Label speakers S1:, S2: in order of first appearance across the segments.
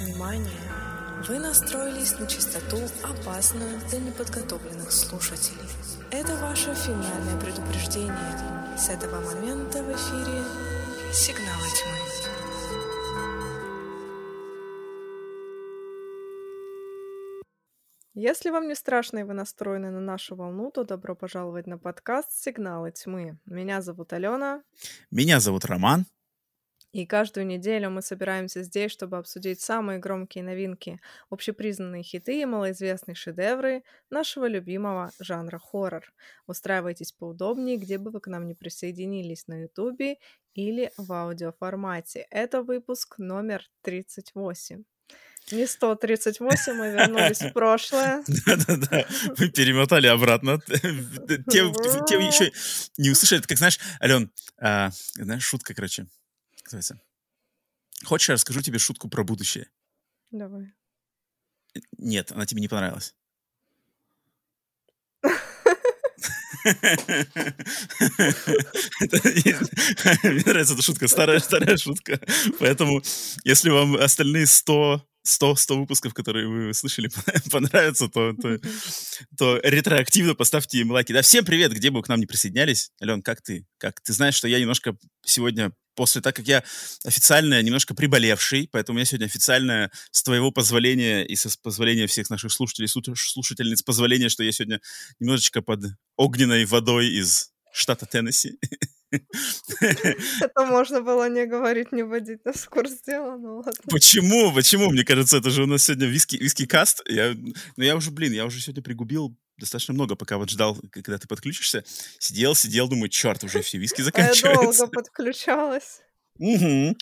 S1: Внимание! Вы настроились на частоту, опасную для неподготовленных слушателей. Это ваше финальное предупреждение. С этого момента в эфире «Сигналы тьмы».
S2: Если вам не страшно и вы настроены на нашу волну, то добро пожаловать на подкаст «Сигналы тьмы». Меня зовут Алена.
S3: Меня зовут Роман.
S2: И каждую неделю мы собираемся здесь, чтобы обсудить самые громкие новинки, общепризнанные хиты и малоизвестные шедевры нашего любимого жанра хоррор. Устраивайтесь поудобнее, где бы вы к нам не присоединились на ютубе или в аудиоформате. Это выпуск номер 38. Не 138, мы вернулись в прошлое.
S3: Да-да-да, мы перемотали обратно. Тем, тем еще не услышали. Как, знаешь, Ален, а, знаешь, шутка, короче, называется. Хочешь, я расскажу тебе шутку про будущее?
S2: Давай.
S3: Нет, она тебе не понравилась. Мне нравится эта шутка, старая, старая шутка. Поэтому, если вам остальные 100 100, 100 выпусков, которые вы слышали, понравятся, то, то, то ретроактивно поставьте им лайки. Да, всем привет, где бы вы к нам не присоединялись. Ален, как ты? Как ты знаешь, что я немножко сегодня после, так как я официально немножко приболевший, поэтому я сегодня официально, с твоего позволения и с позволения всех наших слушателей, слушательниц, позволения, что я сегодня немножечко под огненной водой из штата Теннесси.
S2: Это можно было не говорить, не вводить на курс дела, ну ладно.
S3: Почему? Почему? Мне кажется, это же у нас сегодня виски, виски каст. Я, ну я уже, блин, я уже сегодня пригубил достаточно много, пока вот ждал, когда ты подключишься. Сидел, сидел, думаю, черт, уже все виски заканчиваются.
S2: А я долго подключалась.
S3: Угу.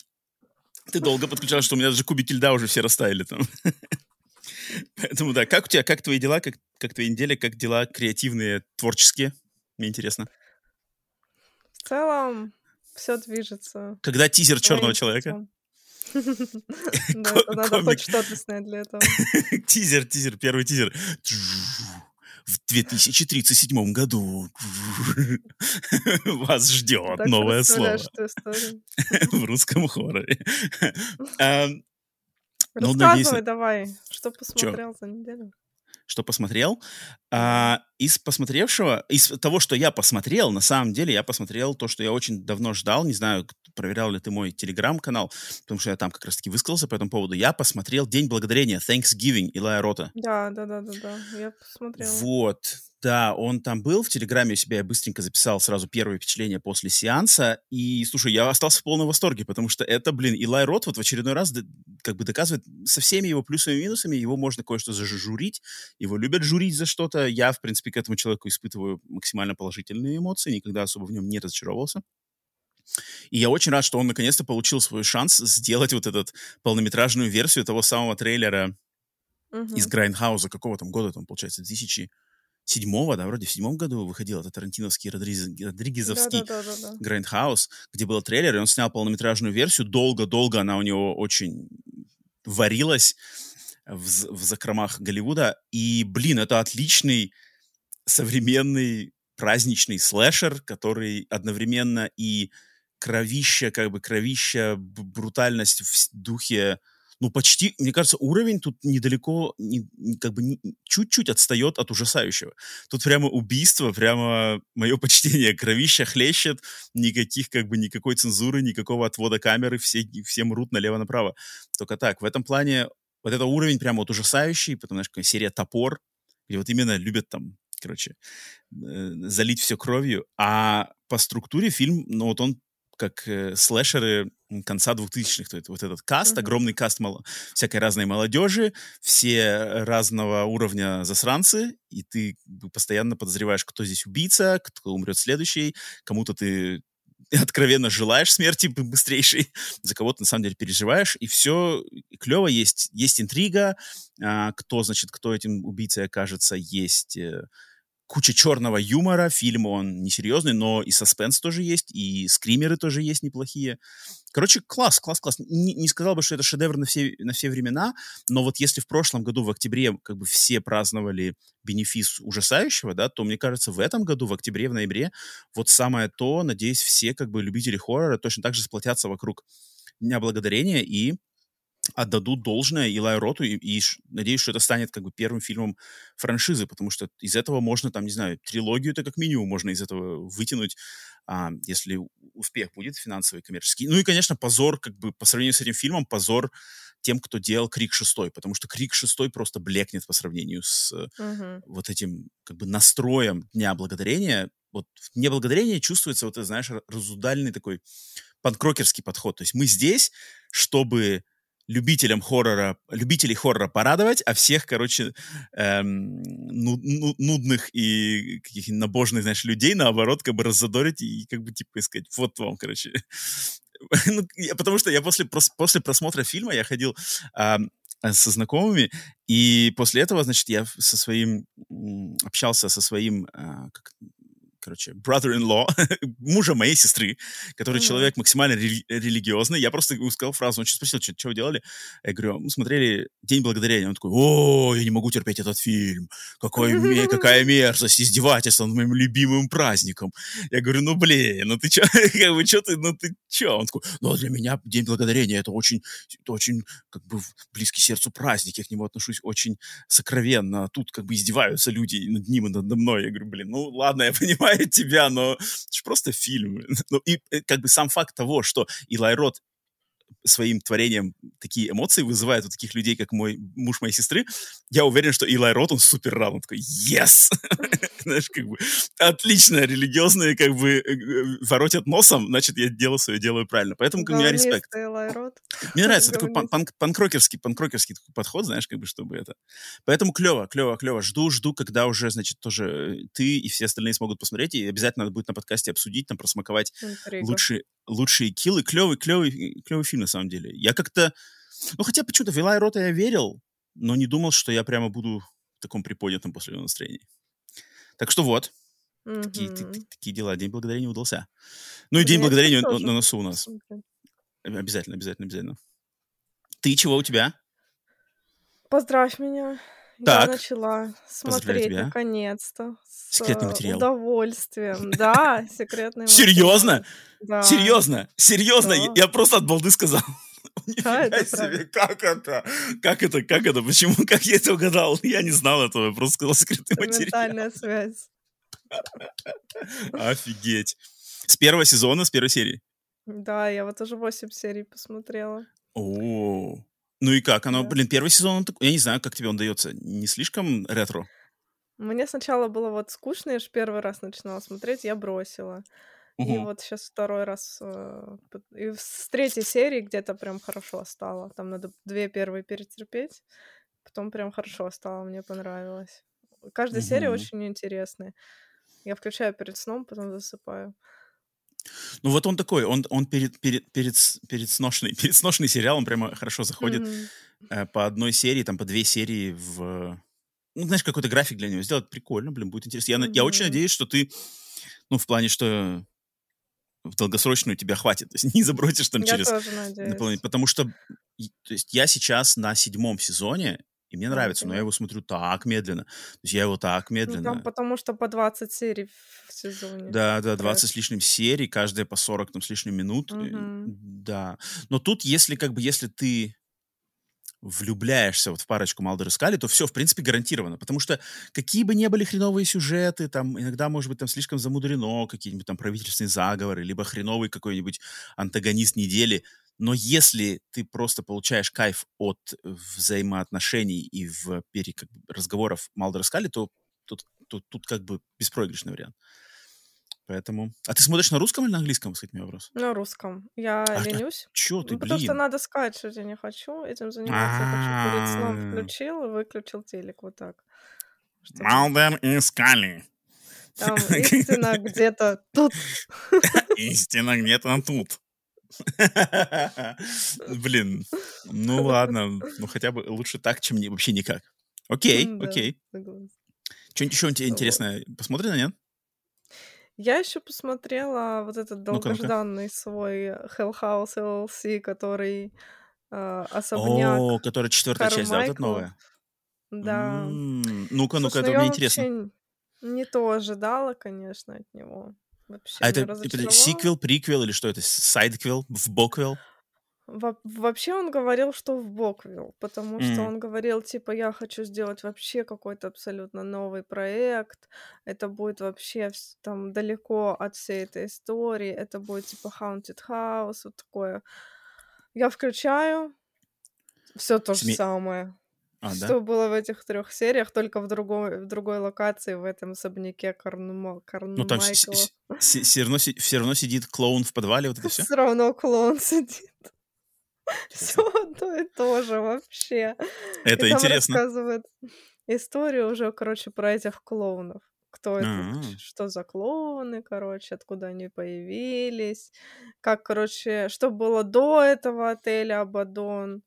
S3: Ты долго подключалась, что у меня даже кубики льда уже все растаяли там. Поэтому да, как у тебя, как твои дела, как, как твои недели, как дела креативные, творческие? Мне интересно.
S2: В целом все движется.
S3: Когда тизер черного человека?
S2: Да, надо хоть что-то снять для этого.
S3: Тизер, тизер, первый тизер. В 2037 году. Вас ждет новое слово в русском хорроре.
S2: Ну, Рассказывай давай, что посмотрел за неделю
S3: что посмотрел. А, из посмотревшего, из того, что я посмотрел, на самом деле я посмотрел то, что я очень давно ждал. Не знаю, проверял ли ты мой телеграм-канал, потому что я там как раз-таки высказался по этому поводу. Я посмотрел День Благодарения, Thanksgiving, Илая Рота.
S2: Да, да, да, да, да, я посмотрел.
S3: Вот, да, он там был, в Телеграме у себя я быстренько записал сразу первое впечатление после сеанса, и, слушай, я остался в полном восторге, потому что это, блин, Илай Рот вот в очередной раз как бы доказывает со всеми его плюсами и минусами, его можно кое-что зажурить, его любят журить за что-то, я, в принципе, к этому человеку испытываю максимально положительные эмоции, никогда особо в нем не разочаровался. И я очень рад, что он наконец-то получил свой шанс сделать вот эту полнометражную версию того самого трейлера uh-huh. из Грайндхауза, какого там года, там, получается, 2000 седьмого, да, вроде в седьмом году выходил этот тарантиновский Родригезовский да, да, да, Грайндхаус, где был трейлер, и он снял полнометражную версию. Долго-долго она у него очень варилась в, в закромах Голливуда. И, блин, это отличный современный праздничный слэшер, который одновременно и кровища, как бы кровища, брутальность в духе ну, почти, мне кажется, уровень тут недалеко, не, как бы не, чуть-чуть отстает от ужасающего. Тут прямо убийство, прямо мое почтение, кровища хлещет, никаких, как бы, никакой цензуры, никакого отвода камеры, все, все мрут налево-направо. Только так, в этом плане вот это уровень прямо вот ужасающий, потом, знаешь, какая серия «Топор», где вот именно любят там, короче, э, залить все кровью, а по структуре фильм, ну, вот он как э, слэшеры конца 2000-х. То есть вот этот каст, mm-hmm. огромный каст мало, всякой разной молодежи, все разного уровня засранцы, и ты постоянно подозреваешь, кто здесь убийца, кто умрет следующий, кому-то ты откровенно желаешь смерти быстрейшей, за кого-то на самом деле переживаешь, и все клево, есть, есть интрига, а, кто, значит, кто этим убийцей окажется, есть э, куча черного юмора, фильм он несерьезный, но и саспенс тоже есть, и скримеры тоже есть неплохие. Короче, класс, класс, класс. Не, не сказал бы, что это шедевр на все, на все времена, но вот если в прошлом году, в октябре, как бы все праздновали бенефис ужасающего, да, то, мне кажется, в этом году, в октябре, в ноябре, вот самое то, надеюсь, все как бы любители хоррора точно так же сплотятся вокруг Дня Благодарения и отдадут должное Илай Роту, и, и надеюсь, что это станет как бы первым фильмом франшизы, потому что из этого можно, там, не знаю, трилогию-то как минимум можно из этого вытянуть, а, если успех будет финансовый, коммерческий. Ну и, конечно, позор, как бы по сравнению с этим фильмом, позор тем, кто делал Крик 6, потому что Крик 6 просто блекнет по сравнению с uh-huh. вот этим как бы настроем Дня Благодарения. Вот в Дне Благодарения чувствуется вот, знаешь, разудальный такой панкрокерский подход. То есть мы здесь, чтобы любителям хоррора, любителей хоррора порадовать, а всех, короче, эм, ну, ну, нудных и каких-нибудь набожных, знаешь, людей, наоборот, как бы раззадорить и как бы, типа, сказать, вот вам, короче. ну, я, потому что я после, после просмотра фильма я ходил э, со знакомыми, и после этого, значит, я со своим, общался со своим, э, как, короче, brother-in-law, мужа моей сестры, который mm-hmm. человек максимально рели- религиозный. Я просто сказал фразу, он сейчас спросил, что, что вы делали? Я говорю, мы смотрели «День благодарения». Он такой, о, я не могу терпеть этот фильм. Какой, какая мерзость, издевательство над моим любимым праздником. Я говорю, ну, блин, ну ты что, как бы, что ты, ну ты что? Он такой, ну, для меня День благодарения это очень, это очень, как бы, близкий сердцу праздник. Я к нему отношусь очень сокровенно. Тут, как бы, издеваются люди над ним и над мной. Я говорю, блин, ну, ладно, я понимаю, понимает тебя, но это же просто фильм. Ну, и э, как бы сам факт того, что Илай Рот своим творением такие эмоции вызывает у таких людей, как мой муж моей сестры, я уверен, что Илай Рот, он супер рад, он такой, yes! Знаешь, как бы, отлично, религиозные, как бы, э, э, воротят носом, значит, я делаю свое, делаю правильно. Поэтому у меня респект. Мне нравится такой панкрокерский, панкрокерский подход, знаешь, как бы, чтобы это... Поэтому клево, клево, клево. Жду, жду, когда уже, значит, тоже ты и все остальные смогут посмотреть, и обязательно будет на подкасте обсудить, там, просмаковать лучшие, лучшие киллы. Клевый, клевый, клевый фильм, на самом деле. Я как-то... Ну, хотя почему-то в Илай Рота я верил, но не думал, что я прямо буду в таком приподнятом после его настроении. Так что вот, mm-hmm. такие, такие, такие дела. День благодарения удался. Ну и День благодарения на, на носу у нас. Обязательно, обязательно, обязательно. Ты чего у тебя?
S2: Поздравь меня. Так. Я начала смотреть наконец-то.
S3: Секретный э, материал.
S2: удовольствием. Да, секретный
S3: материал. Серьезно? Да. Серьезно? Серьезно? Да. Я просто от балды сказал. Да, это себе, как это? Как это? Как это? Почему? Как я это угадал? Я не знал этого, я просто сказал секретный материал.
S2: Связь.
S3: Офигеть. С первого сезона, с первой серии?
S2: Да, я вот уже 8 серий посмотрела.
S3: О, ну и как? Оно, да. блин, первый сезон, он такой, я не знаю, как тебе он дается. Не слишком ретро?
S2: Мне сначала было вот скучно, я же первый раз начинала смотреть, я бросила. Угу. И вот сейчас второй раз. Э, и с третьей серии где-то прям хорошо стало. Там надо две первые перетерпеть. Потом прям хорошо стало, мне понравилось. Каждая угу. серия очень интересная. Я включаю перед сном, потом засыпаю.
S3: Ну вот он такой, он, он перед, перед, перед, перед, сношный, перед сношный сериал, он прямо хорошо заходит mm-hmm. по одной серии, там по две серии в... Ну, знаешь, какой-то график для него сделать, прикольно, блин, будет интересно. Я, mm-hmm. я очень надеюсь, что ты, ну, в плане, что в долгосрочную тебя хватит, то есть не забросишь там
S2: я
S3: через...
S2: Тоже надеюсь.
S3: Потому что, то есть я сейчас на седьмом сезоне, и мне нравится, но я его смотрю так медленно. То есть я его так медленно. Ну,
S2: там потому что по 20 серий в сезоне.
S3: Да, да, 20 с лишним серий, каждая по 40 там, с лишним минут. Угу. Да. Но тут, если как бы, если ты влюбляешься вот в парочку Малдер и Скали, то все, в принципе, гарантировано. Потому что какие бы ни были хреновые сюжеты, там иногда, может быть, там слишком замудрено, какие-нибудь там правительственные заговоры, либо хреновый какой-нибудь антагонист недели, но если ты просто получаешь кайф от взаимоотношений и в пере, как бы, разговоров Малдера Скали, то тут, тут, тут как бы беспроигрышный вариант. Поэтому... А ты смотришь на русском или на английском, кстати, мне вопрос?
S2: На русском. Я а, ленюсь.
S3: А чё ты,
S2: ну, потому что надо сказать, что я не хочу этим заниматься. Я хочу перед сном включил и выключил телек вот так.
S3: Малдер и Скали.
S2: Там истина где-то тут.
S3: Истина где-то тут. Блин, ну ладно, ну хотя бы лучше так, чем вообще никак. Окей, окей. Что-нибудь еще интересное посмотрено, нет?
S2: Я еще посмотрела вот этот долгожданный свой Hell House LLC, который э, особняк
S3: О, который четвертая часть, да, вот эта новая?
S2: Да.
S3: Ну-ка, ну-ка, это мне интересно.
S2: Не то ожидала, конечно, от него. Вообще
S3: а это, это сиквел, приквел или что это? Сайдквел, в боквел?
S2: Во- вообще он говорил, что в Боквилл, потому что
S3: М.
S2: он говорил, типа, я хочу сделать вообще какой-то абсолютно новый проект, это будет вообще там далеко от всей этой истории, это будет типа Haunted House, вот такое. Я включаю, все то же
S3: Сме-
S2: самое.
S3: А, да?
S2: Что было в этих трех сериях, только в другой, в другой локации, в этом особняке Карнума,
S3: Ну, там все равно, все равно сидит клоун в подвале, вот это все?
S2: Все равно клоун сидит. Все одно и то же вообще.
S3: Это
S2: И
S3: интересно.
S2: рассказывает историю уже, короче, про этих клоунов. Кто это,
S3: А.
S2: что за клоуны, короче, откуда они появились, как, короче, что было до этого отеля Абадон.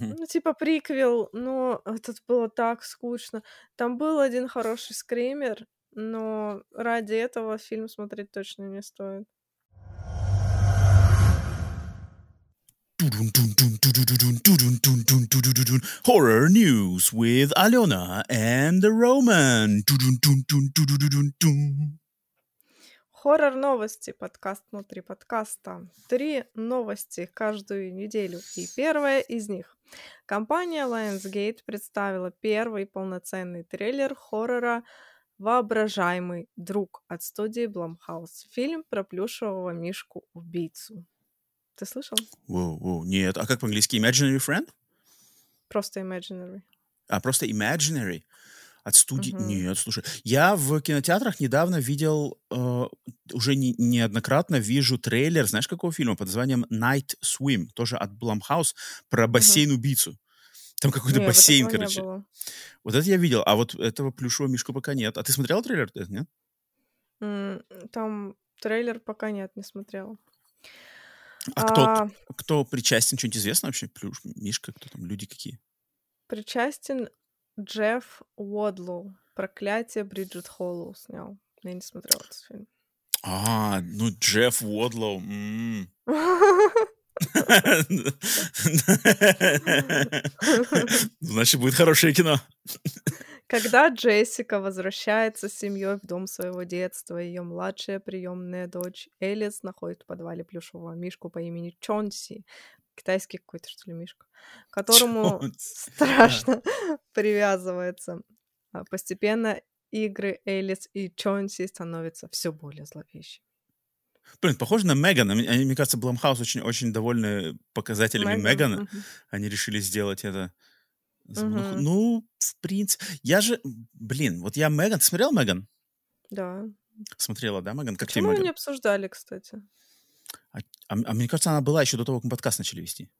S2: Ну, типа приквел, но это было так скучно. Там был один хороший скример, но ради этого фильм смотреть точно не стоит.
S3: Horror news with Alena and Roman.
S2: Хоррор новости, подкаст внутри подкаста. Три новости каждую неделю. И первая из них. Компания Lionsgate представила первый полноценный трейлер хоррора «Воображаемый друг» от студии Blumhouse. Фильм про плюшевого мишку-убийцу. Ты слышал?
S3: Воу, воу, нет. А как по-английски? Imaginary friend?
S2: Просто Imaginary.
S3: А, просто Imaginary? От студии?
S2: Мгм.
S3: Нет, слушай. Я в кинотеатрах недавно видел, э, уже не- неоднократно вижу трейлер, знаешь, какого фильма? Под названием Night Swim, тоже от Blumhouse, про бассейн-убийцу. Там какой-то
S2: Не, вот
S3: бассейн, короче. Вот это я видел, а вот этого плюшевого мишку пока нет. А ты смотрел трейлер? Э, Нет?
S2: Там трейлер пока нет, не смотрела.
S3: А, кто,
S2: А,
S3: кто причастен? Что-нибудь известно вообще? Плюш, мишка, кто там, люди какие?
S2: Причастен Джефф Уодлоу. Проклятие Бриджит Холлоу снял. Я не смотрела этот фильм.
S3: А, ну Джефф Уодлоу. Значит, будет хорошее кино.
S2: Когда Джессика возвращается с семьей в дом своего детства, ее младшая приемная дочь Элис находит в подвале плюшевого мишку по имени Чонси. Китайский какой-то, что ли, мишка, которому
S3: Чонси,
S2: страшно привязывается. А Постепенно игры Элис и Чонси становятся все более зловещими.
S3: Блин, похоже на Меган. Мне кажется, Блумхаус очень, очень довольны показателями
S2: Меган,
S3: Мегана.
S2: мгм.
S3: Они решили сделать это. Ну,
S2: Мгм.
S3: Ну, в принципе... Я же... Блин, вот я Меган... Ты смотрел Меган?
S2: Да.
S3: Смотрела, да, Меган? Как тебе
S2: Почему мы
S3: Меган?
S2: не обсуждали, кстати?
S3: А, а а мне кажется, она была еще до того, как мы подкаст начали вести.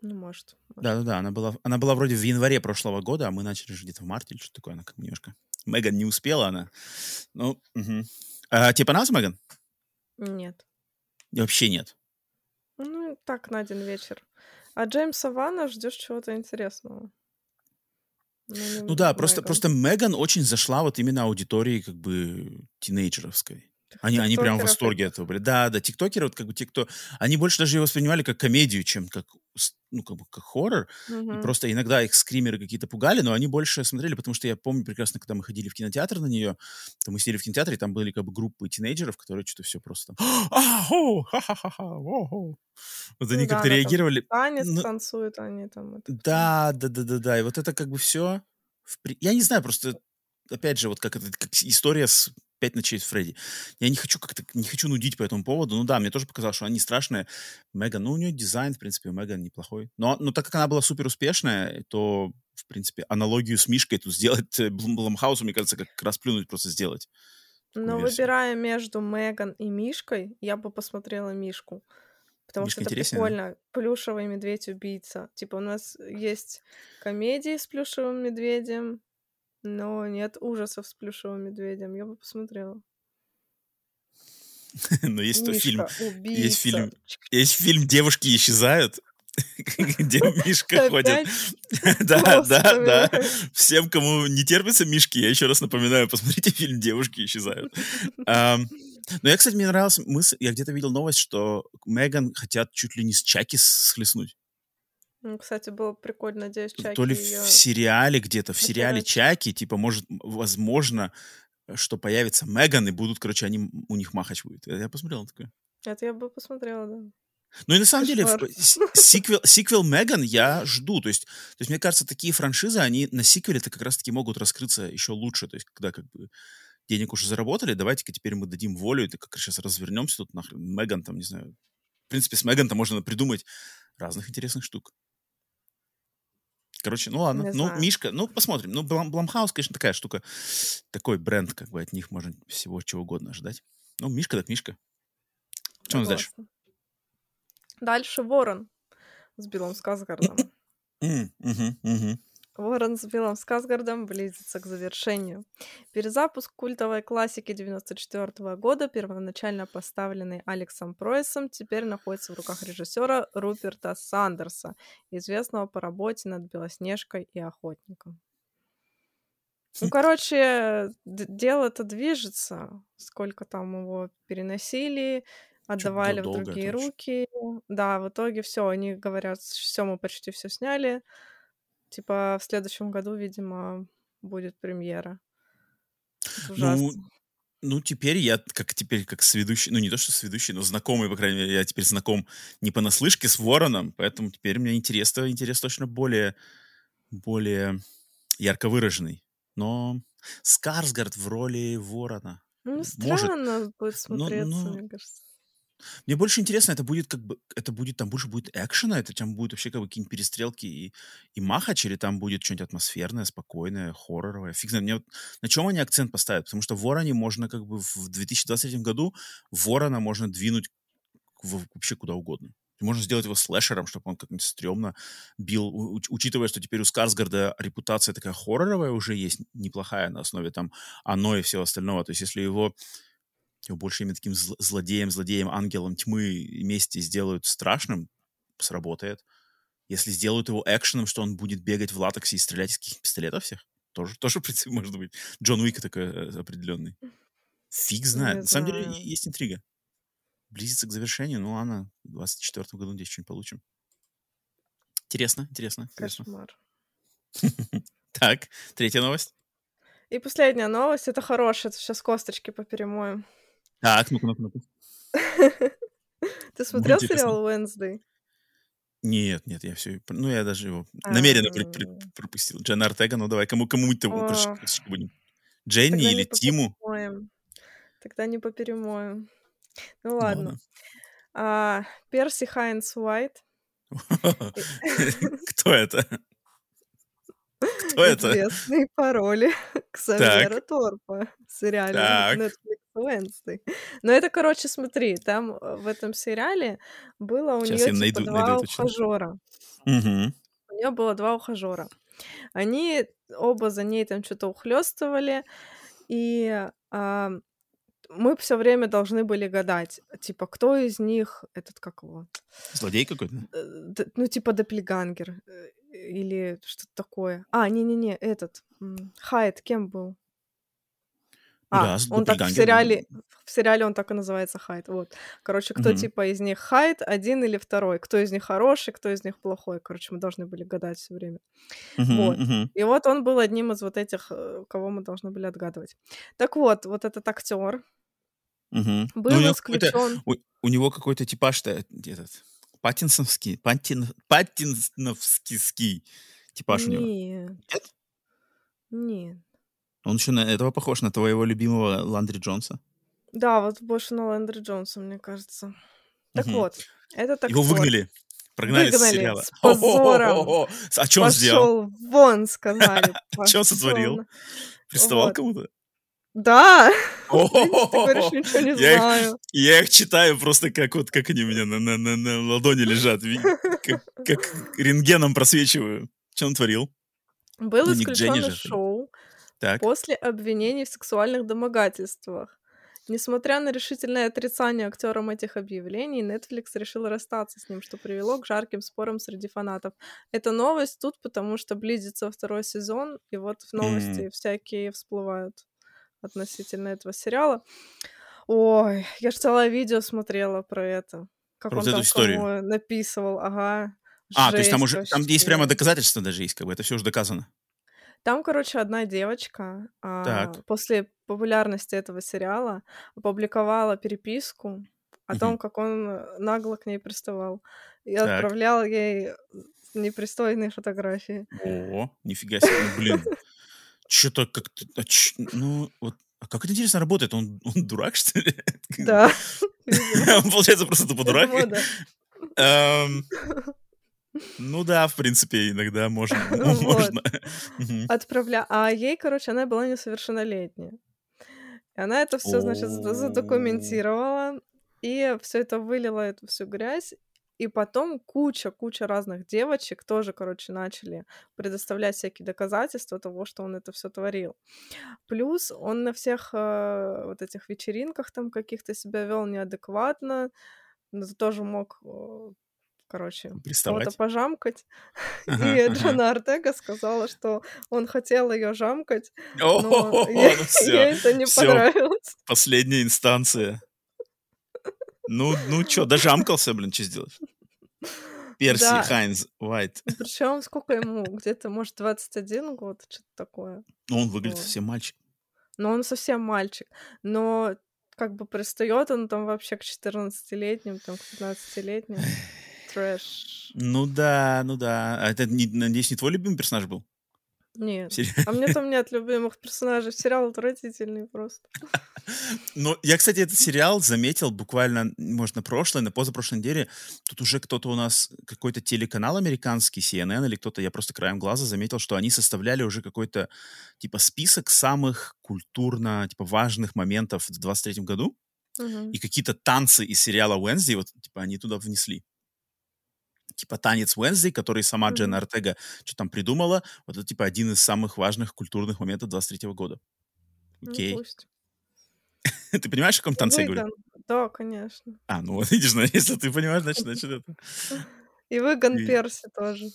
S2: Ну, может.
S3: Да-да-да, она была, она была вроде в январе прошлого года, а мы начали же где-то в марте или что такое. Она как немножко... Меган не успела, она... Ну, мгм. А, тебе понравился Меган?
S2: Нет.
S3: Вообще нет.
S2: Ну, так, на один вечер. А Джеймса Вана ждешь чего-то интересного. не
S3: Ну да, просто,
S2: Меган.
S3: просто Меган очень зашла вот именно аудитории как бы тинейджеровской. Они, они прям в восторге от этого были. Да, да, тиктокеры, вот как бы те, кто... Они больше даже ее воспринимали как комедию, чем как, ну, как бы как хоррор. И
S2: Мгм.
S3: просто иногда их скримеры какие-то пугали, но они больше смотрели, потому что я помню прекрасно, когда мы ходили в кинотеатр на нее, то мы сидели в кинотеатре, и там были как бы группы тинейджеров, которые что-то все просто там... «А, хо, ха-ха-ха-ха, во-хо». Вот они как-то реагировали.
S2: Танец
S3: Ну,
S2: танцуют они там.
S3: Да, да, да, да, да. И вот это как бы все. Я не знаю, просто опять же, вот как это как история с пять ночей с Фредди. Я не хочу как-то не хочу нудить по этому поводу. Ну да, мне тоже показалось, что она не страшная. Меган, ну у нее дизайн, в принципе, у Меган неплохой. Но, но так как она была супер успешная, то, в принципе, аналогию с Мишкой тут сделать э, Блум- Блумхаусу, мне кажется, как расплюнуть просто сделать.
S2: Но
S3: версию.
S2: выбирая между Меган и Мишкой, я бы посмотрела Мишку. Потому
S3: Мишка
S2: что это
S3: интереснее, да?
S2: прикольно. Плюшевый медведь-убийца. Типа у нас есть комедии с плюшевым медведем, но нет ужасов с плюшевым медведем. Я бы посмотрела.
S3: Но есть то фильм, есть фильм, есть фильм «Девушки исчезают», где Мишка ходит. Да, да, да. Всем, кому не терпится Мишки, я еще раз напоминаю, посмотрите фильм «Девушки исчезают». Но я, кстати, мне нравилась мысль, я где-то видел новость, что Меган хотят чуть ли не с Чаки схлестнуть.
S2: Ну, Кстати, было прикольно, надеюсь, Чаки
S3: То ли
S2: её-
S3: в сериале где-то, в сериале. Чаки, типа, может, возможно, что появится Меган, и будут, короче, они, у них махач будет. Я я посмотрел на такое.
S2: Это я бы посмотрела, да.
S3: Ну и на самом деле сиквел, сиквел Меган я жду. То есть, то есть, мне кажется, такие франшизы, они на сиквеле-то как раз-таки могут раскрыться еще лучше. То есть, когда как бы денег уже заработали, давайте-ка теперь мы дадим волю, и как сейчас развернемся тут нахрен. Меган там, не знаю. В принципе, с Меган-то можно придумать разных интересных штук. Короче, ну ладно. Не ну, знаю. Мишка, ну, посмотрим. Ну, Блам, Бламхаус, конечно, такая штука. Такой бренд, как бы от них можно всего чего угодно ожидать. Ну, Мишка так Мишка. Что у нас дальше?
S2: Дальше Ворон с Биллом Сказгардом. Ворон с Биллом Сказгардом близится к завершению. Перезапуск культовой классики 94 года, первоначально поставленный Алексом Пройсом, теперь находится в руках режиссера Руперта Сандерса, известного по работе над Белоснежкой и Охотником. Ну, короче, дело-то движется. Сколько там его переносили, отдавали в другие руки. Да, в итоге все, они говорят, все, мы почти все сняли. Типа в следующем году, видимо, будет премьера.
S3: Ну. Ну, ну, теперь я, как теперь, как сведущий, ну, не то, что сведущий, но знакомый, по крайней мере, я теперь знаком не понаслышке с Вороном, поэтому теперь мне интерес, интерес точно более, более ярко выраженный. Но Скарсгард в роли Ворона.
S2: Ну, странно Может... будет смотреться, но, но... мне кажется.
S3: Мне больше интересно, это будет как бы, это будет, там больше будет экшена, это там будет вообще как бы какие-нибудь перестрелки и, и махач, или там будет что-нибудь атмосферное, спокойное, хорроровое. Фиг знает, мне вот, на чем они акцент поставят? Потому что Вороне можно как бы в 2023 году Ворона можно двинуть в, вообще куда угодно. Можно сделать его слэшером, чтобы он как-нибудь стрёмно бил, учитывая, что теперь у Скарсгарда репутация такая хорроровая уже есть, неплохая на основе там оно и всего остального. То есть если его его больше именно таким злодеем, злодеем, ангелом тьмы вместе сделают страшным, сработает. Если сделают его экшеном, что он будет бегать в латексе и стрелять из каких пистолетов всех, тоже, тоже, в принципе, может быть. Джон Уик такой э, определенный. Фиг знает. Не На самом деле есть интрига. Близится к завершению. Ну ладно, в 24 году здесь что-нибудь получим. Интересно, интересно. интересно. Кошмар. Так, третья новость.
S2: И последняя новость. Это хорошая. Сейчас косточки поперемоем.
S3: Так, ну-ка, ну-ка, ну-ка.
S2: Ты смотрел сериал Wednesday?
S3: Нет, нет, я все... Ну, я даже его намеренно пропустил. Джен Артега, ну давай, кому кому то будем? Дженни или Тиму?
S2: Тогда не поперемоем. Ну ладно. А, Перси Хайнс Уайт.
S3: Кто это? Кто это?
S2: Известные пароли Ксавьера Торпа в сериале Netflix Wednesday. Но это, короче, смотри, там э, в этом сериале было у нее типа найду, два найду ухажера. Угу. У нее было два ухажера. Они оба за ней там что-то ухлестывали, и а, мы все время должны были гадать, типа, кто из них, этот как его?
S3: Злодей какой-то?
S2: Э, ну, типа Доppelganger э, или что-то такое. А, не-не-не, этот, Хайт кем был? А, да, он так в сериале, в сериале он так и называется Хайт. Вот. Короче, кто угу. типа из них Хайт, один или второй. Кто из них хороший, кто из них плохой. Короче, мы должны были гадать все время. Угу, вот. Угу. И вот он был одним из вот этих, э, кого мы должны были отгадывать. Так вот, вот этот актер угу. был ну, исключен.
S3: У, у него какой-то типаж-то этот Паттинсовский, Паттин, Паттинсовский типаж Нет. у него. Нет?
S2: Нет.
S3: Он еще на этого похож, на твоего любимого Ландри Джонса.
S2: Да, вот больше на Ландри Джонса, мне кажется. Так угу. вот, этот актер...
S3: Его выгнали. Прогнали
S2: Выгнали
S3: с сериала.
S2: с позором.
S3: А что он сделал?
S2: Пошел вон, сказали.
S3: А что он сотворил? Приставал кому-то?
S2: Да.
S3: Я их читаю просто как вот, как они у меня на ладони лежат. Как рентгеном просвечиваю. Что он творил?
S2: Был ну, исключен шоу так. после обвинений в сексуальных домогательствах. Несмотря на решительное отрицание актером этих объявлений, Netflix решил расстаться с ним, что привело к жарким спорам среди фанатов. Эта новость тут, потому что близится второй сезон, и вот в новости mm. всякие всплывают относительно этого сериала. Ой, я же целое видео смотрела про это. Как про он там историю. написывал, ага.
S3: А, то есть там уже там есть прямо доказательства даже есть, как бы это все уже доказано.
S2: Там, короче, одна девочка а, после популярности этого сериала опубликовала переписку о том, как он э, нагло к ней приставал. И
S3: Так.
S2: отправлял ей непристойные фотографии.
S3: О, нифига себе, ну, блин. Что-то как-то... а Ну, вот... А как это интересно работает? Он, он дурак, что ли?
S2: Да.
S3: Он, получается, просто тупо дурак? Ну да, в принципе, иногда можно. можно.
S2: Отправля... А ей, короче, она была несовершеннолетняя. И она это все, значит, задокументировала, и все это вылила, эту всю грязь. И потом куча-куча разных девочек тоже, короче, начали предоставлять всякие доказательства того, что он это все творил. Плюс он на всех э, вот этих вечеринках там каких-то себя вел неадекватно, но тоже мог, э, короче, кого-то пожамкать. И
S3: ага.
S2: Джона Артега сказала, что он хотел ее жамкать, но
S3: ну
S2: ей, ей это не понравилось.
S3: Последняя инстанция. Ну, ну что, дожамкался, блин, что сделаешь? Перси,
S2: Да.
S3: Хайнз, Уайт.
S2: Причем сколько ему? Где-то, может, 21 год, что-то такое.
S3: Ну, он выглядит
S2: Вот.
S3: совсем мальчик.
S2: Но он совсем мальчик. Но как бы пристает он там вообще к 14-летним, там, к 15-летним. Трэш.
S3: Ну да, ну да. А это, не- надеюсь, не твой любимый персонаж был?
S2: Нет.
S3: Сери-
S2: А мне там нет любимых персонажей. Сериал отвратительный просто.
S3: Ну, я, кстати, этот сериал заметил буквально, может, на прошлой, на позапрошлой неделе. Тут уже кто-то у нас, какой-то телеканал американский, CNN или кто-то, я просто краем глаза заметил, что они составляли уже какой-то, типа, список самых культурно, типа, важных моментов в 23 году.
S2: Мгм.
S3: И какие-то танцы из сериала Wednesday, вот, типа, они туда внесли. Типа танец Wednesday, который сама Дженна
S2: Мгм.
S3: Артега что там придумала, вот это, типа, один из самых важных культурных моментов 23 года.
S2: Ну,
S3: Окей.
S2: пусть.
S3: Ты понимаешь, о каком танце я говорю?
S2: Да, конечно.
S3: А, ну вот видишь, ну, если ты понимаешь, значит, значит это.
S2: И выгон
S3: И-
S2: Перси тоже.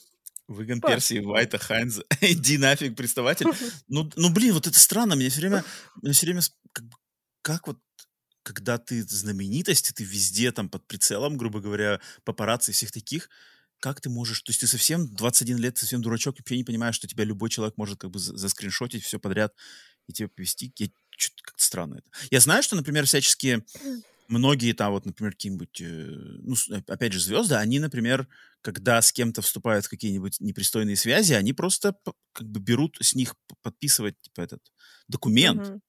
S3: Выгон
S2: Паш,
S3: Персии,
S2: ну.
S3: Вайта, Хайнза. Иди нафиг, приставатель. Ну, ну, блин, вот это странно. Мне все время, мне все время, как, как вот, когда ты знаменитость, и ты везде там под прицелом, грубо говоря, папарацци и всех таких, как ты можешь, то есть ты совсем 21 лет, совсем дурачок, и вообще не понимаешь, что тебя любой человек может как бы за- заскриншотить все подряд и тебя повести. Я, что-то как-то странно это. Я знаю, что, например, всяческие многие там вот, например, какие-нибудь, э, ну, опять же, звезды, они, например, когда с кем-то вступают в какие-нибудь непристойные связи, они просто как бы берут с них подписывать, типа, этот документ.
S2: Мгм.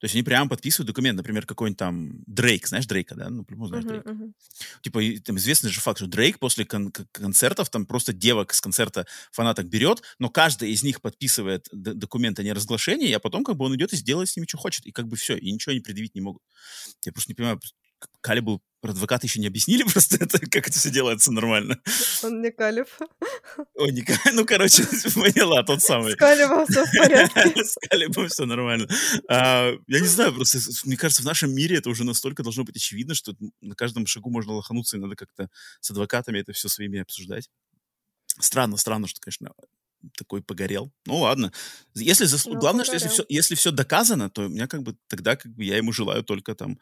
S3: То есть они прямо подписывают документ, например, какой-нибудь там Дрейк, знаешь Дрейка, да? Ну, по-любому знаешь
S2: Мгм,
S3: Дрейка.
S2: мгм.
S3: Типа, там известный же факт, что Дрейк после кон- концертов там просто девок с концерта фанаток берет, но каждый из них подписывает д- документ о неразглашении, а потом как бы он идет и сделает с ними, что хочет. И как бы все, и ничего они предъявить не могут. Я просто не понимаю, Калибу про адвоката еще не объяснили просто это, как это все делается нормально.
S2: Он не Калиб.
S3: Ой, не Ка- ну, короче, поняла, тот самый.
S2: С Калибом все в порядке.
S3: С Калибом все нормально. А, я не знаю, просто мне кажется, в нашем мире это уже настолько должно быть очевидно, что на каждом шагу можно лохануться, и надо как-то с адвокатами это все своими обсуждать. Странно, странно, что, конечно, такой погорел. Ну ладно. Если заслу-
S2: Ну,
S3: Главное, что если
S2: погорел.
S3: все, если все доказано, то у меня как бы тогда как бы я ему желаю только там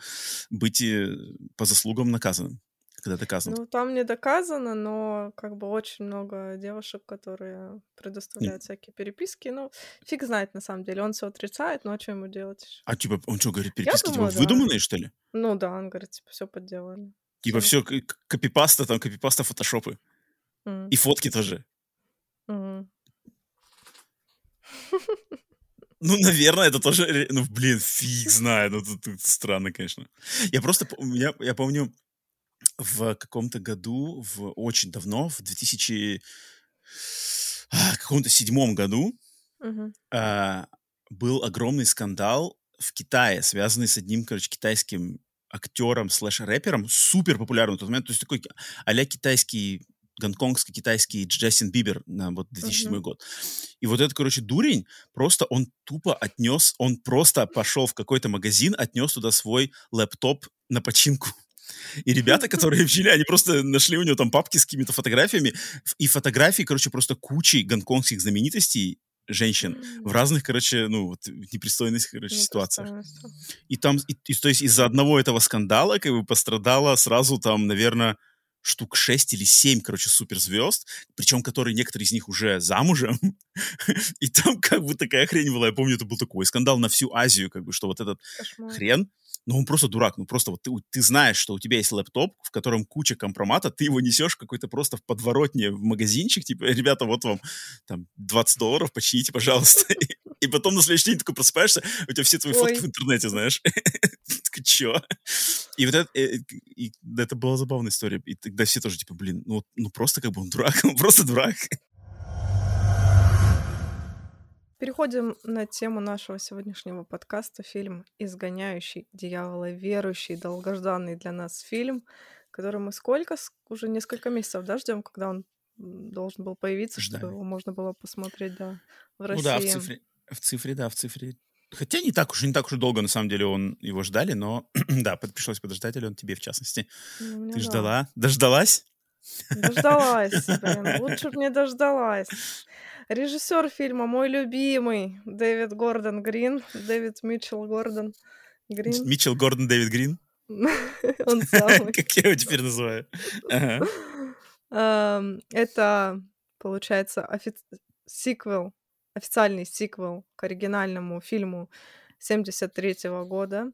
S3: быть э, по заслугам наказанным, когда доказано.
S2: Ну, там не доказано, но как бы очень много девушек, которые предоставляют всякие переписки. Ну, фиг знает на самом деле. Он все отрицает, но что ему делать?
S3: А типа, он что, говорит, переписки
S2: думаю,
S3: типа
S2: да.
S3: выдуманные, что ли?
S2: Ну да, он говорит, типа, все подделали.
S3: Типа
S2: Всё.
S3: все копипаста, там копипаста фотошопы.
S2: М,
S3: И фотки тоже. Ну, наверное, это тоже... Ну, блин, фиг знает. Ну, тут, тут странно, конечно. Я просто... меня- я помню, в каком-то году, в очень давно, в 2000... а, каком-то седьмом году
S2: Мгм.
S3: а, был огромный скандал в Китае, связанный с одним, короче, китайским актером слэш-рэпером, супер популярным в тот момент, то есть такой а китайский, гонконгский китайский Джастин Бибер на вот 2007
S2: Мгм.
S3: год. И вот этот, короче, дурень, просто он тупо отнес, он просто пошел в какой-то магазин, отнес туда свой лэптоп на починку. И ребята, которые жили, они просто нашли у него там папки с какими-то фотографиями. И фотографии, короче, просто кучей гонконгских знаменитостей, женщин, в разных, короче, ну, вот, непристойных, короче, ситуациях. И там, и- и, то есть из-за одного этого скандала, как бы, пострадало сразу там, наверное, штук 6 или 7, короче, суперзвезд, причем которые некоторые из них уже замужем. И там как бы такая хрень была. Я помню, это был такой скандал на всю Азию, как бы, что вот этот Кошмар. хрен, ну, он просто дурак. Ну, просто вот ты, ты знаешь, что у тебя есть лэптоп, в котором куча компромата, ты его несешь какой-то просто в подворотне в магазинчик, типа, ребята, вот вам там 20 долларов, почините, пожалуйста. И потом на следующий день такой просыпаешься, у тебя все твои Ой. фотки в интернете, знаешь. Такой, чё? И вот это, э, и, это была забавная история. И тогда все тоже, типа, блин, ну, ну просто как бы он дурак, он просто дурак.
S2: Переходим на тему нашего сегодняшнего подкаста. Фильм «Изгоняющий дьявола», верующий, долгожданный для нас фильм, который мы сколько? Уже несколько месяцев, да, ждем, когда он должен был появиться, Ждали. чтобы его можно было посмотреть, да, в России. Ну
S3: да, в цифре, в цифре, да, в цифре. Хотя не так уж, не так уж долго, на самом деле, он его ждали, но да, пришлось подождать, или он тебе, в частности. Ну, Ты да. ждала? Дождалась?
S2: Дождалась, блин, лучше бы не дождалась. Режиссер фильма мой любимый Дэвид Гордон Грин, Дэвид Митчелл Гордон
S3: Грин. Митчелл Гордон Дэвид Грин?
S2: Он самый.
S3: Как я его теперь называю.
S2: Это, получается, сиквел, официальный сиквел к оригинальному фильму 73 года.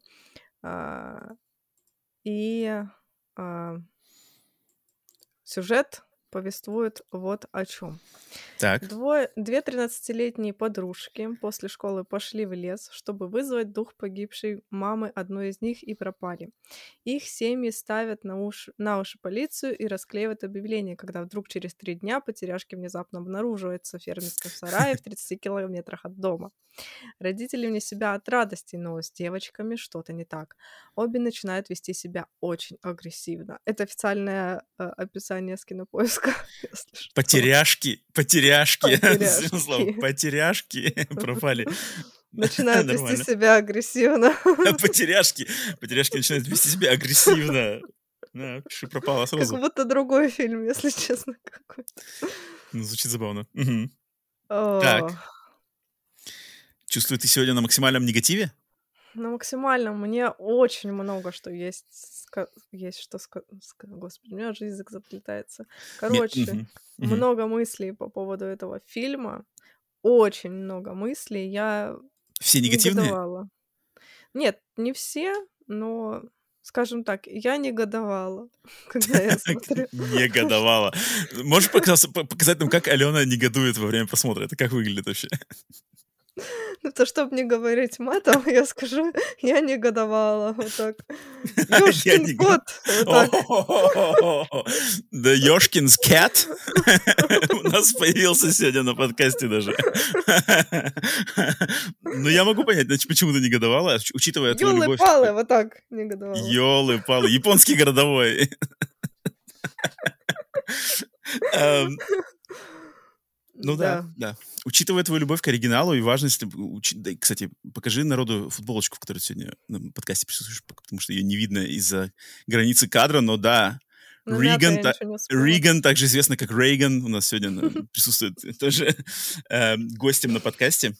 S2: А, и а, сюжет повествует вот о чем.
S3: Так.
S2: Двое, две 13-летние подружки после школы пошли в лес, чтобы вызвать дух погибшей мамы одной из них и пропали. Их семьи ставят на, уш, на уши полицию и расклеивают объявление, когда вдруг через три дня потеряшки внезапно обнаруживаются в фермерском сарае в 30 километрах от дома. Родители вне себя от радости, но с девочками что-то не так. Обе начинают вести себя очень агрессивно. Это официальное э, описание с кинопоиска.
S3: Потеряшки, потеряшки, потеряшки, потеряшки пропали.
S2: Начинают вести себя агрессивно.
S3: Потеряшки, потеряшки начинают вести себя агрессивно. Да, пропала сразу.
S2: Как будто другой фильм, если честно, какой-то.
S3: Ну, звучит забавно. Угу. Так. Чувствую, ты сегодня на максимальном негативе?
S2: На максимальном. Мне очень много что есть. Есть что сказать. Господи, у меня же язык заплетается. Короче, много мыслей по поводу этого фильма. Очень много мыслей. Я
S3: Все негативные?
S2: негодовала. Нет, не все, но скажем так, я негодовала, когда я смотрю.
S3: Негодовала. Можешь показать нам, как Алена негодует во время просмотра? Это как выглядит вообще?
S2: Ну, то, чтобы не говорить матом, я скажу, я негодовала. Вот так. Ёшкин кот.
S3: Да Ёшкин's cat у нас появился сегодня на подкасте даже. Ну, я могу понять, значит, почему ты негодовала, учитывая твою любовь.
S2: Ёлы-палы, вот так негодовала.
S3: Ёлы-палы, японский городовой. Эм, ну да, да. Учитывая твою любовь к оригиналу и важность... Уч... Да, кстати, покажи народу футболочку, в которой сегодня на подкасте присутствуешь, потому что ее не видно из-за границы кадра, но да, ну, Риган, та... Риган, также известный как Рейган, у нас сегодня присутствует тоже э, гостем на подкасте.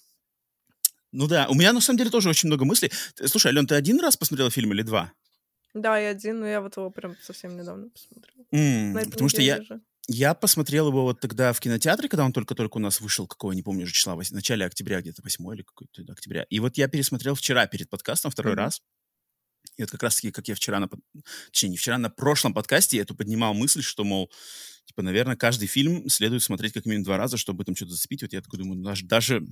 S3: Ну да, у меня на самом деле тоже очень много мыслей. Слушай, Ален, ты один раз посмотрела фильм или два?
S2: Да, я один, но я вот его прям совсем недавно посмотрела.
S3: Mm, потому что я, же. Я посмотрел его вот тогда в кинотеатре, когда он только-только у нас вышел, какого, не помню уже числа, в начале октября, где-то 8 или какой-то октября. И вот я пересмотрел вчера перед подкастом второй mm-hmm. раз. И вот как раз-таки, как я вчера, на, точнее, не вчера, на прошлом подкасте я эту поднимал мысль, что, мол, типа, наверное, каждый фильм следует смотреть как минимум два раза, чтобы там что-то зацепить. Вот я такой думаю, даже, даже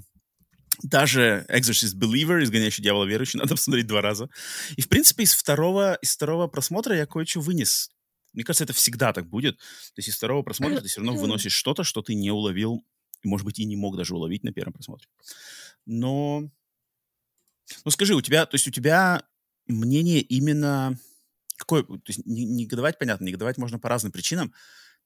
S3: даже Exorcist Believer, изгоняющий дьявола верующий, надо посмотреть два раза. И, в принципе, из второго, из второго просмотра я кое-что вынес мне кажется, это всегда так будет. То есть из второго просмотра ты все равно выносишь что-то, что ты не уловил, может быть, и не мог даже уловить на первом просмотре. Но... Ну, скажи, у тебя, то есть у тебя мнение именно... Какое, то есть негодовать, понятно, негодовать можно по разным причинам.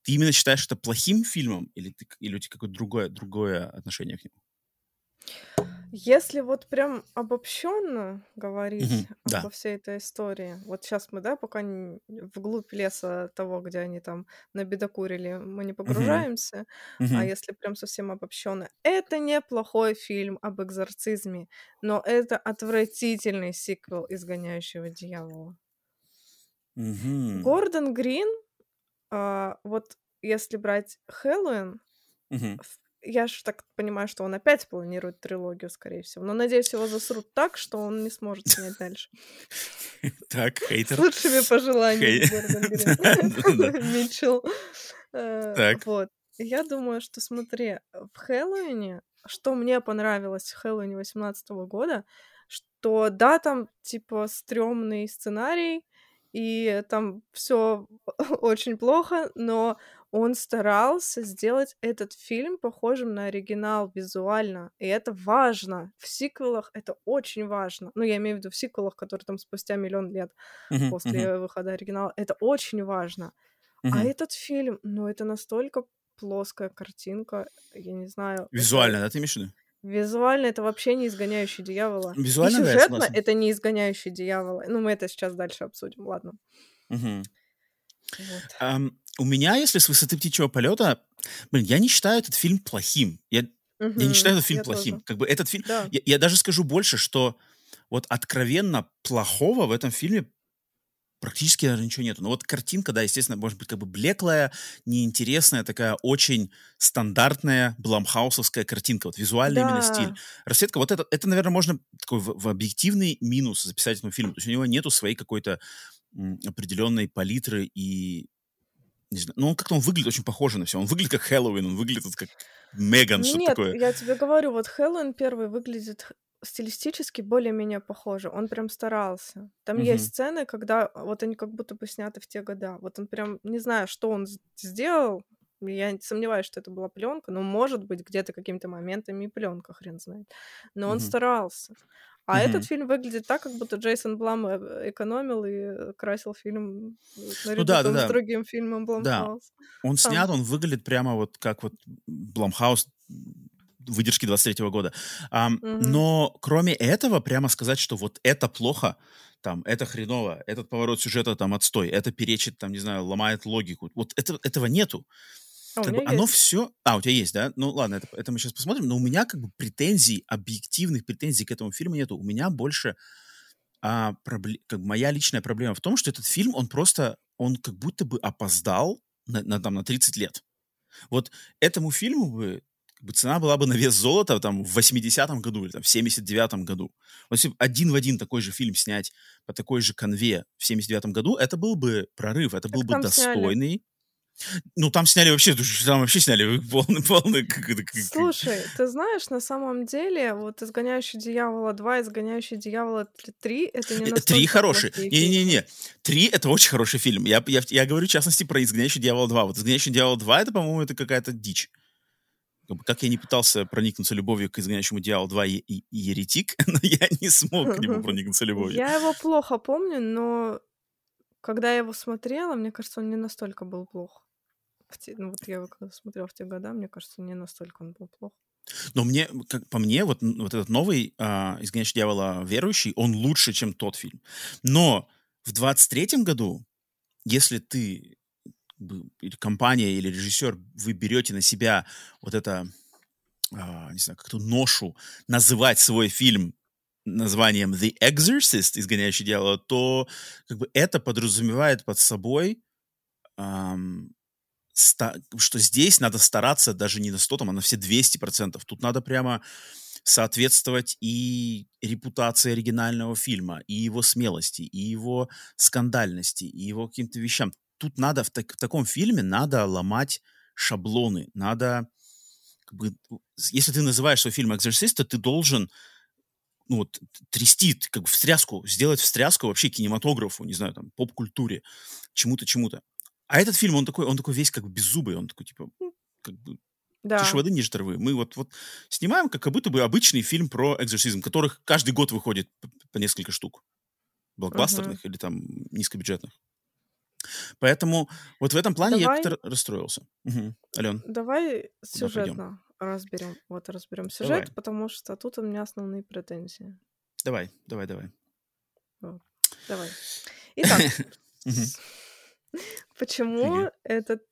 S3: Ты именно считаешь это плохим фильмом или, ты, или у тебя какое-то другое, другое отношение к нему?
S2: Если вот прям обобщенно говорить обо
S3: Да.
S2: всей этой истории, вот сейчас мы, да, пока не- вглубь леса того, где они там набедокурили, мы не погружаемся, а если прям совсем обобщенно, это неплохой фильм об экзорцизме, но это отвратительный сиквел «Изгоняющего дьявола». Гордон Грин а, вот если брать Хэллоуин, ф- я же так понимаю, что он опять планирует трилогию, скорее всего. Но надеюсь, его засрут так, что он не сможет снять дальше.
S3: Так,
S2: С
S3: хейтер.
S2: лучшими пожеланиями. Митчелл. Э,
S3: Так.
S2: Вот. Я думаю, что, смотри, в Хэллоуине, что мне понравилось в Хэллоуине 18 года, что да, там типа стрёмный сценарий, и там все очень плохо, но он старался сделать этот фильм похожим на оригинал визуально, и это важно. В сиквелах это очень важно. Ну, я имею в виду в сиквелах, которые там спустя миллион лет
S3: мгм,
S2: после выхода оригинала. Это очень важно. А
S3: мгм.
S2: этот фильм, ну, это настолько плоская картинка, я не знаю. это-
S3: Визуально, да, ты имеешь в виду?
S2: Визуально это вообще не изгоняющий дьявола.
S3: Визуально,
S2: И
S3: да,
S2: сюжетно
S3: согласен.
S2: это не изгоняющий дьявола. Ну, мы это сейчас дальше обсудим, ладно.
S3: Мгм.
S2: Вот.
S3: Ам, у меня, если с высоты птичьего полета, блин, я не считаю этот фильм плохим. Я, я не считаю этот фильм плохим.
S2: тоже.
S3: Как бы этот фильм...
S2: Да.
S3: Я, я даже скажу больше, что вот откровенно плохого в этом фильме практически даже ничего нету. Но вот картинка, да, естественно, может быть как бы блеклая, неинтересная, такая очень стандартная бламхаусовская картинка. Вот визуальный именно стиль.
S2: Да.
S3: Расцветка, вот это, это, наверное, можно такой в, в объективный минус записать этому фильму. То есть у него нету своей какой-то определенной палитры и не знаю, ну он как-то он выглядит очень похоже на все. Он выглядит как Хэллоуин, он выглядит как Меган,
S2: нет,
S3: такое.
S2: я тебе говорю, вот Хэллоуин первый выглядит стилистически более-менее похоже. Он прям старался. Там
S3: Мгм.
S2: есть сцены, когда вот они как будто бы сняты в те года. Вот он прям, не знаю, что он сделал. Я сомневаюсь, что это была пленка, но может быть где-то какими-то моментами и пленка, хрен знает. Но он
S3: Мгм.
S2: старался. А
S3: Мгм.
S2: этот фильм выглядит так, как будто Джейсон Блам э, экономил и красил фильм наряду
S3: да, да,
S2: с
S3: да.
S2: другим фильмом Блумхаус.
S3: Он
S2: Сам.
S3: снят, он выглядит прямо вот как вот Блумхаус выдержки 23 года. Ам,
S2: Мгм.
S3: Но кроме этого, прямо сказать, что вот это плохо, там, это хреново, этот поворот сюжета там отстой, это перечит, там, не знаю, ломает логику. Вот это, этого нету.
S2: А,
S3: Как бы оно все... А, у тебя есть, да? Ну ладно, это, это мы сейчас посмотрим. Но у меня как бы претензий, объективных претензий к этому фильму нету. У меня больше а, пробле- как бы моя личная проблема в том, что этот фильм, он просто, он как будто бы опоздал на, на, там, на 30 лет. Вот этому фильму бы, как бы цена была бы на вес золота там в 80-м году или там, в 79-м году. Вот если бы один в один такой же фильм снять по такой же конве в 79-м году, это был бы прорыв, это был
S2: Так
S3: бы
S2: там сняли.
S3: Ну, там сняли вообще, там вообще сняли полный, полный...
S2: Слушай, ты знаешь, на самом деле, вот «Изгоняющий дьявола 2», «Изгоняющий дьявола 3» — это не
S3: Э, Три хорошие.
S2: фильмы.
S3: Не-не-не. Три — это очень хороший фильм. Я, я, я говорю, в частности, про «Изгоняющий дьявол 2». Вот «Изгоняющий дьявол 2» — это, по-моему, это какая-то дичь. Как я не пытался проникнуться любовью к «Изгоняющему дьяволу 2» и, и, и «Еретик», но я не смог к нему проникнуться любовью.
S2: Я его плохо помню, но когда я его смотрела, мне кажется, он не настолько был плох. В те- ну, вот я когда смотрела в те года, мне кажется, не настолько он был плох.
S3: Но мне, как по мне, вот, вот этот новый а, «Изгоняющий дьявола верующий», он лучше, чем тот фильм. Но в 23-м году, если ты, или компания, или режиссер, вы берете на себя вот это, а, не знаю, как-то ношу называть свой фильм названием The Exorcist, «Изгоняющий дьявола», то как бы это подразумевает под собой ста- что здесь надо стараться даже не на 100, там, а на все 200%. Тут надо прямо соответствовать и репутации оригинального фильма, и его смелости, и его скандальности, и его каким-то вещам. Тут надо, в, так- в таком фильме надо ломать шаблоны, надо, как бы, если ты называешь свой фильм «Экзорцист», то ты должен ну, вот, трясти, как бы встряску, сделать встряску вообще кинематографу, не знаю, там, поп-культуре, чему-то, чему-то. А этот фильм, он такой, он такой весь как бы беззубый, он такой, типа, ну, как бы,
S2: Да.
S3: тише воды, ниже травы. Мы вот, вот снимаем как будто бы обычный фильм про экзорцизм, которых каждый год выходит по несколько штук. Блокбастерных или там низкобюджетных. Поэтому вот в этом плане
S2: Давай-
S3: я как-то расстроился. Мгм. Ален,
S2: Давай сюжетно разберем. Вот разберем сюжет,
S3: Давай.
S2: потому что тут у меня основные претензии.
S3: давай, давай, давай.
S2: Давай. Итак. почему этот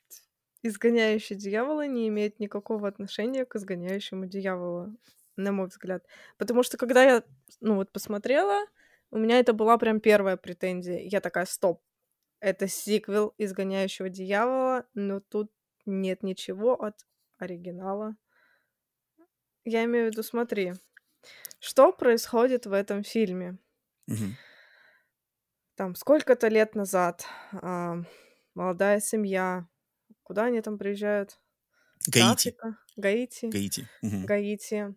S2: изгоняющий дьявола не имеет никакого отношения к изгоняющему дьявола, на мой взгляд. Потому что когда я, ну вот, посмотрела, у меня это была прям первая претензия. Я такая, стоп, это сиквел «Изгоняющего дьявола», но тут нет ничего от оригинала. Я имею в виду, смотри, что происходит в этом фильме?
S3: Мгм.
S2: Там сколько-то лет назад а, молодая семья, куда они там приезжают?
S3: Гаити.
S2: Африка? Гаити?
S3: Гаити. Мгм.
S2: Гаити.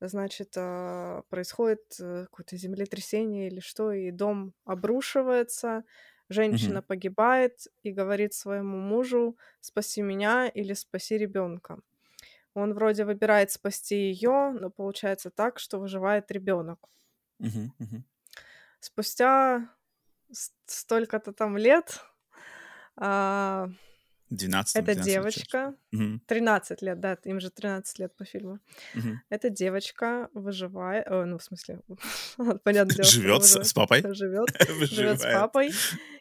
S2: Значит, а, происходит э, какое-то землетрясение или что, и дом обрушивается, женщина
S3: Мгм.
S2: погибает и говорит своему мужу, спаси меня или спаси ребенка. Он вроде выбирает спасти ее, но получается так, что выживает ребенок.
S3: Мгм. Мгм.
S2: Спустя столько-то там лет а,
S3: 12
S2: эта
S3: 12 лет, чё.
S2: девочка,
S3: Мгм.
S2: 13 лет, да, им же 13 лет по фильму,
S3: Мгм.
S2: эта девочка выживает, э, ну, в смысле, понятное дело,
S3: Живет с, с папой?
S2: живет, живет с папой,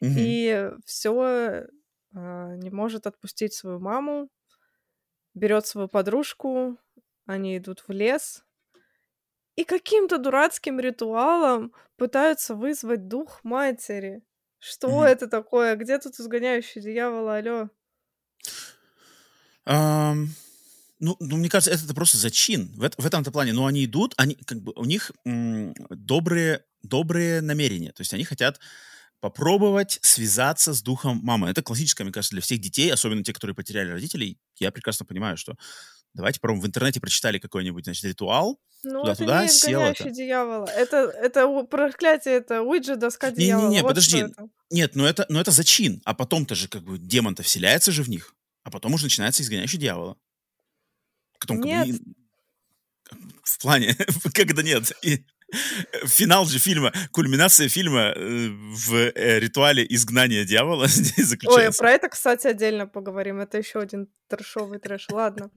S2: и все не может отпустить свою маму, берет свою подружку, они идут в лес, и каким-то дурацким ритуалом пытаются вызвать дух матери. Что
S3: Мгм.
S2: это такое? Где тут изгоняющий дьявола? Алло.
S3: Ам, ну, ну, мне кажется, это просто зачин. В, в этом-то плане. Но они идут, они как бы у них м, добрые, добрые намерения. То есть они хотят попробовать связаться с духом мамы. Это классическое, мне кажется, для всех детей, особенно те, которые потеряли родителей. Я прекрасно понимаю, что давайте попробуем. В интернете прочитали какой-нибудь, значит, ритуал.
S2: Ну,
S3: Туда-туда,
S2: это не изгоняющий дьявола. Это, это проклятие, это Уиджи доска дьявола.
S3: Не-не-не,
S2: Вот
S3: подожди. Нет, но это, но это зачин. А потом-то же как бы демон-то вселяется же в них. А потом уже начинается изгоняющий дьявола. Потом, как бы,
S2: Нет.
S3: в плане, когда нет. И, э, финал же фильма, кульминация фильма э, в э, ритуале изгнания дьявола здесь
S2: Ой,
S3: заключается.
S2: про это, кстати, отдельно поговорим. Это еще один трэшовый трэш. Ладно.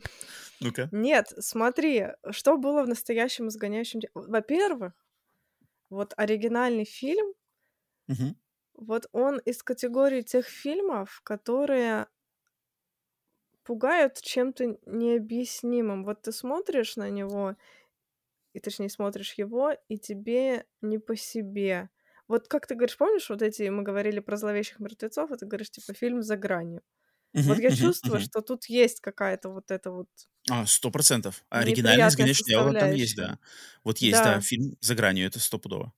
S3: Ну-ка.
S2: Нет, смотри, что было в настоящем изгоняющем. Во-первых, вот оригинальный фильм,
S3: Мгм.
S2: вот он из категории тех фильмов, которые пугают чем-то необъяснимым. Вот ты смотришь на него, и точнее смотришь его, и тебе не по себе. Вот как ты говоришь, помнишь, вот эти, мы говорили про зловещих мертвецов, и ты говоришь, типа, фильм «За гранью». Вот
S3: Мгм,
S2: я
S3: мгм,
S2: чувствую,
S3: мгм.
S2: что тут есть какая-то вот эта вот...
S3: А, сто процентов. Оригинальный
S2: Неприятная
S3: изгоняющий дьявола там есть, да. Вот есть, да,
S2: Да.
S3: фильм «За гранью», это стопудово.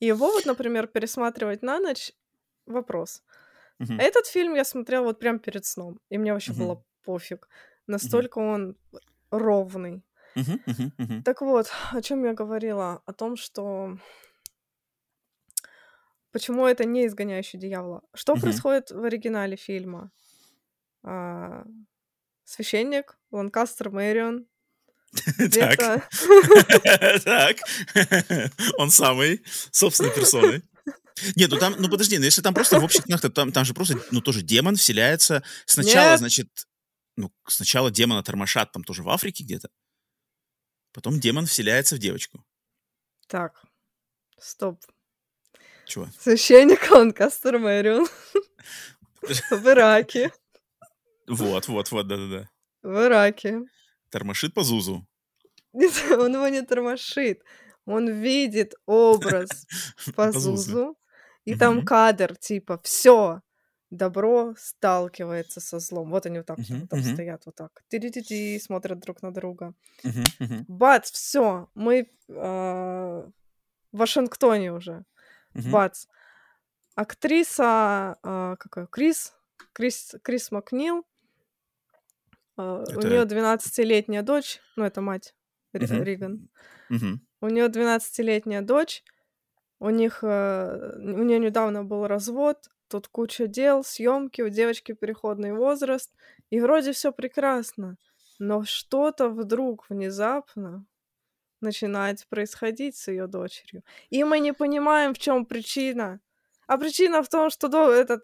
S2: И его вот, например, пересматривать на ночь — вопрос.
S3: Мгм.
S2: Этот фильм я смотрела вот прям перед сном, и мне вообще
S3: Мгм.
S2: было пофиг. Настолько он ровный.
S3: Мгм, мгм, мгм.
S2: Так вот, о чем я говорила? О том, что почему это не изгоняющий дьявола. Что
S3: Мгм.
S2: происходит в оригинале фильма? А, священник Ланкастер Мэрион
S3: Так. Так. Он самый, собственной персоной. Нет, ну там, ну подожди, ну если там просто в общих тонах, там, там же просто, ну тоже демон вселяется. Сначала,
S2: Нет.
S3: значит, ну сначала демона тормошат там тоже в Африке где-то. Потом демон вселяется в девочку.
S2: Так, стоп.
S3: Чего?
S2: Священник Ланкастер Мэрион в Ираке.
S3: Вот, вот, вот, да-да-да.
S2: В Ираке.
S3: Тормошит по Зузу.
S2: Нет, он его не тормошит. Он видит образ по
S3: Зузу.
S2: И там кадр типа все добро сталкивается со злом. Вот они вот так
S3: Мгм,
S2: вот там
S3: мгм.
S2: стоят вот так. Ти-ди-ти-ти, смотрят друг на друга.
S3: Мгм, мгм,
S2: Бац, все, мы а, в Вашингтоне уже.
S3: Мгм.
S2: Бац. Актриса, а, какая, Крис, Крис, Крис Макнил. У
S3: Это-
S2: нее 12-летняя дочь, ну это мать
S3: Мгм.
S2: Риган.
S3: Мгм.
S2: У нее 12-летняя дочь. У них э, у нее недавно был развод. Тут куча дел, съемки, у девочки переходный возраст. И вроде все прекрасно. Но что-то вдруг внезапно начинает происходить с ее дочерью. И мы не понимаем, в чем причина. А причина в том, что до, этот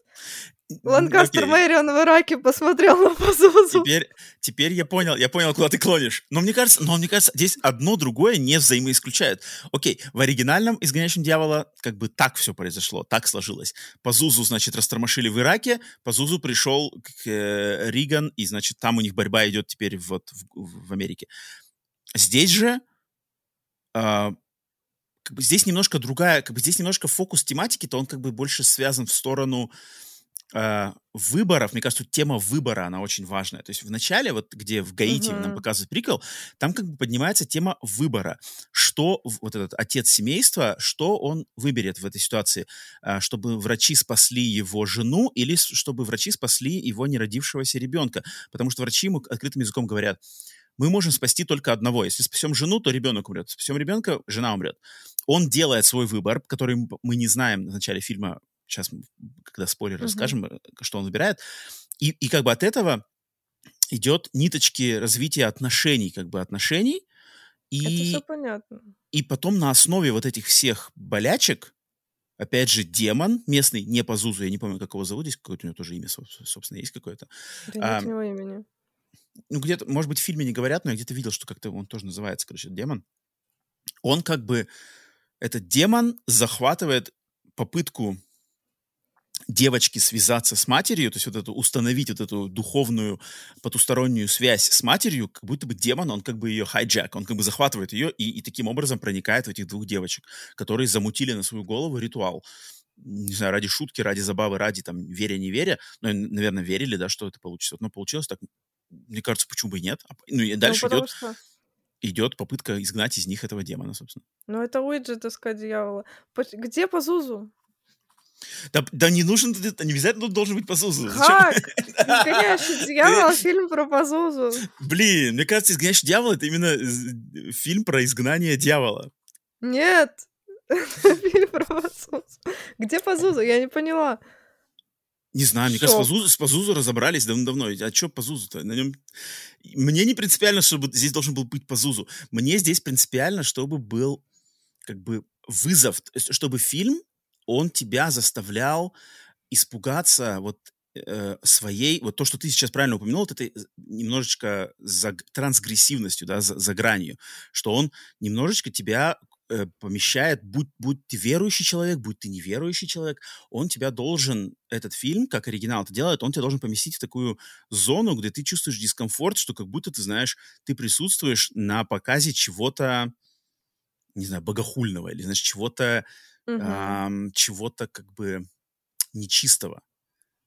S2: Ланкастер
S3: Окей.
S2: Мэрион в Ираке посмотрел на Пазузу.
S3: Теперь, теперь я понял, я понял, куда ты клонишь. Но мне кажется, но мне кажется, здесь одно другое не взаимоисключает. Окей, в оригинальном «Изгоняющем дьявола» как бы так все произошло, так сложилось. Пазузу, значит, растормошили в Ираке, Пазузу пришел к э, Риган, и, значит, там у них борьба идет теперь вот в, в Америке. Здесь же как бы здесь немножко другая, как бы здесь немножко фокус тематики, то он как бы больше связан в сторону э, выборов, мне кажется, тема выбора, она очень важная. То есть в начале, вот где в Гаити uh-huh. нам показывают прикол, там как бы поднимается тема выбора. Что вот этот отец семейства, что он выберет в этой ситуации? Э, чтобы врачи спасли его жену или чтобы врачи спасли его неродившегося ребенка? Потому что врачи ему открытым языком говорят, мы можем спасти только одного. Если спасем жену, то ребенок умрет. Спасем ребенка, жена умрет. Он делает свой выбор, который мы не знаем в начале фильма, сейчас, когда спойлер uh-huh. расскажем, э, что он выбирает. И, и как бы от этого идет ниточки развития отношений, как бы отношений.
S2: И, Это все понятно.
S3: И потом на основе вот этих всех болячек, опять же, демон местный, не по Зузу, я не помню, как его зовут, здесь какое-то у него тоже имя, собственно, есть какое-то.
S2: Да а, нет его имени.
S3: Ну, где-то, может быть, в фильме не говорят, но я где-то видел, что как-то он тоже называется, короче, демон. Он как бы, этот демон захватывает попытку девочки связаться с матерью, то есть вот эту, установить вот эту духовную потустороннюю связь с матерью, как будто бы демон, он как бы ее хайджак, он как бы захватывает ее и, и таким образом проникает в этих двух девочек, которые замутили на свою голову ритуал. Не знаю, ради шутки, ради забавы, ради там веря, не веря, но, наверное, верили, да, что это получится. Но получилось так, мне кажется, почему бы и нет. А ну и дальше ну, идет... Что идет попытка изгнать из них этого демона, собственно.
S2: Ну, это Уиджи, доска дьявола. Где Пазузу?
S3: Да, да не нужен, не обязательно должен быть Пазузу.
S2: Как? Изгоняющий дьявол, фильм про Пазузу.
S3: Блин, мне кажется, изгоняющий дьявол это именно фильм про изгнание дьявола.
S2: Нет, фильм про Пазузу. Где Пазузу? Я не поняла.
S3: Не знаю, мне кажется, Пазузу, с Пазузу разобрались давно-давно. А что Пазузу-то? На нем... Мне не принципиально, чтобы здесь должен был быть Пазузу. Мне здесь принципиально, чтобы был как бы вызов, чтобы фильм он тебя заставлял испугаться вот э, своей, вот то, что ты сейчас правильно упомянул, вот это немножечко за трансгрессивностью, да, за, за гранью, что он немножечко тебя э, помещает, будь, будь ты верующий человек, будь ты неверующий человек, он тебя должен, этот фильм, как оригинал это делает, он тебя должен поместить в такую зону, где ты чувствуешь дискомфорт, что как будто ты знаешь, ты присутствуешь на показе чего-то, не знаю, богохульного или, знаешь, чего-то угу. а, чего-то как бы нечистого.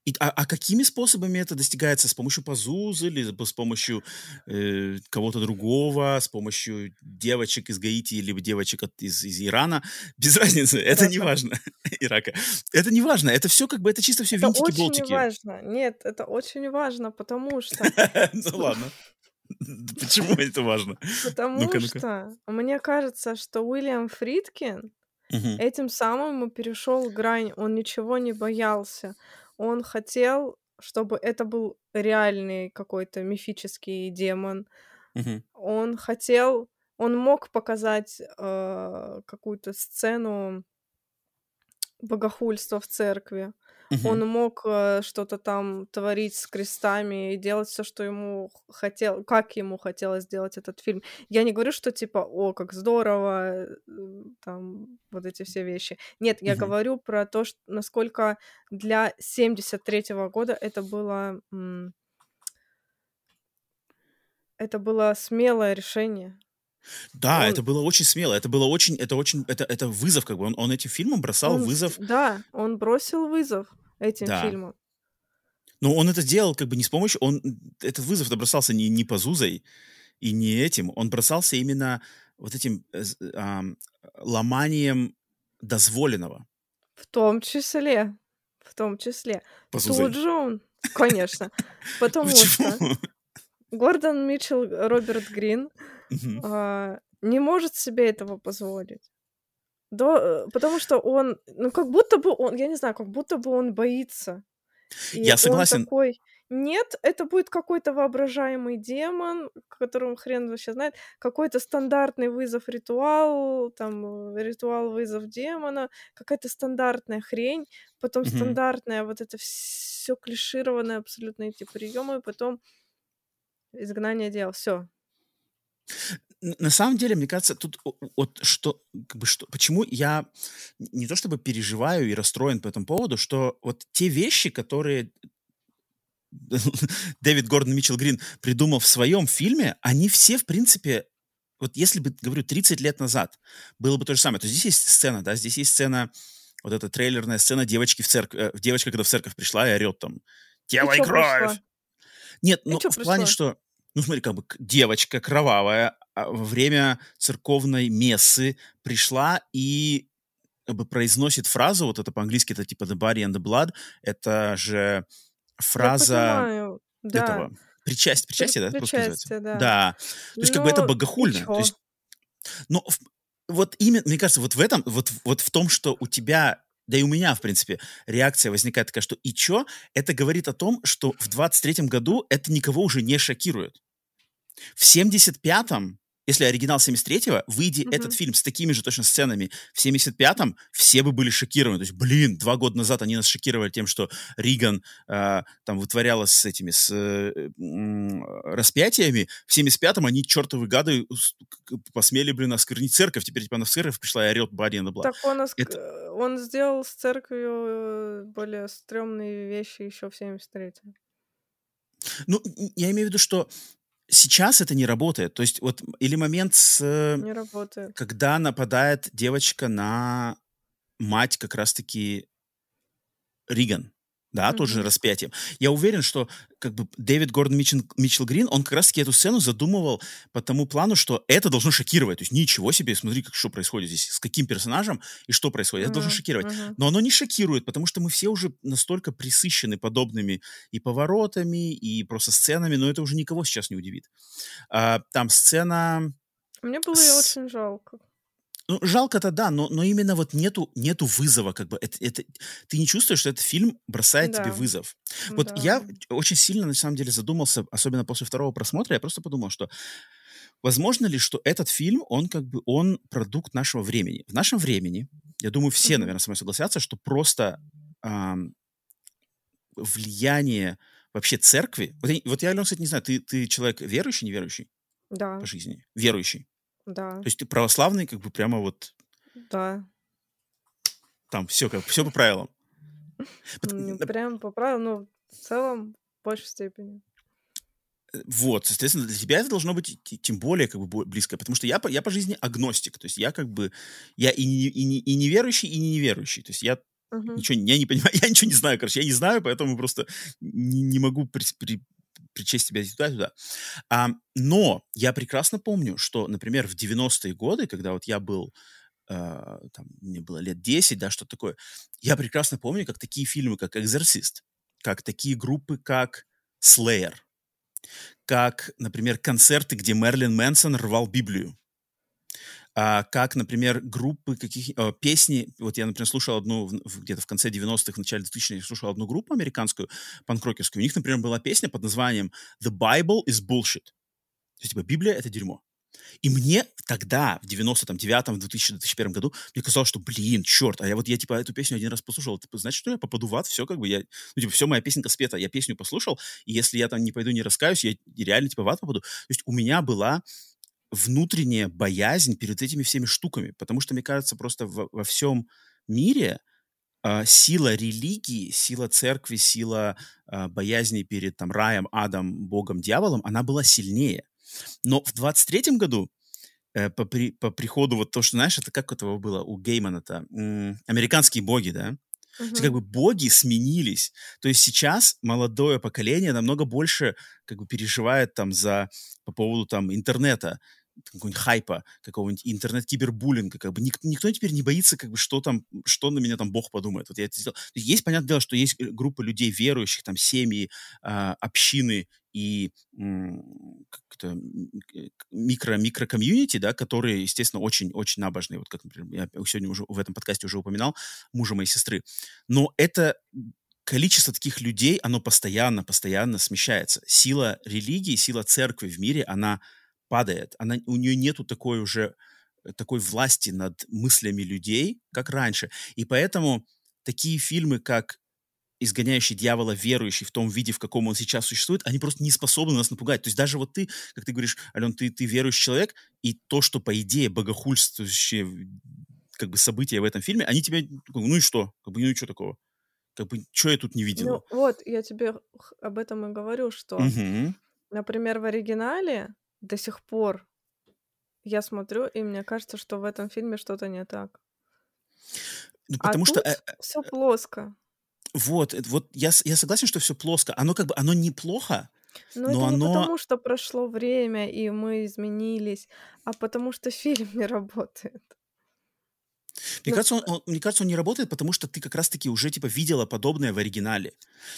S3: И, а, а какими способами это достигается? С помощью пазузы или с помощью э, кого-то другого, с помощью девочек из Гаити или девочек от, из, из Ирана? Без разницы, это не важно. Ирака. Это не важно, это все как бы, это чисто все винтики-болтики.
S2: Это очень важно. Нет, это очень важно, потому что...
S3: Ну ладно. Почему это важно?
S2: Потому что мне кажется, что Уильям Фридкин. Этим самым перешел грань, он ничего не боялся. Он хотел, чтобы это был реальный какой-то мифический демон.
S3: Мгм.
S2: Он хотел, он мог показать э, какую-то сцену богохульства в церкви. Угу. Он мог э, что-то там творить с крестами и делать все, что ему хотел, как ему хотелось сделать этот фильм. Я не говорю, что типа, о, как здорово, э, там вот эти все вещи. Нет, я угу. говорю про то, что, насколько для 73-го года это было это было смелое решение.
S3: Да, он... это было очень смело, это было очень, это очень, это, это вызов, как бы, он, он этим фильмом бросал
S2: он,
S3: вызов.
S2: Да, он бросил вызов этим да. фильмом.
S3: Но он это сделал как бы не с помощью, он, этот вызов бросался не, не по Зузой и не этим, он бросался именно вот этим э, э, ломанием дозволенного.
S2: В том числе, в том числе. Тут же конечно, потому что Гордон Митчелл, Роберт Грин а, не может себе этого позволить. Да, э, потому что он, ну, как будто бы он, я не знаю, как будто бы он боится.
S3: И я согласен.
S2: Такой, нет, это будет какой-то воображаемый демон, которым хрен вообще знает, какой-то стандартный вызов ритуал, там, э, ритуал вызов демона, какая-то стандартная хрень, потом mm-hmm. стандартная вот это все клишированное абсолютно эти приемы, потом изгнание дел, все.
S3: На самом деле, мне кажется, тут вот что, как бы что, почему я не то чтобы переживаю и расстроен по этому поводу, что вот те вещи, которые Дэвид Гордон Митчелл Грин придумал в своем фильме, они все, в принципе, вот если бы, говорю, 30 лет назад было бы то же самое, то здесь есть сцена, да, здесь есть сцена, вот эта трейлерная сцена девочки в церковь, э, девочка, когда в церковь пришла и орет там, и кровь. Пришла? Нет, ну, в плане, что, ну, смотри, как бы девочка кровавая а, во время церковной мессы пришла и как бы произносит фразу, вот это по-английски, это типа the body and the blood, это же фраза
S2: да.
S3: этого причастие, причастие,
S2: да, причастие, да.
S3: Да, то есть Но... как бы это богохульно. То есть, но вот именно, мне кажется, вот в этом, вот, вот в том, что у тебя да и у меня, в принципе, реакция возникает такая, что и чё? Это говорит о том, что в 23-м году это никого уже не шокирует. В 75-м если оригинал 73-го, выйди mm-hmm. этот фильм с такими же точно сценами в 75-м, все бы были шокированы. То есть, блин, два года назад они нас шокировали тем, что Риган э, там вытворяла с этими, с э, э, распятиями. В 75-м они, чертовы гады, посмели, блин, осквернить церковь. Теперь, типа, она в церковь пришла и орет Бади на
S2: Так он, оск... Это... Э, он сделал с церковью э, более стрёмные вещи еще в 73-м.
S3: Ну, я имею в виду, что сейчас это не работает. То есть вот или момент с...
S2: Не работает.
S3: Когда нападает девочка на мать как раз-таки Риган да, mm-hmm. тоже распятием. Я уверен, что как бы Дэвид Гордон Митчел, Митчел Грин, он как раз-таки эту сцену задумывал по тому плану, что это должно шокировать. То есть ничего себе, смотри, как, что происходит здесь, с каким персонажем и что происходит. Это mm-hmm. должно шокировать. Mm-hmm. Но оно не шокирует, потому что мы все уже настолько присыщены подобными и поворотами, и просто сценами, но это уже никого сейчас не удивит. А, там сцена...
S2: Мне было с... ее очень жалко.
S3: Ну, жалко-то да, но, но именно вот нету, нету вызова, как бы. Это, это, ты не чувствуешь, что этот фильм бросает да. тебе вызов. Вот да. я очень сильно, на самом деле, задумался, особенно после второго просмотра, я просто подумал, что возможно ли, что этот фильм, он как бы, он продукт нашего времени. В нашем времени, я думаю, все, mm-hmm. наверное, со мной согласятся, что просто эм, влияние вообще церкви... Вот, вот я, Алена, кстати, не знаю, ты, ты человек верующий, неверующий?
S2: Да.
S3: По жизни? Верующий?
S2: Да.
S3: То есть ты православный, как бы прямо вот...
S2: Да.
S3: Там все как все по правилам.
S2: Прям по правилам, но в целом в большей степени.
S3: Э, вот, соответственно, для тебя это должно быть тем более как бы близко, потому что я, я по жизни агностик, то есть я как бы, я и не, и не, и не верующий, и не неверующий, то есть я uh-huh. ничего, я не понимаю, я ничего не знаю, короче, я не знаю, поэтому просто не, не могу при, при, причесть себя туда-туда. А, но я прекрасно помню, что, например, в 90-е годы, когда вот я был Uh, там, мне было лет 10, да, что такое. Я прекрасно помню, как такие фильмы, как «Экзорцист», как такие группы, как «Slayer», как, например, концерты, где Мерлин Мэнсон рвал Библию, а, как, например, группы, каких а, песни, вот я, например, слушал одну где-то в конце 90-х, в начале 2000-х, слушал одну группу американскую, панкрокерскую, у них, например, была песня под названием «The Bible is bullshit». То есть, типа, Библия — это дерьмо. И мне тогда, в 99-м, в 2000-2001 году, мне казалось, что, блин, черт, а я вот, я, типа, эту песню один раз послушал, типа, значит, что я попаду в ад, все, как бы, я, ну, типа, все, моя песенка спета, я песню послушал, и если я там не пойду, не раскаюсь, я реально, типа, в ад попаду. То есть у меня была внутренняя боязнь перед этими всеми штуками, потому что, мне кажется, просто во, во всем мире э, сила религии, сила церкви, сила э, боязни перед там раем, адом, богом, дьяволом, она была сильнее. Но в 23-м году э, по, при, по приходу вот то, что, знаешь, это как этого было у Геймана-то? М- американские боги, да? Uh-huh. То есть как бы боги сменились. То есть сейчас молодое поколение намного больше как бы переживает там за по поводу там интернета, какого-нибудь хайпа, какого-нибудь интернет-кибербуллинга, как бы ник- никто теперь не боится, как бы, что там, что на меня там Бог подумает. Вот я это сделал. Есть, понятное дело, что есть э, группа людей верующих, там, семьи, э, общины и как-то микро-микро-комьюнити, да, которые, естественно, очень-очень набожные. Вот как, например, я сегодня уже в этом подкасте уже упоминал мужа моей сестры. Но это количество таких людей, оно постоянно, постоянно смещается. Сила религии, сила церкви в мире, она падает. Она, у нее нету такой уже э, такой власти над мыслями людей, как раньше. И поэтому такие фильмы, как изгоняющий дьявола, верующий в том виде, в каком он сейчас существует, они просто не способны нас напугать. То есть даже вот ты, как ты говоришь, Ален, ты, ты верующий человек, и то, что, по идее, богохульствующие как бы события в этом фильме, они тебя, ну и что? Как бы, ну и что такого? Как бы, что я тут не видел? Ну
S2: вот, я тебе об этом и говорю, что,
S3: угу.
S2: например, в оригинале до сих пор я смотрю, и мне кажется, что в этом фильме что-то не так.
S3: Ну,
S2: А
S3: потому что...
S2: тут
S3: э, э,
S2: все плоско.
S3: Вот, э, вот я, я согласен, что все плоско. Оно как бы, оно неплохо,
S2: Но
S3: но
S2: это не
S3: оно...
S2: потому, что прошло время, и мы изменились, а потому что фильм не работает.
S3: Мне
S2: Ну,
S3: кажется, он, он- мне кажется, он не работает, потому что ты как раз-таки уже типа видела подобное в оригинале.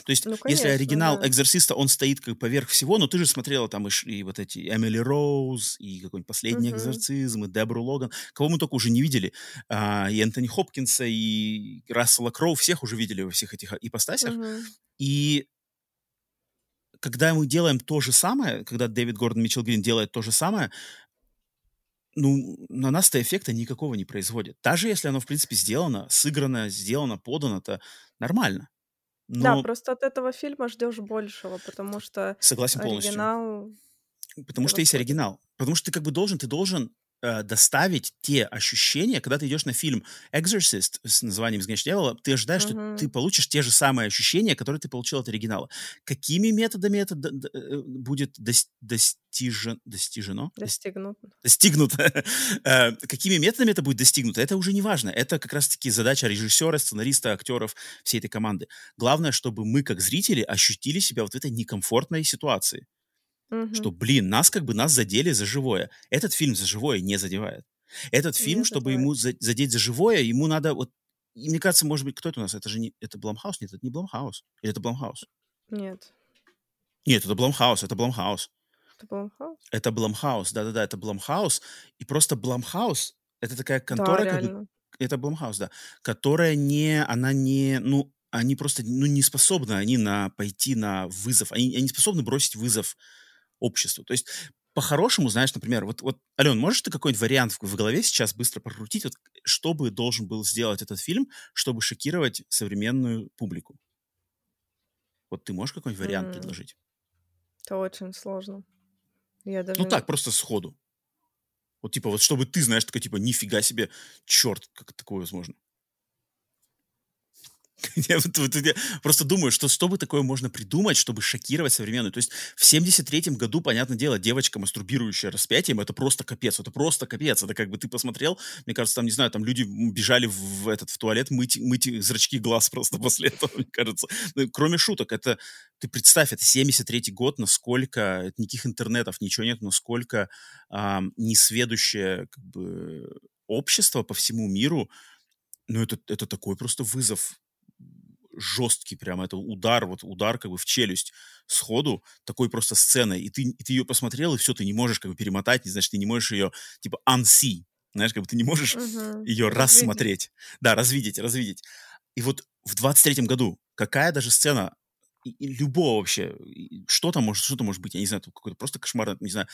S3: То есть,
S2: ну,
S3: если
S2: конечно,
S3: оригинал
S2: да.
S3: «Экзорциста», он стоит как поверх всего, но ты же смотрела там и, и вот эти Эмили Роуз, и какой-нибудь «Последний
S2: Мгм.
S3: экзорцизм», и Дебру Логан, кого мы только уже не видели. А, и Энтони Хопкинса, и Рассела Кроу, всех уже видели во всех этих ипостасях.
S2: Мгм.
S3: И когда мы делаем то же самое, когда Дэвид Гордон Митчелл Грин делает то же самое, ну, на нас-то эффекта никакого не производит. Даже если оно, в принципе, сделано, сыграно, сделано, подано, это нормально.
S2: Да,
S3: Но
S2: просто от этого фильма ждешь большего, потому что
S3: согласен полностью.
S2: оригинал
S3: Потому что есть оригинал. Потому что ты как бы должен, ты должен э, доставить те ощущения, когда ты идешь на фильм Exorcist с названием «Изгоняющий дьявола», ты ожидаешь, что
S2: Мгм.
S3: ты получишь те же самые ощущения, которые ты получил от оригинала. Какими методами это д- д- э, будет дос- достижен- достижено? Дос-
S2: достигнут.
S3: достигнуто. Э, Какими методами это будет достигнуто, это уже не важно. Это как раз-таки задача режиссера, сценариста, актеров, всей этой команды. Главное, чтобы мы, как зрители, ощутили себя вот в этой некомфортной ситуации.
S2: Мгм.
S3: Что, блин, нас как бы нас задели за живое. Этот фильм за живое не задевает. Этот фильм,
S2: Не
S3: чтобы
S2: задевает.
S3: ему за- задеть за живое, ему надо вот... И мне кажется, может быть, кто это у нас? Это же не... Это Бламхаус? Нет, это не Бламхаус. Или это Бламхаус?
S2: Нет.
S3: Нет, это Бламхаус, это Бламхаус.
S2: Это Blumhouse?
S3: Это Бламхаус, да-да-да, это Бламхаус. И просто Бламхаус — это такая
S2: Да,
S3: контора, как бы, это Блумхаус, да, которая не, она не, ну, они просто, ну, не способны они на, пойти на вызов, они, они не способны бросить вызов обществу. То есть, по-хорошему, знаешь, например, вот, вот, Ален, можешь ты какой-нибудь вариант в, в голове сейчас быстро прокрутить, вот, что бы должен был сделать этот фильм, чтобы шокировать современную публику? Вот ты можешь какой-нибудь вариант
S2: М.
S3: предложить?
S2: Это очень сложно. Я даже...
S3: Ну так, просто сходу. Вот типа, вот чтобы ты, знаешь, такой, типа, нифига себе, черт, как такое возможно. Я вот- вот я просто думаю, что что бы такое можно придумать, чтобы шокировать современную. То есть в 73-м году, понятное дело, девочка, мастурбирующая распятием, это просто капец, это просто капец. Это как бы ты посмотрел, мне кажется, там, не знаю, там люди бежали в, этот, в туалет мыть, мыть зрачки глаз просто после этого, мне кажется. Ну, Кроме шуток, это, ты представь, это 73-й год, насколько, никаких интернетов, ничего нет, насколько ам, несведущее как бы, общество по всему миру, ну, это, это такой просто вызов жесткий прямо, это удар, вот удар как бы в челюсть сходу, такой просто сценой, и ты, и ты ее посмотрел, и все, ты не можешь как бы перемотать, не знаешь, ты не можешь ее, типа, unsee, знаешь, как бы ты не можешь
S2: Мгм.
S3: ее рассмотреть. Да, развидеть, развидеть. И вот в 23-м году какая даже сцена и- и любого вообще, и что там может, что там может быть, я не знаю, какой-то просто кошмар, не знаю,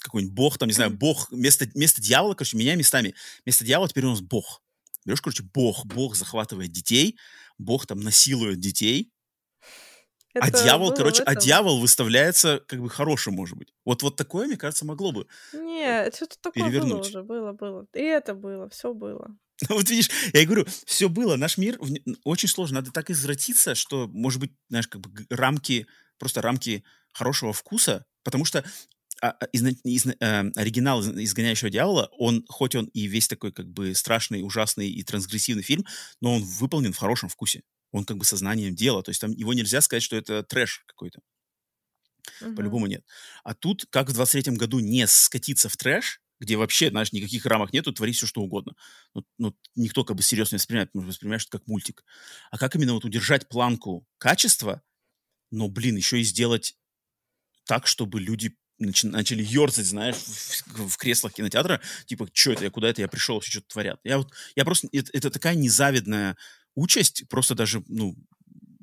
S3: какой-нибудь бог, там, не знаю, бог, вместо, вместо дьявола, короче, меня местами, вместо дьявола теперь у нас бог. Берешь, короче, бог, бог захватывает детей, бог там насилует детей, а
S2: Это
S3: дьявол,
S2: было в
S3: короче, а дьявол выставляется как бы хорошим, может быть. Вот, вот такое, мне кажется, могло бы.
S2: Нет, что-то такое было
S3: перевернуть.
S2: уже, было, было. И это было, все было.
S3: Вот видишь, я и говорю, все было. Наш мир не- очень сложно. Надо так извратиться, что, может быть, знаешь, как бы рамки, просто рамки хорошего вкуса, потому что а, а, изна- изна- э, оригинал «Из- «Изгоняющего дьявола», он, хоть он и весь такой как бы страшный, ужасный и трансгрессивный фильм, но он выполнен в хорошем вкусе. Он как бы сознанием дела. То есть там его нельзя сказать, что это трэш какой-то.
S2: Мгм.
S3: По-любому нет. А тут, как в 23-м году не скатиться в трэш, где вообще, знаешь, никаких рамок нету, творить все, что угодно. Ну, ну, никто как бы серьезно не воспринимает, потому что воспринимаешь это как мультик. А как именно вот удержать планку качества, но, блин, еще и сделать так, чтобы люди начали ерзать, знаешь, в, в креслах кинотеатра, типа, что это, я куда это, я пришел, вообще что-то творят. Я вот, я просто, это, это такая незавидная участь, просто даже, ну,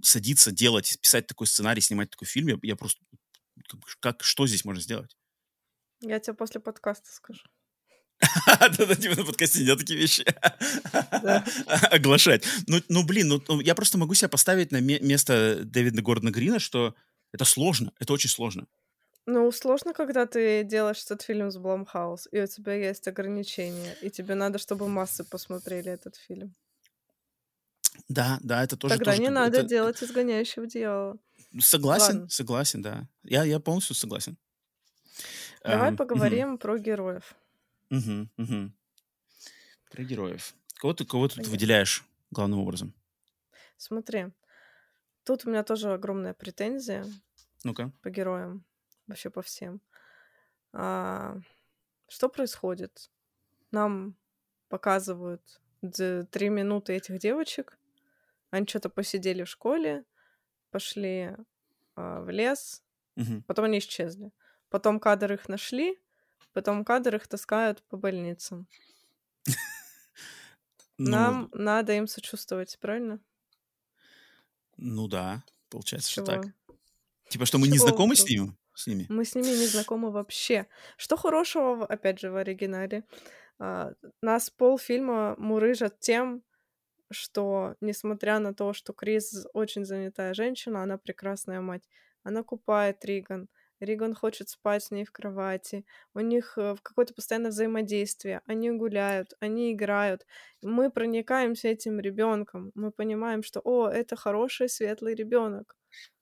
S3: садиться, делать, писать такой сценарий, снимать такой фильм, я, я просто, как, как, что здесь можно сделать?
S2: Я тебе после подкаста скажу.
S3: Да-да, типа на подкасте нельзя такие вещи оглашать. Ну, ну, блин, ну, ну, я просто могу себя поставить на ме- место Дэвида Гордона Грина, что это сложно, это очень сложно.
S2: Ну, сложно, когда ты делаешь этот фильм с Blumhouse, и у тебя есть ограничения, и тебе надо, чтобы массы посмотрели этот фильм.
S3: Да, да, это тоже...
S2: Тогда
S3: тоже
S2: не надо
S3: это-
S2: делать изгоняющего дьявола.
S3: Согласен,
S2: Ладно.
S3: согласен, да. Я, я полностью согласен.
S2: Давай
S3: мгм.
S2: поговорим про героев.
S3: Угу, угу. Про героев. Кого ты, кого ты выделяешь главным образом?
S2: Смотри, тут у меня тоже огромная претензия.
S3: Ну-ка.
S2: По героям. Вообще по всем. А, что происходит? Нам показывают три минуты этих девочек. Они что-то посидели в школе, пошли а, в лес,
S3: угу.
S2: потом они исчезли. Потом кадр их нашли, потом кадр их таскают по больницам. Ну, Нам надо им сочувствовать, правильно?
S3: Ну да, получается, что так. Типа, что мы не знакомы с ними? С ними?
S2: Мы с ними не знакомы вообще. Что хорошего, опять же, в оригинале? А, нас полфильма мурыжат тем, что, несмотря на то, что Крис очень занятая женщина, она прекрасная мать. Она купает Риган, Риган хочет спать с ней в кровати, у них э, какое-то постоянное взаимодействие, они гуляют, они играют. Мы проникаемся этим ребенком, мы понимаем, что, о, это хороший, светлый ребенок.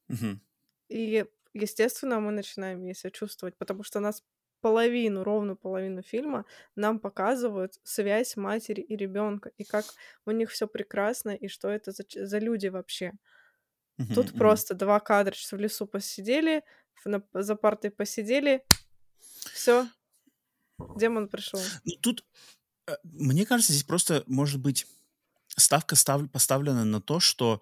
S3: Угу.
S2: И, естественно, мы начинаем ей сочувствовать, потому что нас половину, ровно половину фильма нам показывают связь матери и ребенка, и как у них все прекрасно, и что это за, за люди вообще. Тут просто два кадра, что в лесу посидели, на, за партой посидели, все, демон пришел.
S3: Ну, тут, э, мне кажется, здесь просто, может быть, ставка став, поставлена на то, что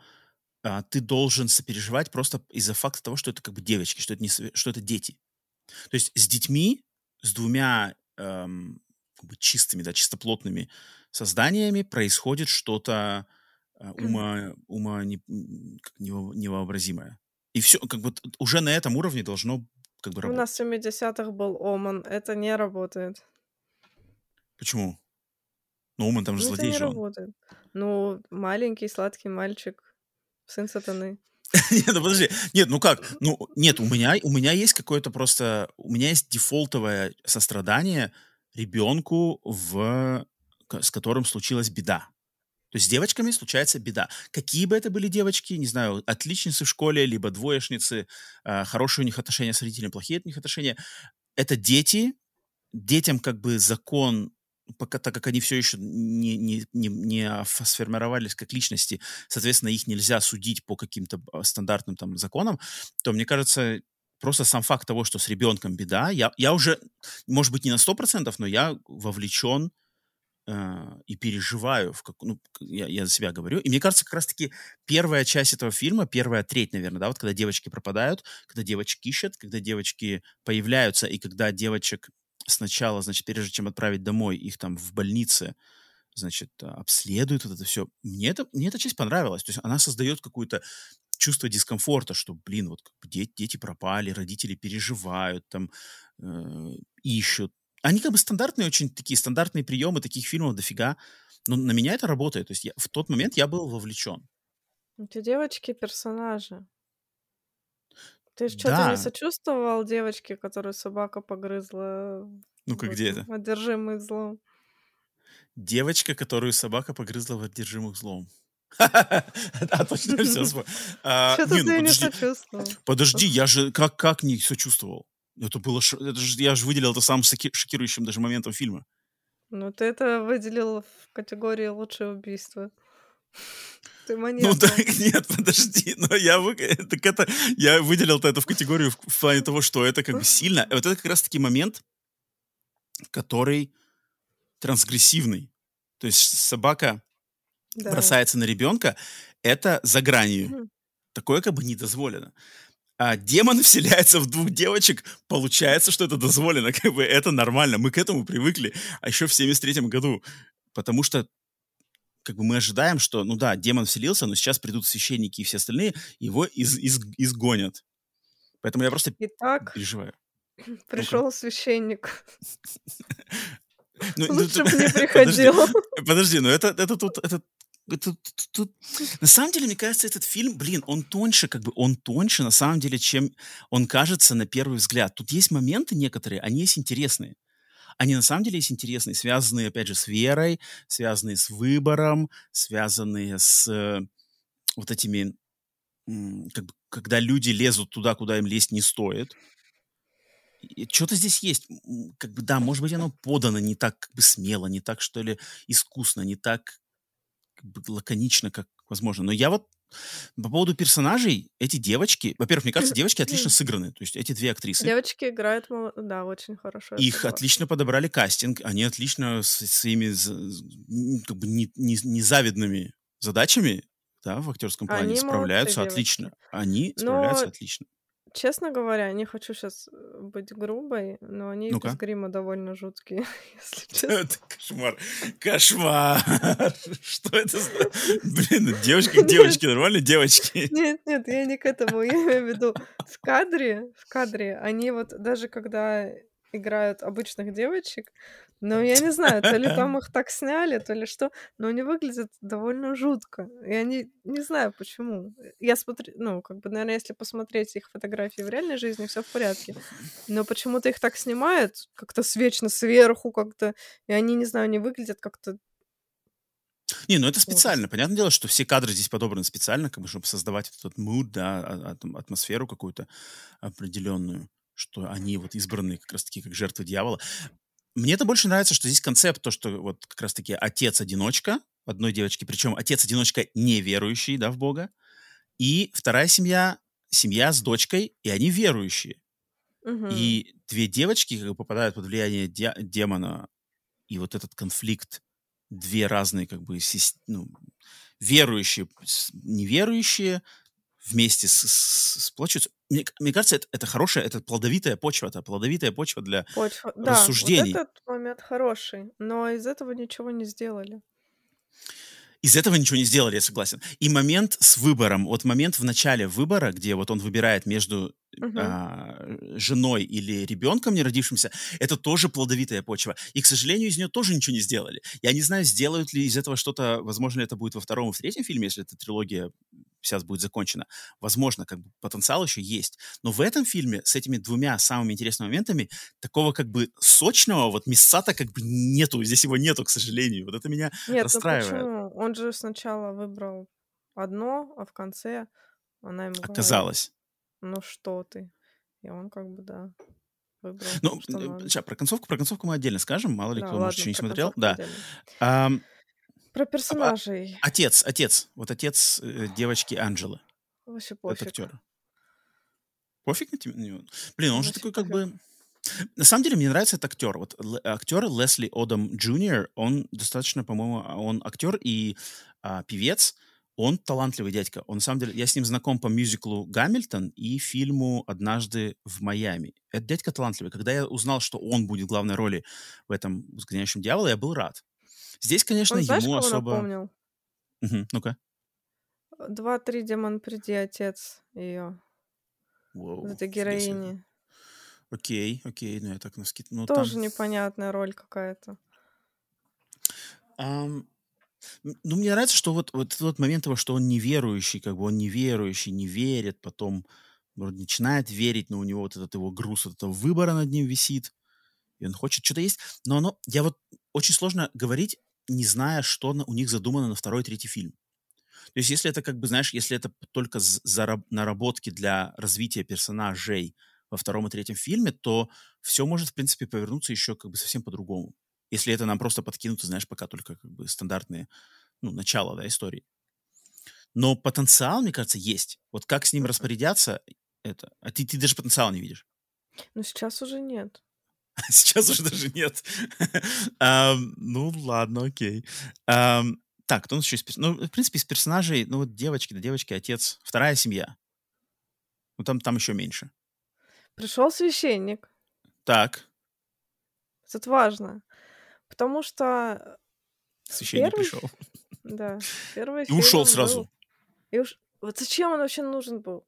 S3: а, ты должен сопереживать просто из-за факта того, что это как бы девочки, что это, не, что это дети. То есть с детьми с двумя эм, как бы чистыми, да, чистоплотными созданиями происходит что-то э, ума, ума не, невообразимое. И все, как бы уже на этом уровне должно как бы
S2: работать. У нас в 70-х был Оман, это не работает.
S3: Почему? Ну, Оман там же ну, злодей
S2: это не работает. Ну, маленький сладкий мальчик, сын сатаны.
S3: Нет, ну подожди. Нет, ну как? Ну, нет, у меня, у меня есть какое-то просто... У меня есть дефолтовое сострадание ребенку, в, с которым случилась беда. То есть с девочками случается беда. Какие бы это были девочки, не знаю, отличницы в школе, либо двоечницы, э, хорошие у них отношения с родителями, плохие от них отношения. Это дети, детям как бы закон пока, так как они все еще не, не, не, не сформировались как личности, соответственно, их нельзя судить по каким-то а, стандартным там законам, то, мне кажется, просто сам факт того, что с ребенком беда, я, я уже, может быть, не на 100%, но я вовлечен э, и переживаю, в как, ну, я, я за себя говорю. И мне кажется, как раз-таки первая часть этого фильма, первая треть, наверное, да, вот когда девочки пропадают, когда девочки ищут, когда девочки появляются, и когда девочек сначала, значит, прежде чем отправить домой, их там в больнице, значит, обследуют вот это все. Мне, это, мне эта часть понравилась. То есть она создает какое-то чувство дискомфорта, что, блин, вот дети, дети пропали, родители переживают, там, э, ищут. Они как бы стандартные очень такие, стандартные приемы таких фильмов дофига. Но на меня это работает. То есть я, в тот момент я был вовлечен.
S2: Эти девочки персонажи. Ты что-то да. не сочувствовал девочке, которую собака погрызла?
S3: Ну-ка, где это?
S2: Одержимый злом.
S3: Девочка, которую собака погрызла в одержимых злом. Да, точно все.
S2: Что-то ты не сочувствовал.
S3: Подожди, я же как как не сочувствовал? Это было, это же, я же выделил это самым шокирующим даже моментом фильма.
S2: Ну, ты это выделил в категории лучшее убийство. Ты
S3: Ну так нет, подожди, но я, вы, так это, я выделил это в категорию в, в плане того, что это как бы сильно. Вот это как раз-таки момент, который трансгрессивный. То есть собака да. бросается на ребенка, это за гранью. Угу. Такое как бы не дозволено. А демон вселяется в двух девочек, получается, что это дозволено, как бы это нормально. Мы к этому привыкли, а еще в 73 году. Потому что как бы мы ожидаем, что, ну да, демон вселился, но сейчас придут священники и все остальные, его из, из, изгонят. Поэтому я просто Итак, переживаю.
S2: Пришел ну священник. Ну, Лучше бы не приходил.
S3: Подожди, но это, это тут, это, это, тут... На самом деле, мне кажется, этот фильм, блин, он тоньше, как бы он тоньше, на самом деле, чем он кажется на первый взгляд. Тут есть моменты некоторые, они есть интересные они на самом деле есть интересные, связанные, опять же, с верой, связанные с выбором, связанные с э, вот этими, как бы, когда люди лезут туда, куда им лезть не стоит. что-то здесь есть. Как бы, да, может быть, оно подано не так как бы смело, не так, что ли, искусно, не так как бы, лаконично, как возможно. Но я вот по поводу персонажей, эти девочки, во-первых, мне кажется, девочки отлично сыграны, то есть эти две актрисы.
S2: Девочки играют, да, очень хорошо.
S3: Их отлично подобрали кастинг, они отлично с своими как бы незавидными задачами да, в актерском плане они справляются отлично. Они справляются Но отлично.
S2: Честно говоря, не хочу сейчас э, быть грубой, но они ну без грима довольно жуткие, если честно.
S3: Это кошмар. Кошмар. Что это за... Блин, девочки девочки, нормально девочки?
S2: Нет, нет, я не к этому. Я имею в виду в кадре, в кадре, они вот даже когда играют обычных девочек, но я не знаю, то ли там их так сняли, то ли что, но они выглядят довольно жутко. И они, не знаю почему. Я смотрю, ну, как бы, наверное, если посмотреть их фотографии в реальной жизни, все в порядке. Но почему-то их так снимают, как-то свечно сверху, как-то, и они, не знаю, не выглядят как-то
S3: не, ну это специально. Понятное дело, что все кадры здесь подобраны специально, как бы, чтобы создавать этот муд, да, а, а, атмосферу какую-то определенную, что они вот избраны как раз-таки как жертвы дьявола. Мне это больше нравится, что здесь концепт, то, что вот как раз-таки отец-одиночка одной девочки, причем отец-одиночка неверующий, да, в Бога, и вторая семья, семья с дочкой, и они верующие. Угу. И две девочки как бы попадают под влияние де- демона, и вот этот конфликт, две разные как бы ну, верующие, неверующие, вместе с, с, сплачиваются. Мне, мне кажется, это, это хорошая, это плодовитая почва, это плодовитая почва для почва. рассуждений.
S2: Да, вот этот момент хороший, но из этого ничего не сделали.
S3: Из этого ничего не сделали, я согласен. И момент с выбором, вот момент в начале выбора, где вот он выбирает между uh-huh. а, женой или ребенком не родившимся, это тоже плодовитая почва. И, к сожалению, из нее тоже ничего не сделали. Я не знаю, сделают ли из этого что-то, возможно, это будет во втором и в третьем фильме, если эта трилогия сейчас будет закончена. Возможно, как бы потенциал еще есть. Но в этом фильме с этими двумя самыми интересными моментами такого как бы сочного вот мяса-то как бы нету. Здесь его нету, к сожалению. Вот это меня Нет, ну расстраивает.
S2: Ну почему? Он же сначала выбрал одно, а в конце она ему
S3: Оказалось.
S2: Говорит, ну что ты? И он как бы, да, выбрал.
S3: Ну, сейчас, про концовку, про концовку мы отдельно скажем, мало ли да, кто, ладно, может, еще не смотрел. Да. А,
S2: про персонажей.
S3: А, отец, отец. Вот отец э, девочки Анджелы.
S2: Вообще пофиг.
S3: Это актер. Пофиг на него? Блин, он Вообще же такой как бы... На самом деле мне нравится этот актер. Вот актер Лесли Одам Джуниор, он достаточно, по-моему, он актер и а, певец. Он талантливый дядька. Он на самом деле, я с ним знаком по мюзиклу Гамильтон и фильму «Однажды в Майами». Этот дядька талантливый. Когда я узнал, что он будет в главной роли в этом «Изгоняющем дьявола», я был рад. Здесь, конечно, Он, знаешь, ему особо...
S2: напомнил?
S3: Угу, ну-ка.
S2: Два-три демон, приди, отец ее. Воу, Это героини.
S3: Окей, окей, ну я так на скид... Ну,
S2: Тоже там... непонятная роль какая-то.
S3: Um, ну, мне нравится, что вот, вот тот момент того, что он неверующий, как бы он неверующий, не верит, потом вроде начинает верить, но у него вот этот его груз, вот этого выбора над ним висит, и он хочет что-то есть, но оно, я вот, очень сложно говорить не зная, что у них задумано на второй и третий фильм. То есть если это, как бы, знаешь, если это только зараб- наработки для развития персонажей во втором и третьем фильме, то все может, в принципе, повернуться еще как бы совсем по-другому. Если это нам просто подкинуто, знаешь, пока только как бы стандартные, ну, начало, да, истории. Но потенциал, мне кажется, есть. Вот как с ним распорядятся, это... А ты, ты даже потенциала не видишь.
S2: Ну, сейчас уже нет.
S3: Сейчас уже даже нет. um, ну, ладно, окей. Um, так, кто у нас еще из Ну, в принципе, из персонажей, ну, вот девочки, да девочки, отец, вторая семья. Ну, там, там еще меньше.
S2: Пришел священник.
S3: Так.
S2: Это важно. Потому что...
S3: Священник первый... пришел.
S2: Да. Первый
S3: И ушел сразу.
S2: Был... И уж... Вот зачем он вообще нужен был?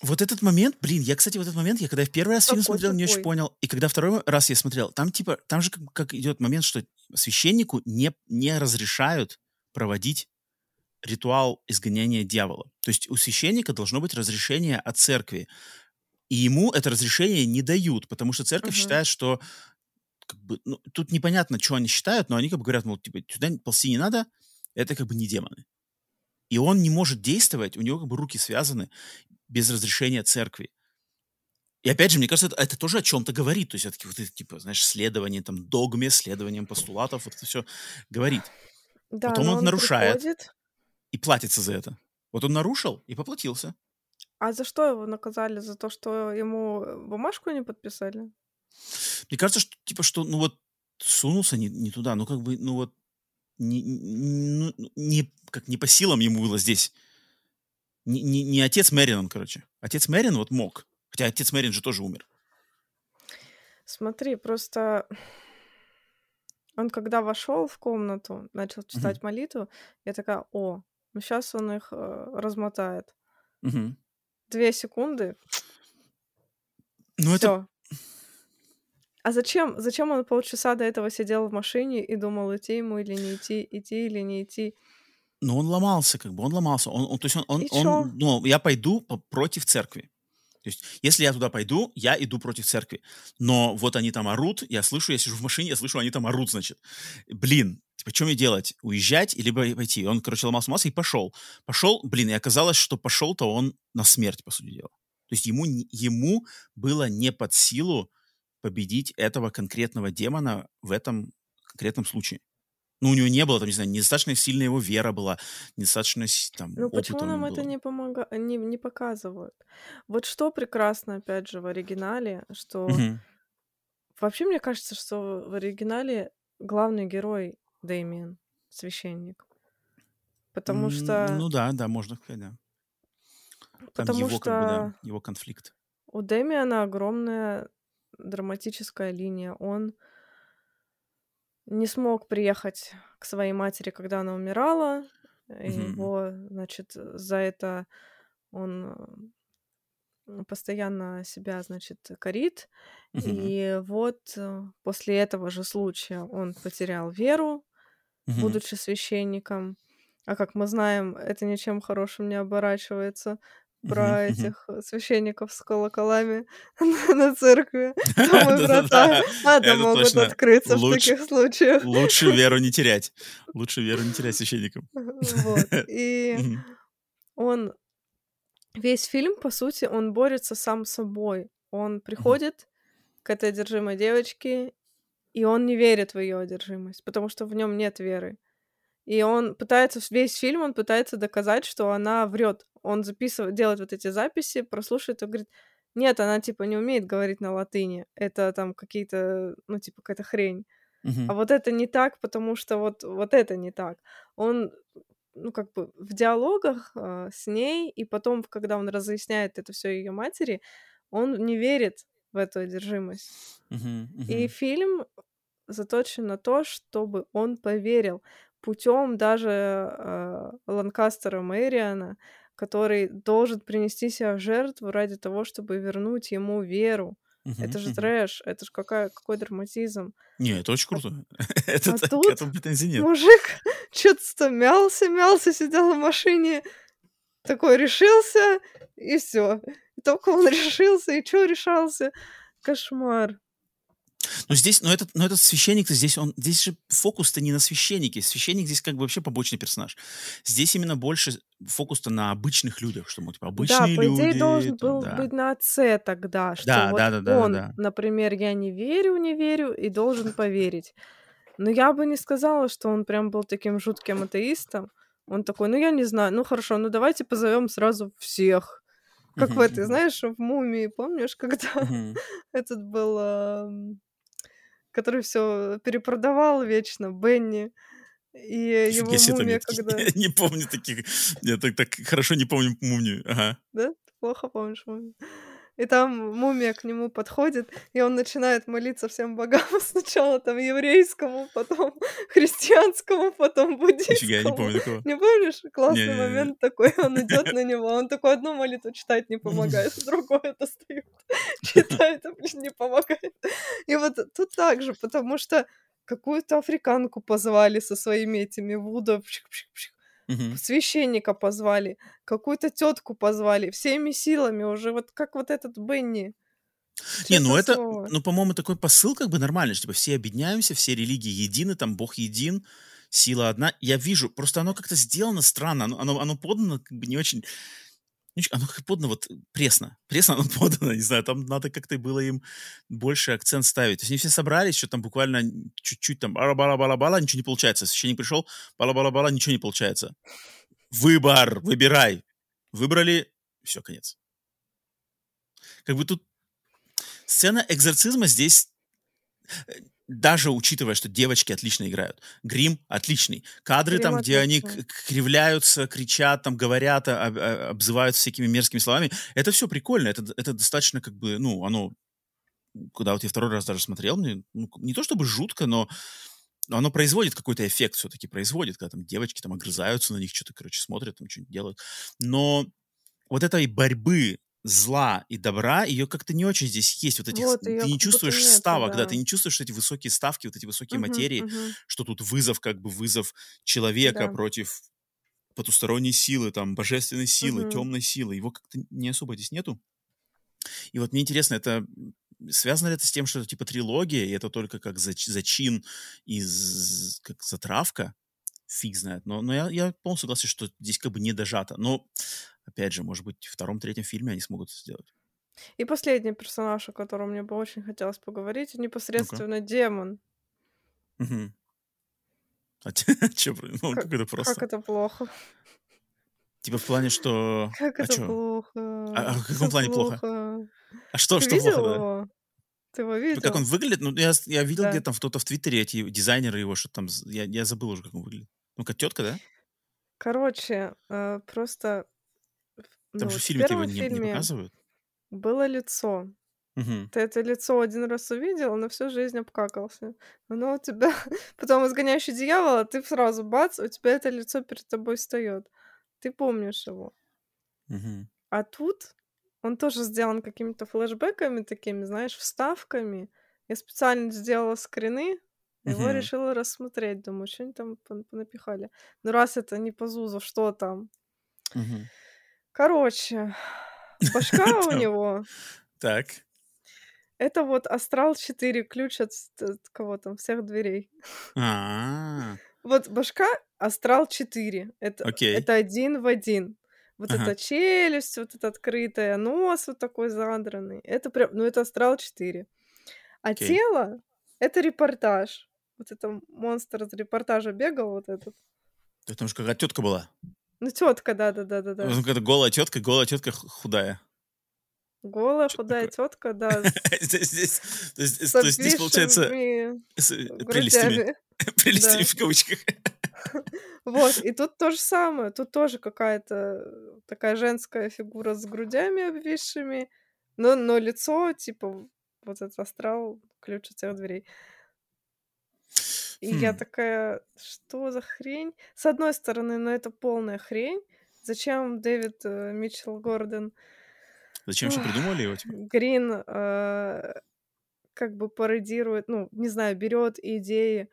S3: Вот этот момент, блин, я, кстати, вот этот момент, я когда в первый раз фильм смотрел, не очень понял. И когда второй раз я смотрел, там типа, там же как, как идет момент, что священнику не, не разрешают проводить ритуал изгоняния дьявола. То есть у священника должно быть разрешение от церкви. И ему это разрешение не дают, потому что церковь uh-huh. считает, что как бы, ну, тут непонятно, что они считают, но они как бы говорят, мол, типа, туда ползти не надо, это как бы не демоны. И он не может действовать, у него как бы руки связаны, без разрешения церкви. И опять же, мне кажется, это, это тоже о чем-то говорит. То есть все-таки вот это, типа, знаешь, следование там догме, следованием постулатов, вот это все говорит.
S2: Да,
S3: Потом он
S2: он
S3: нарушает
S2: приходит.
S3: и платится за это. Вот он нарушил и поплатился.
S2: А за что его наказали? За то, что ему э, бумажку не подписали?
S3: Мне кажется, что, типа, что, ну вот, сунулся не, не туда, ну как бы, ну вот, не, не, ну, не, как не по силам ему было здесь. Не, не, не отец Мэрин он, короче. Отец Мэрин вот мог. Хотя отец Мэрин же тоже умер.
S2: Смотри, просто он когда вошел в комнату, начал читать молитву, я такая, о, ну сейчас он их э, размотает.
S3: Мгм.
S2: Две секунды,
S3: Ну это,
S2: все. А зачем, зачем он полчаса до этого сидел в машине и думал, идти ему или не идти, идти или не идти?
S3: Ну он ломался, как бы, он ломался. Он, он- то есть он, он, он, ну, я пойду по- против церкви. То есть, если я туда пойду, я иду против церкви. Но вот они там орут, я слышу, я сижу в машине, я слышу, они там орут, значит. Блин, типа, что мне делать? Уезжать или пойти? Он, короче, ломался, ломался и пошел. Пошел, блин, и оказалось, что пошел-то он на смерть, по сути дела. То есть ему, ему было не под силу победить этого конкретного демона в этом конкретном случае. Ну, у него не было, там, не знаю, недостаточно сильная его вера была, недостаточно там
S2: Ну почему нам
S3: него
S2: это
S3: было.
S2: не помога... не, не показывают? Вот что прекрасно, опять же, в оригинале, что
S3: Мгм.
S2: вообще мне кажется, что в оригинале главный герой Дэмиен, священник. Потому что,
S3: Ну да, да, можно сказать, да. Там
S2: потому
S3: его, как бы, да,
S2: что
S3: его конфликт.
S2: у Дэмиана огромная драматическая линия. Он не смог приехать к своей матери, когда она умирала.
S3: Мгм.
S2: его, значит, за это он постоянно себя, значит, корит.
S3: Мгм.
S2: И вот э, после этого же случая он потерял веру,
S3: Мгм.
S2: будучи священником. А как мы знаем, это ничем хорошим не оборачивается. Про этих э, священников с колоколами на, церкви. Там врата ада могут открыться в таких случаях.
S3: лучше веру не терять. Лучше веру не терять священникам.
S2: Вот. И он весь фильм, по сути, он борется сам с собой. Он приходит к этой одержимой девочке, и он не верит в ее одержимость, потому что в нем нет веры. И он пытается, весь фильм он пытается доказать, что она врет. Он записывает, делает вот эти записи, прослушивает и говорит, нет, она типа не умеет говорить на латыни. Это там какие-то, ну типа какая-то хрень. А
S3: Мгм.
S2: вот это не так, потому что вот, вот это не так. Он, ну, как бы в диалогах а, с ней, и потом, когда он разъясняет это все ее матери, он не верит в эту одержимость.
S3: Мгм.
S2: И
S3: Мгм.
S2: фильм заточен на то, чтобы он поверил путем даже э, Ланкастера Мэриана, который должен принести себя в жертву ради того, чтобы вернуть ему веру.
S3: Мгм.
S2: Это же
S3: Мгм.
S2: трэш, это же какая, какой драматизм.
S3: Не, это очень
S2: А,
S3: круто. Это
S2: а тут
S3: этому претензий нет.
S2: мужик что-то мялся, мялся, сидел в машине, такой решился, и все. Только он решился, и что решался? Кошмар.
S3: Но здесь, но этот, но этот священник-то здесь, он, здесь же фокус-то не на священнике. Священник здесь как бы вообще побочный персонаж. Здесь именно больше фокус-то на обычных людях, что, мол, типа,
S2: Да,
S3: обычные
S2: по идее,
S3: люди,
S2: должен
S3: там,
S2: был
S3: да.
S2: быть на отце тогда, что
S3: Да,
S2: вот
S3: да, да, да, да,
S2: он,
S3: да.
S2: например, я не верю, не верю, и должен поверить. Но я бы не сказала, что он прям был таким жутким атеистом. Он такой, ну я не знаю, ну хорошо, ну давайте позовем сразу всех. Как в этой, знаешь, в мумии, помнишь, когда этот был, ам, который все перепродавал вечно, Бенни, и его
S3: там я
S2: мумия,
S3: таких
S2: когда...
S3: я не помню таких. Я так, так хорошо не помню мумию. Ага.
S2: Да? Плохо помнишь мумию? И там мумия к нему подходит, и он начинает молиться всем богам. Сначала там еврейскому, потом христианскому, потом
S3: Нифига, я не
S2: буддийскому.
S3: помню такого.
S2: Не помнишь? Классный
S3: Не-не-не.
S2: момент такой. Он идет на него, он такой одну молитву читать не помогает, другое достает. Читает, а блин, не помогает. И вот тут так же, потому что какую-то африканку позвали со своими этими вудо, пшик-пшик-пшик.
S3: Мгм.
S2: священника позвали, какую-то тетку позвали, всеми силами уже, вот как вот этот Бенни.
S3: Не, ну
S2: Честное
S3: это,
S2: слово.
S3: ну, по-моему, такой посыл как бы нормальный, что, типа все объединяемся, все религии едины, там Бог един, сила одна. Я вижу, просто оно как-то сделано странно, оно, оно, оно подано как бы не очень, оно как подано вот пресно. Пресно оно подано, не знаю, там надо как-то было им больше акцент ставить. То есть они все собрались, что там буквально чуть-чуть там бала-бала-бала-бала, ничего не получается. Священник пришел, бала-бала-бала, ничего не получается. Выбор, выбирай. Выбрали, все, конец. Как бы тут сцена экзорцизма здесь э, даже учитывая, что девочки отлично играют. Грим отличный. Кадры Грим там, отлично. где они кривляются, кричат, там говорят, об, обзывают всякими мерзкими словами, это все прикольно. Это, это достаточно как бы, ну, оно... Куда вот я второй раз даже смотрел, мне ну, не то чтобы жутко, но оно производит какой-то эффект все-таки, производит, когда там девочки там огрызаются на них, что-то, короче, смотрят, там что-нибудь делают. Но вот этой борьбы зла и добра, ее как-то не очень здесь есть. Вот этих, вот, ты не чувствуешь нет, ставок, да. да, ты не чувствуешь эти высокие ставки, вот эти высокие uh-huh, материи, uh-huh. что тут вызов, как бы вызов человека да. против потусторонней силы, там, божественной силы, uh-huh. темной силы. Его как-то не особо здесь нету. И вот мне интересно, это связано ли это с тем, что это типа трилогия, и это только как зач- зачин из как затравка? Фиг знает. Но, но я, я полностью согласен, что здесь как бы не дожато. Но опять же, может быть, в втором-третьем фильме они смогут это сделать.
S2: И последний персонаж, о котором мне бы очень хотелось поговорить, непосредственно ну демон.
S3: Угу. А что, ну, как, как это просто?
S2: Как это плохо?
S3: Типа в плане, что...
S2: Как
S3: а
S2: это
S3: чё?
S2: плохо?
S3: А, а в каком плане плохо? плохо? А что,
S2: Ты
S3: что
S2: видел
S3: плохо,
S2: его?
S3: да?
S2: Ты его видел?
S3: Ну, как он выглядит? Ну, я, я видел да. где-то кто-то в Твиттере, эти дизайнеры его, что там... Я, я забыл уже, как он выглядит. Ну, как тетка, да?
S2: Короче, э, просто
S3: там
S2: ну,
S3: же
S2: в
S3: фильме его не, не показывают.
S2: было лицо.
S3: Угу.
S2: Ты это лицо один раз увидел, на всю жизнь обкакался. Оно у тебя... Потом изгоняющий дьявола, ты сразу бац, у тебя это лицо перед тобой встает. Ты помнишь его.
S3: Угу.
S2: А тут он тоже сделан какими-то флешбеками такими, знаешь, вставками. Я специально сделала скрины, его
S3: Мгм.
S2: решила рассмотреть. Думаю, что они там пон- понапихали. Ну, раз это не Пазузов, что там?
S3: Мгм.
S2: Короче, башка у него
S3: Так.
S2: это вот Астрал 4, ключ от, кого там, всех дверей.
S3: А,
S2: Вот башка Астрал 4. Это, это один в один. Вот
S3: Ага.
S2: эта челюсть, вот эта открытая, нос вот такой задранный. Это прям, ну это Астрал 4. А тело это репортаж. Вот это монстр из репортажа бегал вот этот.
S3: Да Там же какая тетка была.
S2: Ну, тетка, да, да, да, да, да.
S3: Ну, какая-то голая тетка, голая тетка худая.
S2: Голая,
S3: Что-то
S2: худая
S3: такое.
S2: тетка, да,
S3: Здесь, здесь, получается э, прелестями. Прелестями в кавычках.
S2: Вот, и тут то же самое. Тут тоже какая-то такая женская фигура с грудями обвисшими, но, но лицо, типа, вот этот астрал, ключ от всех дверей. И я
S3: Хм.
S2: такая, что за хрень? С одной стороны, ну это полная хрень. Зачем Дэвид э, Митчелл Гордон
S3: Зачем же придумали его? Типа?
S2: Грин э, как бы пародирует, ну, не знаю, берет идеи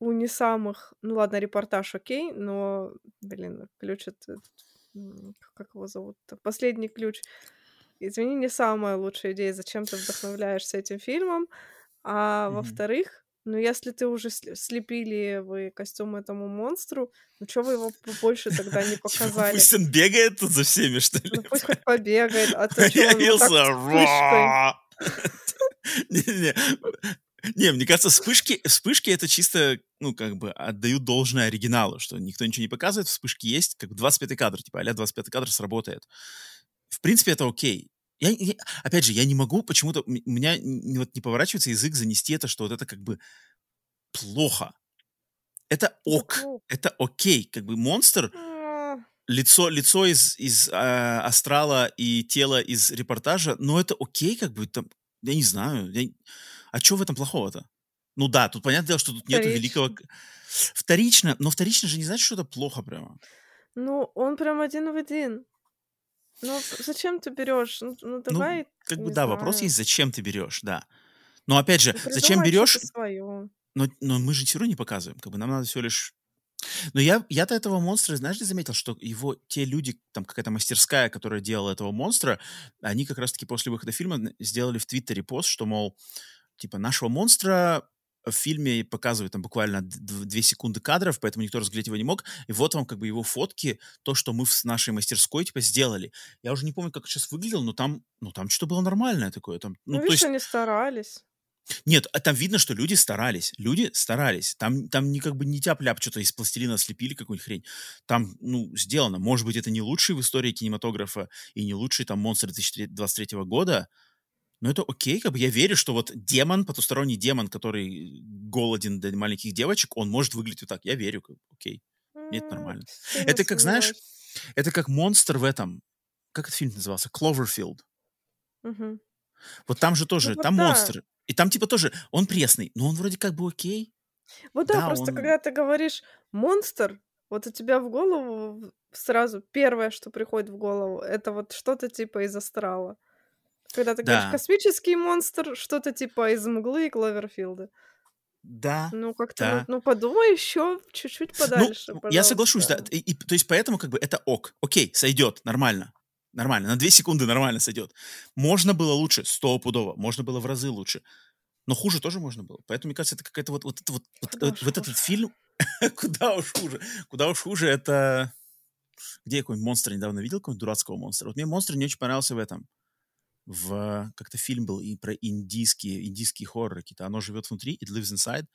S2: у не самых, ну ладно, репортаж окей, но, блин, ключ от, м, как его зовут? Последний ключ. Извини, не самая лучшая идея, зачем ты вдохновляешься этим фильмом. А
S3: Мгм.
S2: во-вторых, ну если ты уже слепили вы костюм этому монстру, ну что вы его побольше тогда не
S3: Типа,
S2: показали?
S3: Пусть он бегает тут за всеми, что ли?
S2: Ну пусть хоть побегает, а то что!
S3: Не-не-не. Не, мне кажется, вспышки, вспышки это чисто, ну, как бы отдают должное оригиналу, что никто ничего не показывает, вспышки есть, как бы 25 кадр, типа, а 25 кадр сработает. В принципе, это окей. Я, я- опять же, я не могу почему-то, у меня вот не поворачивается язык занести это, что вот это как бы плохо. Это ок, это окей. Как бы монстр, лицо, лицо из, из а, астрала и тело из репортажа, но это окей, как бы там, я не знаю. я- а что в этом плохого-то? Ну да, тут понятное дело, что тут нету великого...
S2: Вторично,
S3: но вторично же не значит, что это плохо прямо.
S2: Ну, он прям один в один. Ну, зачем ты берешь? Ну, ну,
S3: Ну,
S2: давай,
S3: как бы да, вопрос
S2: знаю.
S3: есть, зачем ты берешь, да. Но опять же,
S2: Ну,
S3: зачем берешь,
S2: свое.
S3: но, но мы же все равно не показываем, как бы нам надо всего лишь... Но я, я-то этого монстра, знаешь, заметил, что его, те люди, там какая-то мастерская, которая делала этого монстра, они как раз-таки после выхода фильма сделали в Твиттере пост, что, мол, типа, нашего монстра в фильме показывают там буквально две секунды кадров, поэтому никто разглядеть его не мог. И вот вам как бы его фотки, то, что мы в нашей мастерской типа сделали. Я уже не помню, как сейчас выглядел, но там, ну там что-то было нормальное такое. Там,
S2: ну, ну видишь, есть... они старались.
S3: Нет, а там видно, что люди старались. Люди старались. Там, там не как бы не тяп-ляп что-то из пластилина слепили, какую-нибудь хрень. Там, ну, сделано. Может быть, это не лучший в истории кинематографа и не лучший там монстр 2023 года, но это окей, как бы я верю, что вот демон, потусторонний демон, который голоден для маленьких девочек, он может выглядеть вот так. Я верю, как, окей. Нет, нормально. Это как, знаешь, это как монстр в этом, как этот фильм назывался? Кловерфилд. Угу. Вот там же тоже, ну, там да. монстр. И там типа тоже, он пресный, но он вроде как бы окей.
S2: Вот да, да просто он... когда ты говоришь монстр, вот у тебя в голову сразу первое, что приходит в голову, это вот что-то типа из астрала. Когда ты да. говоришь космический монстр, что-то типа из мглы и Кловерфилда.
S3: Да.
S2: Ну, как-то, да. ну, подумай еще чуть-чуть ну, подальше. Ну,
S3: я соглашусь, да. И, и, то есть, поэтому, как бы, это ок. Окей, сойдет, нормально. Нормально. На две секунды нормально сойдет. Можно было лучше, стопудово. Можно было в разы лучше. Но хуже тоже можно было. Поэтому, мне кажется, это какая-то вот, вот, вот, вот, вот, вот этот фильм... куда уж хуже. Куда уж хуже это... Где я какой-нибудь монстр недавно видел, какого-нибудь дурацкого монстра? Вот мне монстр не очень понравился в этом в как-то фильм был и про индийские, индийские хорроры какие-то. Оно живет внутри, it lives inside.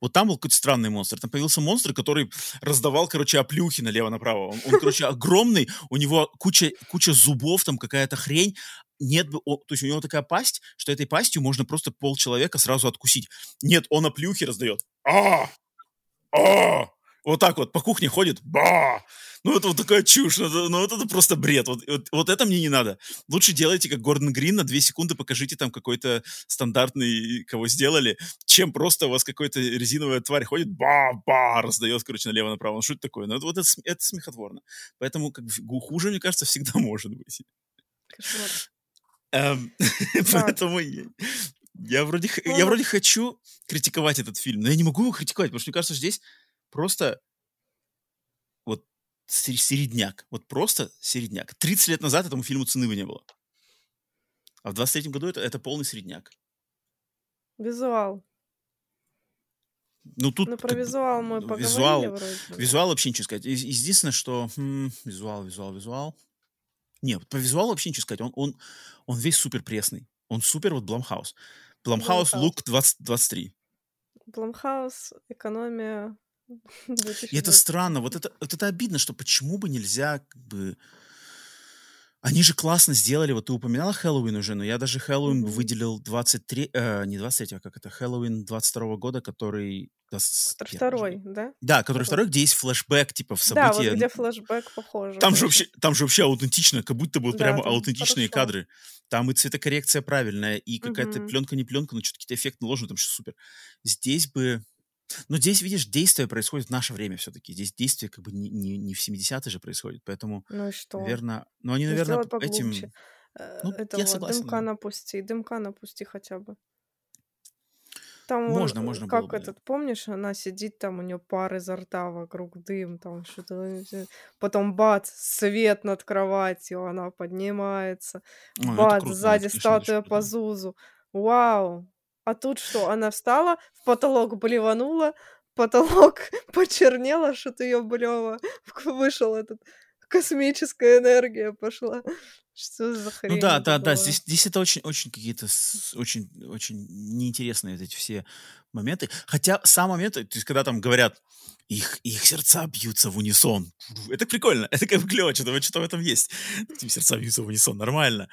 S3: Вот там был какой-то странный монстр. Там появился монстр, который раздавал, короче, оплюхи налево-направо. Он, он короче, огромный, у него куча, куча зубов, там какая-то хрень. Нет, он, то есть у него такая пасть, что этой пастью можно просто пол человека сразу откусить. Нет, он оплюхи раздает. А! А! Вот так вот по кухне ходит. Ба! Ну, это вот такая чушь, ну, это, ну, вот это просто бред. Вот, вот, вот это мне не надо. Лучше делайте, как Гордон Грин, на две секунды покажите там какой-то стандартный, кого сделали, чем просто у вас какой-то резиновая тварь ходит, ба-ба, раздает, короче, налево-направо. Ну, что это такое? Ну, это, вот это, это смехотворно. Поэтому как хуже, мне кажется, всегда может быть. Эм, поэтому я вроде, я ну, вроде хочу критиковать этот фильм, но я не могу его критиковать, потому что мне кажется, здесь просто середняк. Вот просто середняк. 30 лет назад этому фильму цены бы не было. А в 23-м году это, это полный середняк.
S2: Визуал.
S3: Ну, тут...
S2: Ну, про визуал мы поговорили
S3: визуал, вроде. Визуал вообще ничего сказать. Единственное, что... Хм, визуал, визуал, визуал. Нет, по визуалу вообще ничего сказать. Он, он, он весь супер пресный. Он супер вот Blumhouse. Blumhouse look 23.
S2: Blumhouse, экономия,
S3: И это странно, вот это, вот это обидно, что почему бы нельзя как бы... Они же классно сделали, вот ты упоминала Хэллоуин уже, но я даже Хэллоуин mm-hmm. выделил 23, э, не 23, а как это, Хэллоуин 22 года, который...
S2: 21, второй, да?
S3: Да, который второй, где есть флешбэк, типа, в события.
S2: Да, вот где флешбэк похоже.
S3: Там же вообще, там же вообще аутентично, как будто бы вот да, прямо аутентичные хорошо. кадры. Там и цветокоррекция правильная, и какая-то mm-hmm. пленка не пленка, но что-то какие-то эффекты наложены, там все супер. Здесь бы но здесь, видишь, действие происходит в наше время все-таки. Здесь действие как бы не, не, не в 70-е же происходит, поэтому,
S2: ну и что?
S3: наверное... Ну, они, наверное, этим...
S2: Э, ну, Это я согласен. Дымка да. напусти, дымка напусти хотя бы. Там можно, он, можно как было этот, бы. помнишь, она сидит там, у нее пар изо рта вокруг дым, там что-то, потом бац, свет над кроватью, она поднимается, Ой, бац, круто, сзади статуя по Зузу, вау, а тут что? Она встала, в потолок блеванула, потолок почернел, что-то ее блево. Вышел этот космическая энергия пошла. Что за хрень?
S3: Ну да, да, была? да. Здесь, здесь это очень, очень какие-то очень, очень неинтересные эти все моменты. Хотя сам момент, то есть когда там говорят, их, их сердца бьются в унисон. Это прикольно, это как бы клево, что-то, что-то в этом есть. Сердца бьются в унисон, нормально.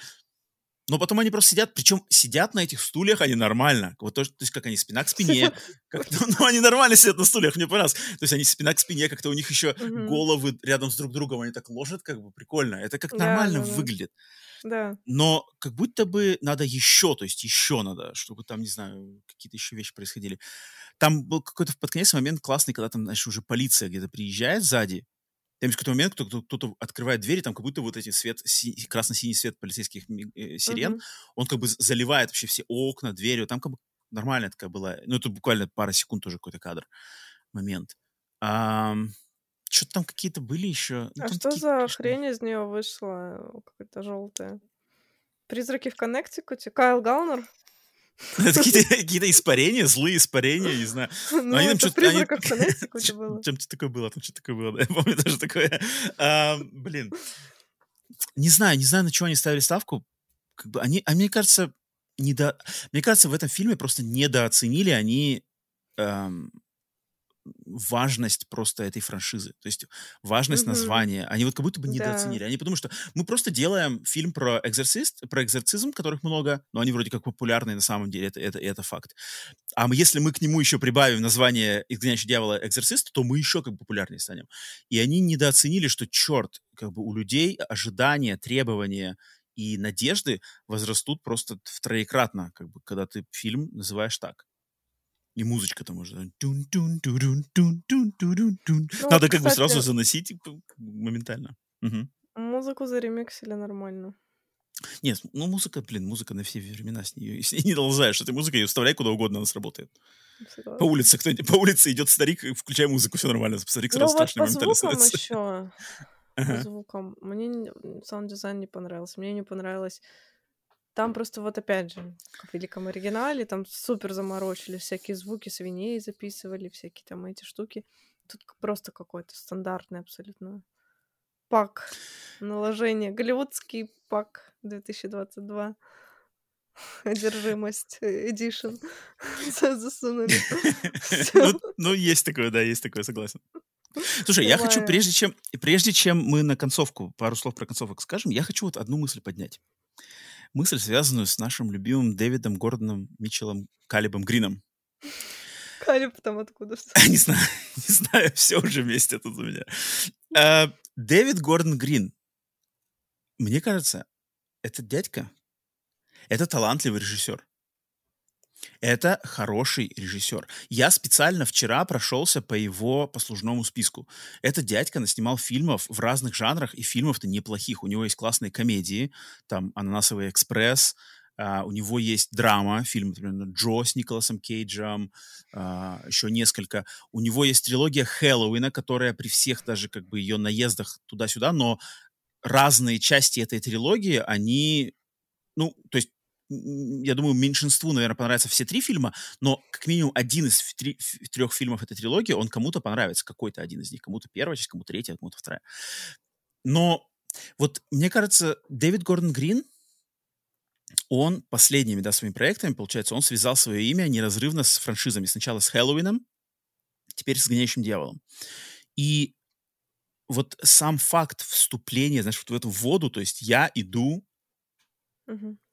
S3: Но потом они просто сидят, причем сидят на этих стульях они нормально. Вот то, то есть как они спина к спине. Как, ну, они нормально сидят на стульях, мне понравилось. То есть они спина к спине, как-то у них еще угу. головы рядом с друг другом, они так ложат, как бы прикольно. Это как нормально да, да, выглядит.
S2: Да.
S3: Но как будто бы надо еще, то есть еще надо, чтобы там, не знаю, какие-то еще вещи происходили. Там был какой-то под конец момент классный, когда там, знаешь, уже полиция где-то приезжает сзади, там есть какой-то момент, кто-то, кто-то открывает двери, там как будто вот эти свет, си, красно-синий свет полицейских э, сирен, uh-huh. он как бы заливает вообще все окна, двери, там как бы нормальная такая была, ну это буквально пара секунд тоже какой-то кадр, момент. А, что-то там какие-то были еще.
S2: Ну, а что такие, за конечно... хрень из нее вышла, какая-то желтая? Призраки в Коннектикуте? Кайл Галнер?
S3: Это какие-то, испарения, злые испарения, не знаю.
S2: Ну,
S3: они там что-то... они-
S2: было.
S3: Чем-то такое было, там что-то такое было, я помню даже такое. Блин. Не знаю, не знаю, на чего они ставили ставку. Как бы они, а мне кажется, недо... мне кажется, в этом фильме просто недооценили они эм, важность просто этой франшизы. То есть важность
S2: Мгм.
S3: названия. Они вот как будто бы
S2: Да.
S3: недооценили. Они потому что мы просто делаем фильм про экзорцист, про экзорцизм, которых много, но они вроде как популярные на самом деле, это, это, это факт. А мы- если мы к нему еще прибавим название «Изгоняющий дьявола. Экзорцист», то мы еще как бы популярнее станем. И они недооценили, что, черт, как бы у людей ожидания, требования и надежды возрастут просто втроекратно, как бы, когда ты фильм называешь так. И музычка там уже.
S2: Ну,
S3: Надо
S2: вот,
S3: как бы сразу
S2: кстати-
S3: заносить моментально. Мгм.
S2: Музыку заремиксили нормально.
S3: Нет, ну музыка, блин, музыка на все времена с нее. Ней не долзаешь. Этой музыкой ее вставляй куда угодно, она сработает. По
S2: Согласна.
S3: улице кто по улице идет старик, включай музыку, все нормально. Старик
S2: Ну
S3: сразу
S2: вот
S3: страшный
S2: по
S3: моментально
S2: звукам
S3: становится.
S2: еще. По
S3: Ага.
S2: звукам. Мне не- саунд-дизайн не понравился. Мне не понравилось. Там просто вот опять же, в великом оригинале, там супер заморочили, всякие звуки свиней записывали, всякие там эти штуки. Тут просто какой-то стандартный абсолютно пак наложение. Голливудский пак 2022. Одержимость Эдишн засунули.
S3: Ну, ну, есть такое, да, есть такое, согласен. Слушай, я хочу, прежде чем, прежде чем мы на концовку, пару слов про концовок скажем, я хочу вот одну мысль поднять. Мысль, связанную с нашим любимым Дэвидом Гордоном Митчеллом Калибом Грином.
S2: Калиб там откуда что?
S3: Не знаю, не знаю, все уже вместе тут у меня. А, Дэвид Гордон Грин. Мне кажется, этот дядька, это талантливый режиссер. Это хороший режиссер. Я специально вчера прошелся по его послужному списку. Этот дядька наснимал фильмов в разных жанрах, и фильмов-то неплохих. У него есть классные комедии, там «Ананасовый экспресс», а, у него есть драма, фильм, например, «Джо» с Николасом Кейджем, а, еще несколько. У него есть трилогия Хэллоуина, которая при всех даже как бы ее наездах туда-сюда, но разные части этой трилогии, они, ну, то есть я думаю, меньшинству, наверное, понравятся все три фильма, но как минимум один из три- трех фильмов этой трилогии, он кому-то понравится, какой-то один из них, кому-то первая часть, кому-то третья, кому-то вторая. Но вот мне кажется, Дэвид Гордон Грин, он последними, да, своими проектами, получается, он связал свое имя неразрывно с франшизами. Сначала с Хэллоуином, теперь с «Гоняющим дьяволом». И вот сам факт вступления, знаешь, вот в эту воду, то есть я иду.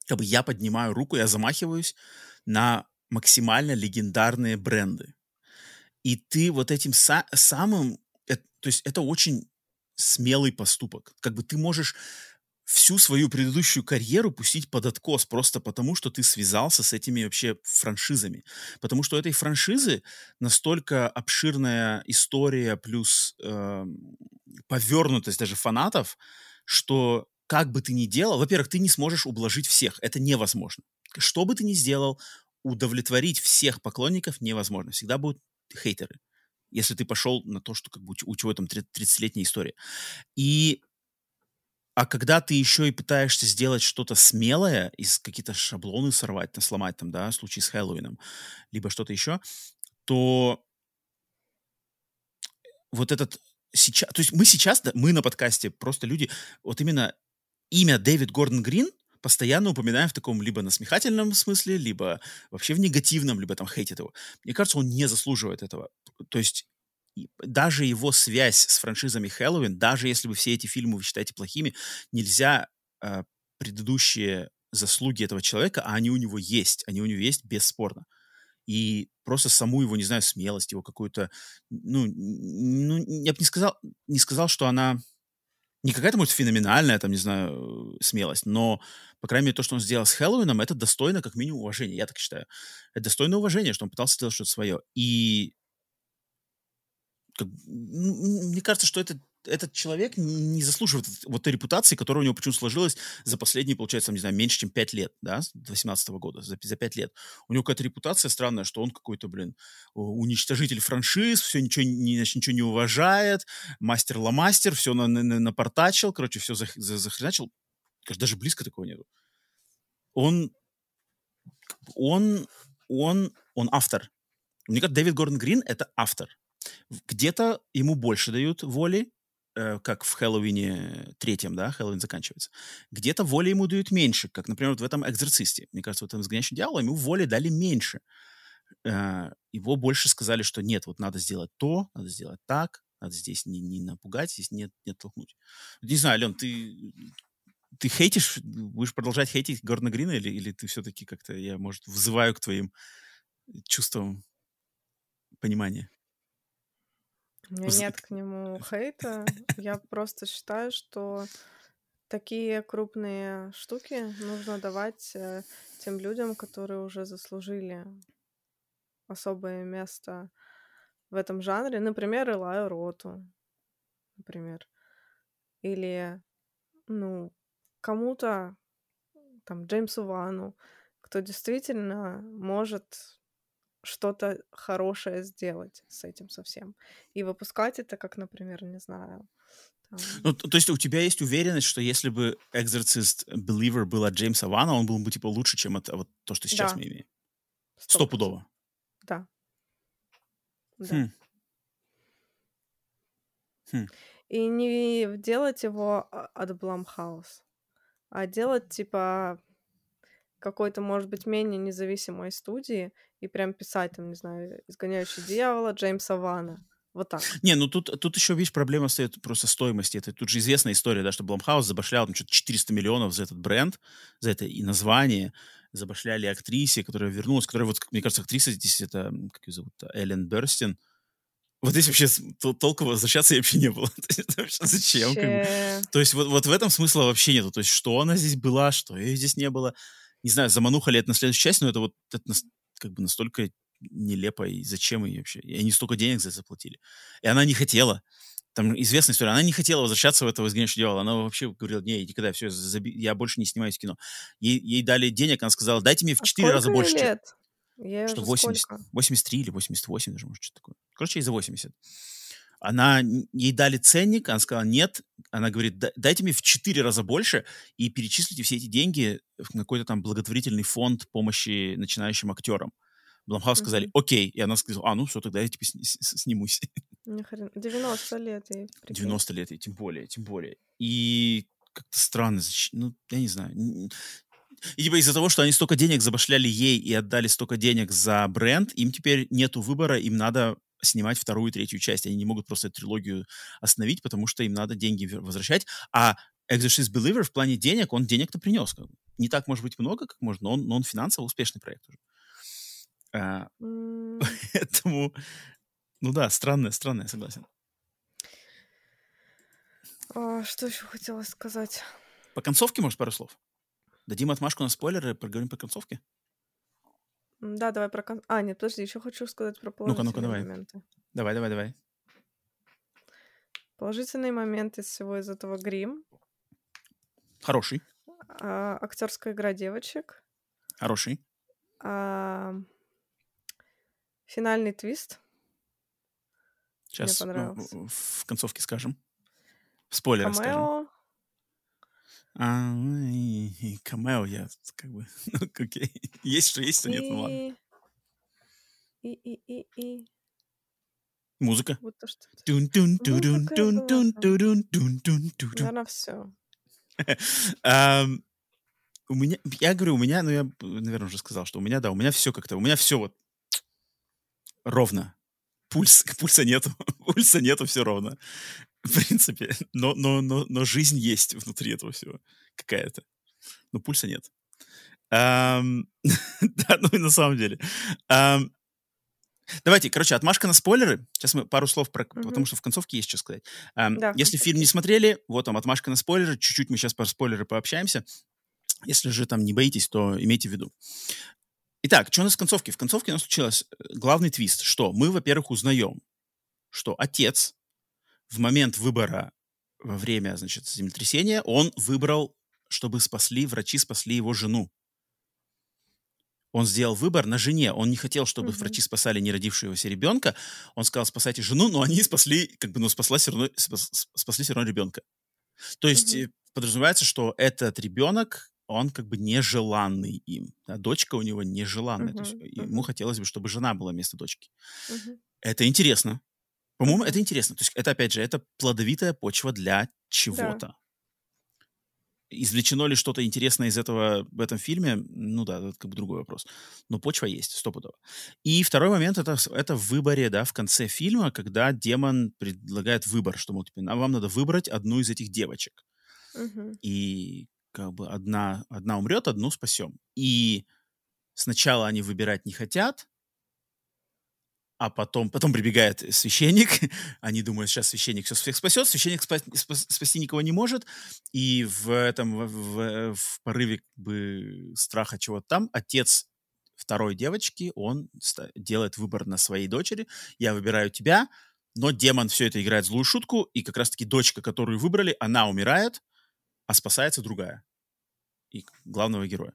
S3: Как бы я поднимаю руку, я замахиваюсь на максимально легендарные бренды. И ты вот этим са- самым, э- то есть это очень смелый поступок. Как бы ты можешь всю свою предыдущую карьеру пустить под откос просто потому, что ты связался с этими вообще франшизами. Потому что у этой франшизы настолько обширная история плюс эм, повернутость даже фанатов, что как бы ты ни делал, во-первых, ты не сможешь ублажить всех. Это невозможно. Что бы ты ни сделал, удовлетворить всех поклонников невозможно. Всегда будут хейтеры. Если ты пошел на то, что как бы у чего там 30-летняя история. И а когда ты еще и пытаешься сделать что-то смелое, из какие-то шаблоны сорвать, там, сломать там, да, в случае с Хэллоуином, либо что-то еще, то вот этот сейчас, то есть мы сейчас, мы на подкасте, просто люди, вот именно имя Дэвид Гордон Грин постоянно упоминаем в таком либо насмехательном смысле, либо вообще в негативном, либо там хейтит его. Мне кажется, он не заслуживает этого. То есть даже его связь с франшизами Хэллоуин, даже если вы все эти фильмы вы считаете плохими, нельзя э, предыдущие заслуги этого человека, а они у него есть, они у него есть бесспорно. И просто саму его, не знаю, смелость, его какую-то, ну, ну, я бы не сказал, не сказал, что она не какая-то, может, феноменальная, там, не знаю, э, смелость, но, по крайней мере, то, что он сделал с Хэллоуином, это достойно, как минимум, уважения, я так считаю. Это достойно уважения, что он пытался сделать что-то свое. И как, мне кажется, что этот, этот человек не заслуживает вот той репутации, которая у него почему сложилась за последние, получается, не знаю, меньше, чем 5 лет, да, с 18 года, за, за 5 лет. У него какая-то репутация странная, что он какой-то, блин, уничтожитель франшиз, все ничего не, ничего не уважает, мастер-ломастер, все на, на- на- напортачил, короче, все за, за, захреначил. Кажется, даже близко такого нету. Он он, он, он автор. Мне кажется, Дэвид Гордон Грин — это автор. Где-то ему больше дают воли, как в Хэллоуине третьем, да, Хэллоуин заканчивается. Где-то воли ему дают меньше, как, например, вот в этом «Экзорцисте». Мне кажется, в этом «Изгоняющем дьявола» ему воли дали меньше. Э, его больше сказали, что нет, вот надо сделать то, надо сделать так, надо здесь не, не напугать, здесь не, не оттолкнуть. Не знаю, Лен, ты, ты хейтишь, будешь продолжать хейтить Горна Грина, или, или ты все-таки как-то, я, может, вызываю к твоим чувствам понимания?
S2: У меня нет к нему хейта. Я просто считаю, что такие крупные штуки нужно давать э, тем людям, которые уже заслужили особое место в этом жанре. Например, Илаю Роту, например. Или, ну, кому-то, там, Джеймсу Вану, кто действительно может что-то хорошее сделать с этим совсем. И выпускать это, как, например, не знаю.
S3: Там... Ну, то есть у тебя есть уверенность, что если бы Exorcist Believer был от Джеймса Вана, он был бы, типа, лучше, чем это, вот то, что сейчас да. мы имеем? Стопудово.
S2: Да. Да. Хм. Хм. И не делать его а, от Blumhouse, а делать, типа, какой-то, может быть, менее независимой студии и прям писать, там, не знаю, «Изгоняющий дьявола» Джеймса Вана. Вот так.
S3: Не, ну тут, тут еще, видишь, проблема стоит просто стоимости. Это тут же известная история, да, что Blumhouse забашлял там что-то 400 миллионов за этот бренд, за это и название забашляли актрисе, которая вернулась, которая, вот, мне кажется, актриса здесь, это, как ее зовут, Эллен Берстин, вот здесь вообще толково возвращаться вообще не было. вообще зачем? Бы? То есть вот, вот в этом смысла вообще нету. То есть что она здесь была, что ее здесь не было. Не знаю, замануха ли это на следующую часть, но это вот это как бы настолько нелепо, и зачем ей вообще? И они столько денег за это заплатили. И она не хотела. Там известная история. Она не хотела возвращаться в это изгоняющее дьявола. Она вообще говорила, не, никогда, все, заби... я больше не снимаюсь в кино. Ей, ей дали денег, она сказала, дайте мне в 4 а раза больше. Лет? Я что 80, сколько? 83 или 88 даже, может, что-то такое. Короче, ей за 80. Она, ей дали ценник, она сказала, нет. Она говорит, дайте мне в 4 раза больше и перечислите все эти деньги в какой-то там благотворительный фонд помощи начинающим актерам. Блумхаус mm-hmm. сказали, окей. И она сказала, а, ну все, тогда я типа снимусь.
S2: 90 лет ей.
S3: 90 лет ей, тем более, тем более. И как-то странно, ну, я не знаю. И типа из-за того, что они столько денег забашляли ей и отдали столько денег за бренд, им теперь нету выбора, им надо снимать вторую и третью часть. Они не могут просто эту трилогию остановить, потому что им надо деньги возвращать. А Exorcist Believer в плане денег, он денег-то принес. Как бы. Не так, может быть, много, как можно, но он, но он финансово успешный проект уже. А, mm. Поэтому, ну да, странное, странное, согласен.
S2: А, что еще хотела сказать?
S3: По концовке, может, пару слов? Дадим отмашку на спойлеры, поговорим по концовке?
S2: Да, давай про кон... А, нет, подожди, еще хочу сказать про положительные ну-ка, ну-ка,
S3: давай.
S2: моменты.
S3: Давай, давай, давай.
S2: Положительный момент из всего из этого грим.
S3: Хороший.
S2: А, актерская игра девочек.
S3: Хороший.
S2: А, финальный твист.
S3: Сейчас ну, в концовке скажем. Спойлеры скажем. А, и, и камео я как бы, ну, окей. Есть что есть, что нет, ну ладно.
S2: И, и, и, и.
S3: Музыка.
S2: Вот то, что...
S3: Наверное,
S2: все.
S3: У меня, я говорю, у меня, ну я, наверное, уже сказал, что у меня, да, у меня все как-то, у меня все вот ровно. Пульс, пульса нету, пульса нету, все ровно. В принципе. Но, но, но, но жизнь есть внутри этого всего какая-то. Но пульса нет. Um, да, ну и на самом деле. Um, давайте, короче, отмашка на спойлеры. Сейчас мы пару слов про... Mm-hmm. Потому что в концовке есть что сказать. Um, да, если фильм не смотрели, вот там отмашка на спойлеры. Чуть-чуть мы сейчас про спойлеры пообщаемся. Если же там не боитесь, то имейте в виду. Итак, что у нас в концовке? В концовке у нас случилось э, главный твист, что мы, во-первых, узнаем, что отец в момент выбора во время, значит, землетрясения, он выбрал, чтобы спасли, врачи спасли его жену. Он сделал выбор на жене. Он не хотел, чтобы угу. врачи спасали неродившегося ребенка. Он сказал, спасайте жену, но они спасли, как бы, ну, спасла все равно, спасли все равно ребенка. То есть угу. подразумевается, что этот ребенок он как бы нежеланный им. Да? Дочка у него нежеланная.
S2: Мгм,
S3: То есть ему
S2: мгм.
S3: хотелось бы, чтобы жена была вместо дочки.
S2: Мгм.
S3: Это интересно. По-моему, это интересно. То есть это, опять же, это плодовитая почва для чего-то. Извлечено ли что-то интересное из этого в этом фильме? Ну да, это как бы другой вопрос. Но почва есть, стопудово. И второй момент это, это в выборе, да, в конце фильма, когда демон предлагает выбор, что, мол, типа, «А вам надо выбрать одну из этих девочек.
S2: Мгм.
S3: И как бы одна, одна умрет, одну спасем. И сначала они выбирать не хотят, а потом, потом прибегает священник, они думают, сейчас священник все всех спасет, священник спа- спас- спасти никого не может, и в этом, в, в- порыве бы страха чего-то там, отец второй девочки, он делает выбор на своей дочери, я выбираю тебя, но демон все это играет злую шутку, и как раз-таки дочка, которую выбрали, она умирает, а спасается другая. И главного героя.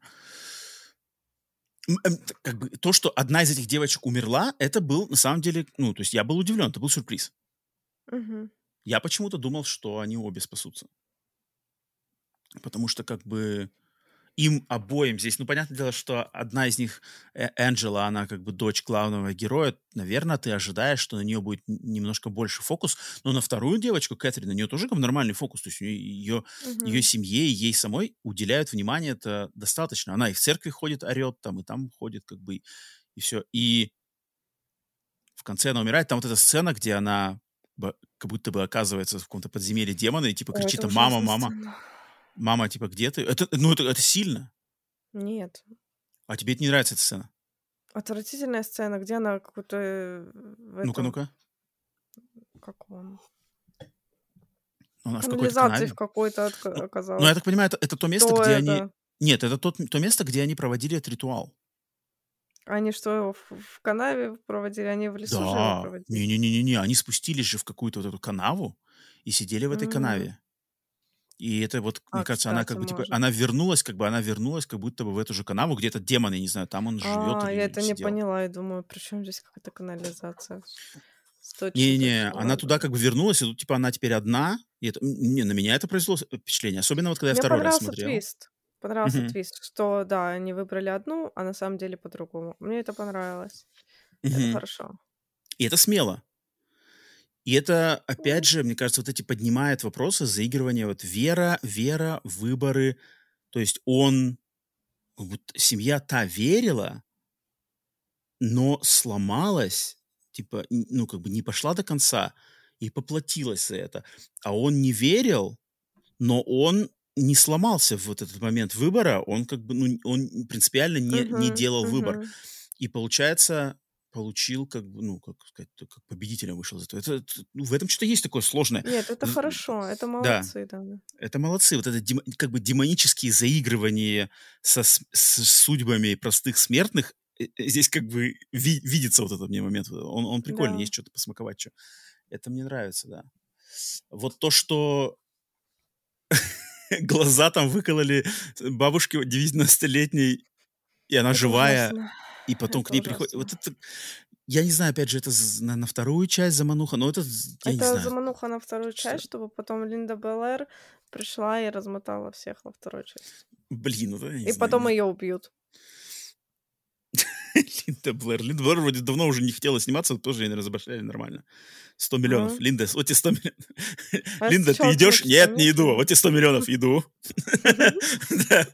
S3: Эм, Как бы то, что одна из этих девочек умерла, это был на самом деле, ну, то есть я был удивлен, это был сюрприз.
S2: Мгм.
S3: Я почему-то думал, что они обе спасутся. Потому что как бы им обоим здесь, ну, понятное дело, что одна из них, Э- Энджела, она как бы дочь главного героя, наверное, ты ожидаешь, что на нее будет немножко больше фокус, но на вторую девочку, Кэтрин, на нее тоже как бы нормальный фокус, то есть ее,
S2: Мгм.
S3: ее семье и ей самой уделяют внимание это достаточно. Она и в церкви ходит, орет там, и там ходит как бы, и все. И в конце она умирает, там вот эта сцена, где она как будто бы оказывается в каком-то подземелье демона и типа кричит мама, мама,
S2: сцена.
S3: Мама, типа, где ты? Это, ну, это, это сильно.
S2: Нет.
S3: А тебе это не нравится эта сцена?
S2: Отвратительная сцена, где она какую-то... э, в
S3: Ну-ка,
S2: этом-
S3: ну-ка.
S2: Как он?
S3: Она в какой-то
S2: в какой-то
S3: Ну,
S2: оказалась.
S3: Ну, я так понимаю, это, это то место,
S2: Кто
S3: где
S2: это?
S3: они... Нет, это тот, то место, где они проводили этот ритуал.
S2: Они что, в, в канаве проводили? Они в лесу
S3: Да.
S2: проводили?
S3: Не-не-не-не, они спустились же в какую-то вот эту канаву и сидели в этой
S2: М.
S3: канаве. И это вот, мне
S2: А,
S3: кажется, она как бы, типа, она вернулась, как бы она вернулась как будто бы в эту же канаву, где этот демон, я не знаю, там он живет
S2: А, я это не
S3: сидел.
S2: поняла. Я думаю, при чем здесь какая-то канализация?
S3: Не-не, она туда как бы вернулась, и тут, типа, она теперь одна. И это, не, на меня это произвело с- впечатление. Особенно вот, когда я
S2: Мне
S3: второй раз
S2: понравился
S3: смотрел.
S2: твист. Понравился
S3: Мгм.
S2: твист, что да, они выбрали одну, а на самом деле по-другому. Мне это понравилось. Это
S3: Мгм.
S2: хорошо.
S3: И это смело. И это, опять же, мне кажется, вот эти поднимает вопросы заигрывания. Вот вера, вера, выборы. То есть он... Вот семья та верила, но сломалась, типа, ну, как бы не пошла до конца и поплатилась за это. А он не верил, но он не сломался в вот этот момент выбора, он как бы, ну, он принципиально не, не
S2: Мгм,
S3: делал выбор.
S2: мгм.
S3: И получается, получил как бы, ну, как сказать, как победителем вышел этого. Это, это- ну, в этом что-то есть такое сложное.
S2: Нет, это хорошо, это молодцы, да.
S3: Это молодцы. Вот это как бы демонические заигрывания со, с, с судьбами простых смертных, э, э, здесь как бы ви- видится вот этот мне момент. Он, он прикольный,
S2: Да.
S3: есть что-то посмаковать. Что. Это мне нравится, да. Вот то, что глаза там выкололи бабушке 90-летней, и она
S2: Это
S3: живая,
S2: ужасно.
S3: И потом к ней приходит. Вот это, я не знаю, опять же, это на, на вторую часть замануха, но это, я не
S2: Это
S3: знаю.
S2: замануха на вторую часть, чтобы потом Линда Беллер пришла и размотала всех во второй части.
S3: Блин, это я не
S2: И
S3: знаю,
S2: потом
S3: не-
S2: ее убьют.
S3: Линда Блэр. Линда Блэр вроде давно уже не хотела сниматься, тоже ее разобрали нормально. 100 миллионов.
S2: Мгм.
S3: Линда, вот тебе 100 миллионов.
S2: А
S3: Линда, ты идешь?
S2: ты
S3: Нет, не иду. Вот тебе 100 миллионов, иду. Да,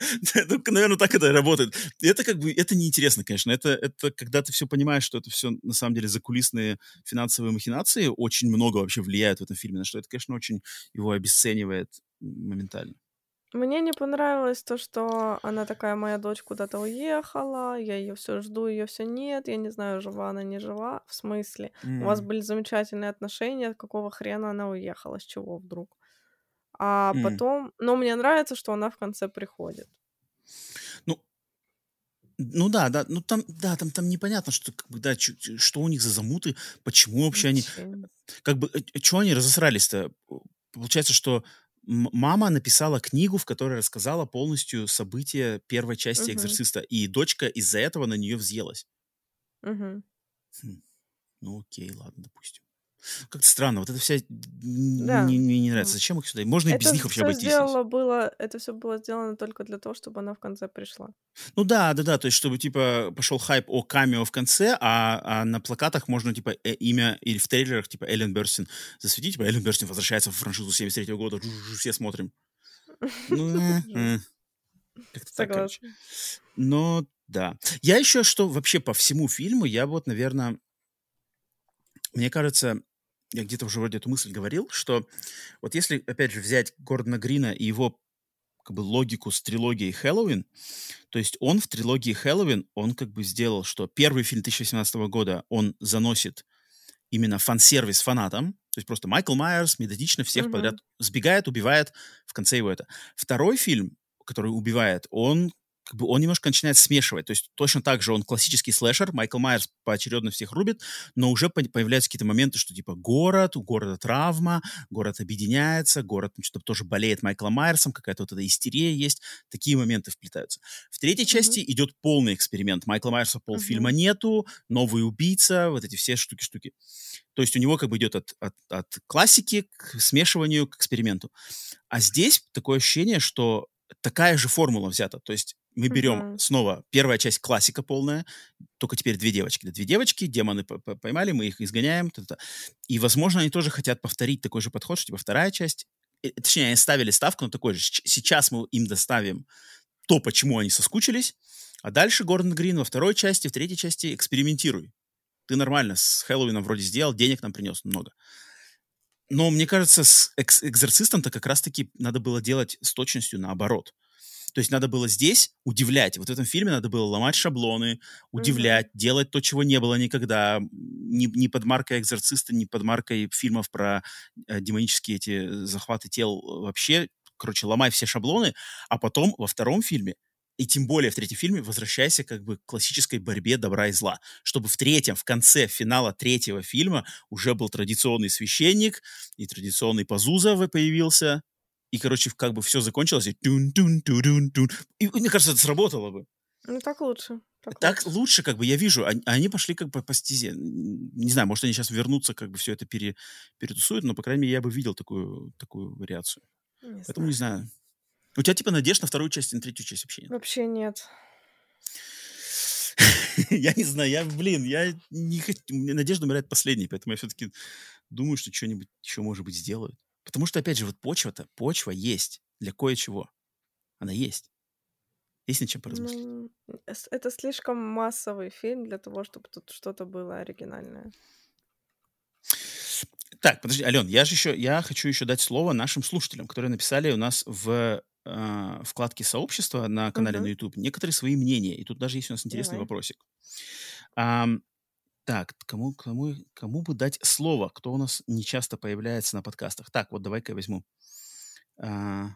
S3: ну, наверное, так это работает. Это как бы, это неинтересно, конечно. Это, это когда ты все понимаешь, что это все на самом деле закулисные финансовые махинации, очень много вообще влияют в этом фильме, на что это, конечно, очень его обесценивает моментально.
S2: Мне не понравилось то, что она такая, моя дочь куда-то уехала, я ее все жду, ее все нет, я не знаю, жива она, не жива. В смысле? У вас были замечательные отношения, какого хрена она уехала, с чего вдруг? А
S3: М.
S2: потом, ну, мне нравится, что она в конце приходит.
S3: Ну, ну да, да, ну там, да, там, там непонятно, что, как бы, да, чё- что у них за замуты, почему вообще они,
S2: Зачем?
S3: как бы, что они разосрались-то? Получается, что мама написала книгу, в которой рассказала полностью события первой части
S2: Мгм.
S3: «Экзорциста», и дочка из-за этого на нее взъелась.
S2: Мгм.
S3: Хм, Ну окей, ладно, допустим. Как-то странно, вот это вся да. мне, мне не нравится. Зачем их сюда? Можно это и без них вообще обойтись.
S2: Сделало было, это все было сделано только для того, чтобы она в конце пришла.
S3: Ну да, да, да, то есть чтобы типа пошел хайп о камео в конце, а, а на плакатах можно типа э, имя или в трейлерах типа Эллен Берстин засветить, типа Эллен Берстин возвращается в франшизу 73 года, все смотрим. Ну, э, э.
S2: Согласна.
S3: Но да. Я еще что вообще по всему фильму, я вот, наверное, мне кажется, я где-то уже вроде эту мысль говорил, что вот если, опять же, взять Гордона Грина и его как бы логику с трилогией Хэллоуин, то есть он в трилогии Хэллоуин, он как бы сделал, что первый фильм 2018 года, он заносит именно фан-сервис фанатам, то есть просто Майкл Майерс методично всех mm-hmm. подряд сбегает, убивает, в конце его это. Второй фильм, который убивает, он как бы он немножко начинает смешивать. То есть точно так же он классический слэшер, Майкл Майерс поочередно всех рубит, но уже появляются какие-то моменты, что типа город, у города травма, город объединяется, город что-то тоже болеет Майклом Майерсом, какая-то вот эта истерия есть. Такие моменты вплетаются. В третьей mm-hmm. части идет полный эксперимент. Майкла Майерса полфильма mm-hmm. нету, новый убийца, вот эти все штуки-штуки. То есть у него как бы идет от, от, от классики к смешиванию, к эксперименту. А здесь такое ощущение, что такая же формула взята. То есть мы берем uh-huh. снова первая часть классика полная, только теперь две девочки. Да, две девочки, демоны поймали, мы их изгоняем. Т-т-т. И, возможно, они тоже хотят повторить такой же подход, что типа вторая часть, э, точнее, они ставили ставку на такой же. Сейчас мы им доставим то, почему они соскучились, а дальше Гордон Грин во второй части, в третьей части экспериментируй. Ты нормально с Хэллоуином вроде сделал, денег нам принес много. Но мне кажется, с экс- экзорцистом-то как раз-таки надо было делать с точностью наоборот. То есть надо было здесь удивлять. Вот в этом фильме надо было ломать шаблоны, удивлять, mm-hmm. делать то, чего не было никогда. Ни, ни под маркой экзорциста, ни под маркой фильмов про э, демонические эти захваты тел вообще. Короче, ломай все шаблоны, а потом во втором фильме и тем более в третьем фильме возвращайся как бы к классической борьбе добра и зла, чтобы в третьем, в конце финала третьего фильма уже был традиционный священник и традиционный Пазуза появился, и, короче, как бы все закончилось, и тун тун тун тун И мне кажется, это сработало бы.
S2: Ну, так лучше.
S3: Так, так лучше. лучше, как бы, я вижу, они, они пошли как бы по стезе. Не знаю, может, они сейчас вернутся, как бы все это пере, перетусуют, но, по крайней мере, я бы видел такую, такую вариацию. Не Поэтому знаю. не знаю. У тебя, типа, надежд на вторую часть и на третью часть вообще нет?
S2: Вообще нет.
S3: я не знаю, я, блин, я не хочу... Надежда умирает последней, поэтому я все-таки думаю, что что-нибудь еще, может быть, сделают. Потому что, опять же, вот почва-то, почва есть для кое-чего. Она есть. Есть над чем поразмыслить. Ну,
S2: это слишком массовый фильм для того, чтобы тут что-то было оригинальное.
S3: Так, подожди, Ален, я же еще, я хочу еще дать слово нашим слушателям, которые написали у нас в э, вкладке сообщества на канале uh-huh. на YouTube некоторые свои мнения. И тут даже есть у нас интересный Давай. вопросик. Um, так, кому, кому, кому бы дать слово? Кто у нас не часто появляется на подкастах? Так, вот давай-ка я возьму. А...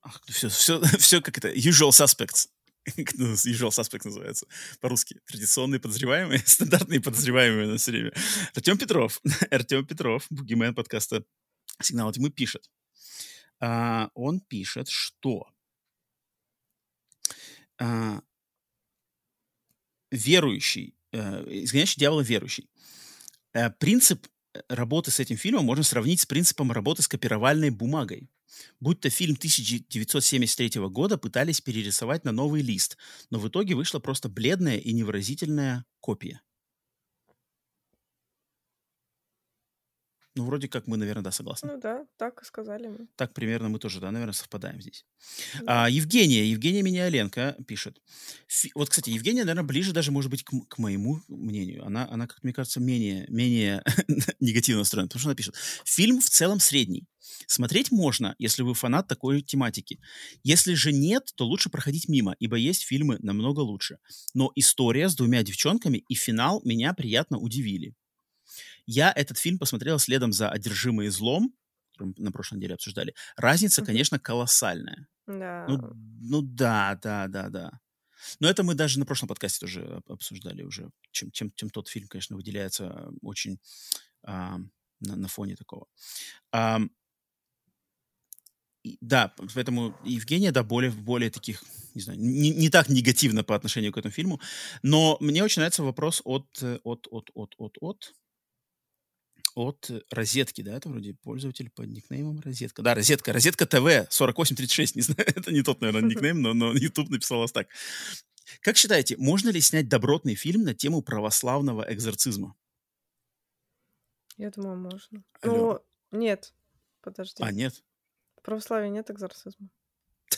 S3: Ах, все, все, все как это, usual suspects. usual suspects называется по-русски. Традиционные подозреваемые, стандартные подозреваемые на все время. Артем Петров, Артем Петров, бугимен подкаста «Сигнал тьмы» пишет. А, он пишет, что а, верующий э, «Изгоняющий дьявола верующий». Э, принцип э, работы с этим фильмом можно сравнить с принципом работы с копировальной бумагой. Будь то фильм 1973 года пытались перерисовать на новый лист, но в итоге вышла просто бледная и невыразительная копия. Ну, вроде как мы, наверное, да, согласны.
S2: Ну да, так и сказали мы.
S3: Так примерно мы тоже, да, наверное, совпадаем здесь. Да. А, Евгения, Евгения Миниаленко пишет. Вот, кстати, Евгения, наверное, ближе даже, может быть, к, к моему мнению. Она, она, как мне кажется, менее, менее негативно настроена, потому что она пишет. Фильм в целом средний. Смотреть можно, если вы фанат такой тематики. Если же нет, то лучше проходить мимо, ибо есть фильмы намного лучше. Но история с двумя девчонками и финал меня приятно удивили. Я этот фильм посмотрел следом за «Одержимые злом», который на прошлой неделе обсуждали. Разница, конечно, колоссальная.
S2: Да.
S3: Ну, ну да, да, да, да. Но это мы даже на прошлом подкасте тоже обсуждали уже, чем, чем, чем тот фильм, конечно, выделяется очень а, на, на фоне такого. А, и, да, поэтому Евгения, да, более, более таких, не знаю, не, не так негативно по отношению к этому фильму, но мне очень нравится вопрос от, от, от, от, от, от, от Розетки, да, это вроде пользователь под никнеймом Розетка. Да, Розетка, Розетка ТВ 4836, не знаю, это не тот, наверное, никнейм, но, но YouTube написал вас так. Как считаете, можно ли снять добротный фильм на тему православного экзорцизма?
S2: Я думаю, можно.
S3: Алло.
S2: Ну, нет. Подожди.
S3: А, нет?
S2: В православии нет экзорцизма.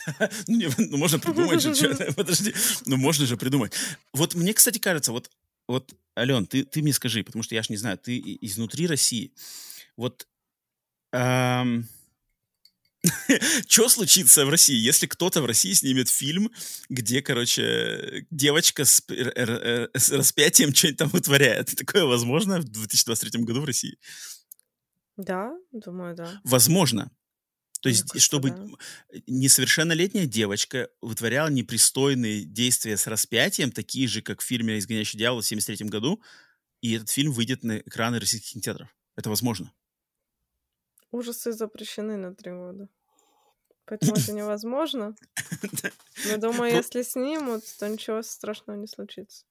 S3: Ну, не, ну, можно придумать же, подожди, ну, можно же придумать. Вот мне, кстати, кажется, вот, вот, Ален, ты, ты мне скажи, потому что я ж не знаю, ты изнутри России, вот, что случится в России, если кто-то в России снимет фильм, где, короче, девочка с, с распятием что-нибудь там вытворяет? Такое возможно в 2023 году в России?
S2: Да, думаю, да.
S3: Возможно. То есть,
S2: кажется,
S3: чтобы
S2: да.
S3: несовершеннолетняя девочка вытворяла непристойные действия с распятием, такие же, как в фильме «Изгоняющий дьявола» в 1973 году, и этот фильм выйдет на экраны российских кинотеатров. Это возможно.
S2: Ужасы запрещены на три года. Поэтому это невозможно. Но думаю, если снимут, то ничего страшного не случится.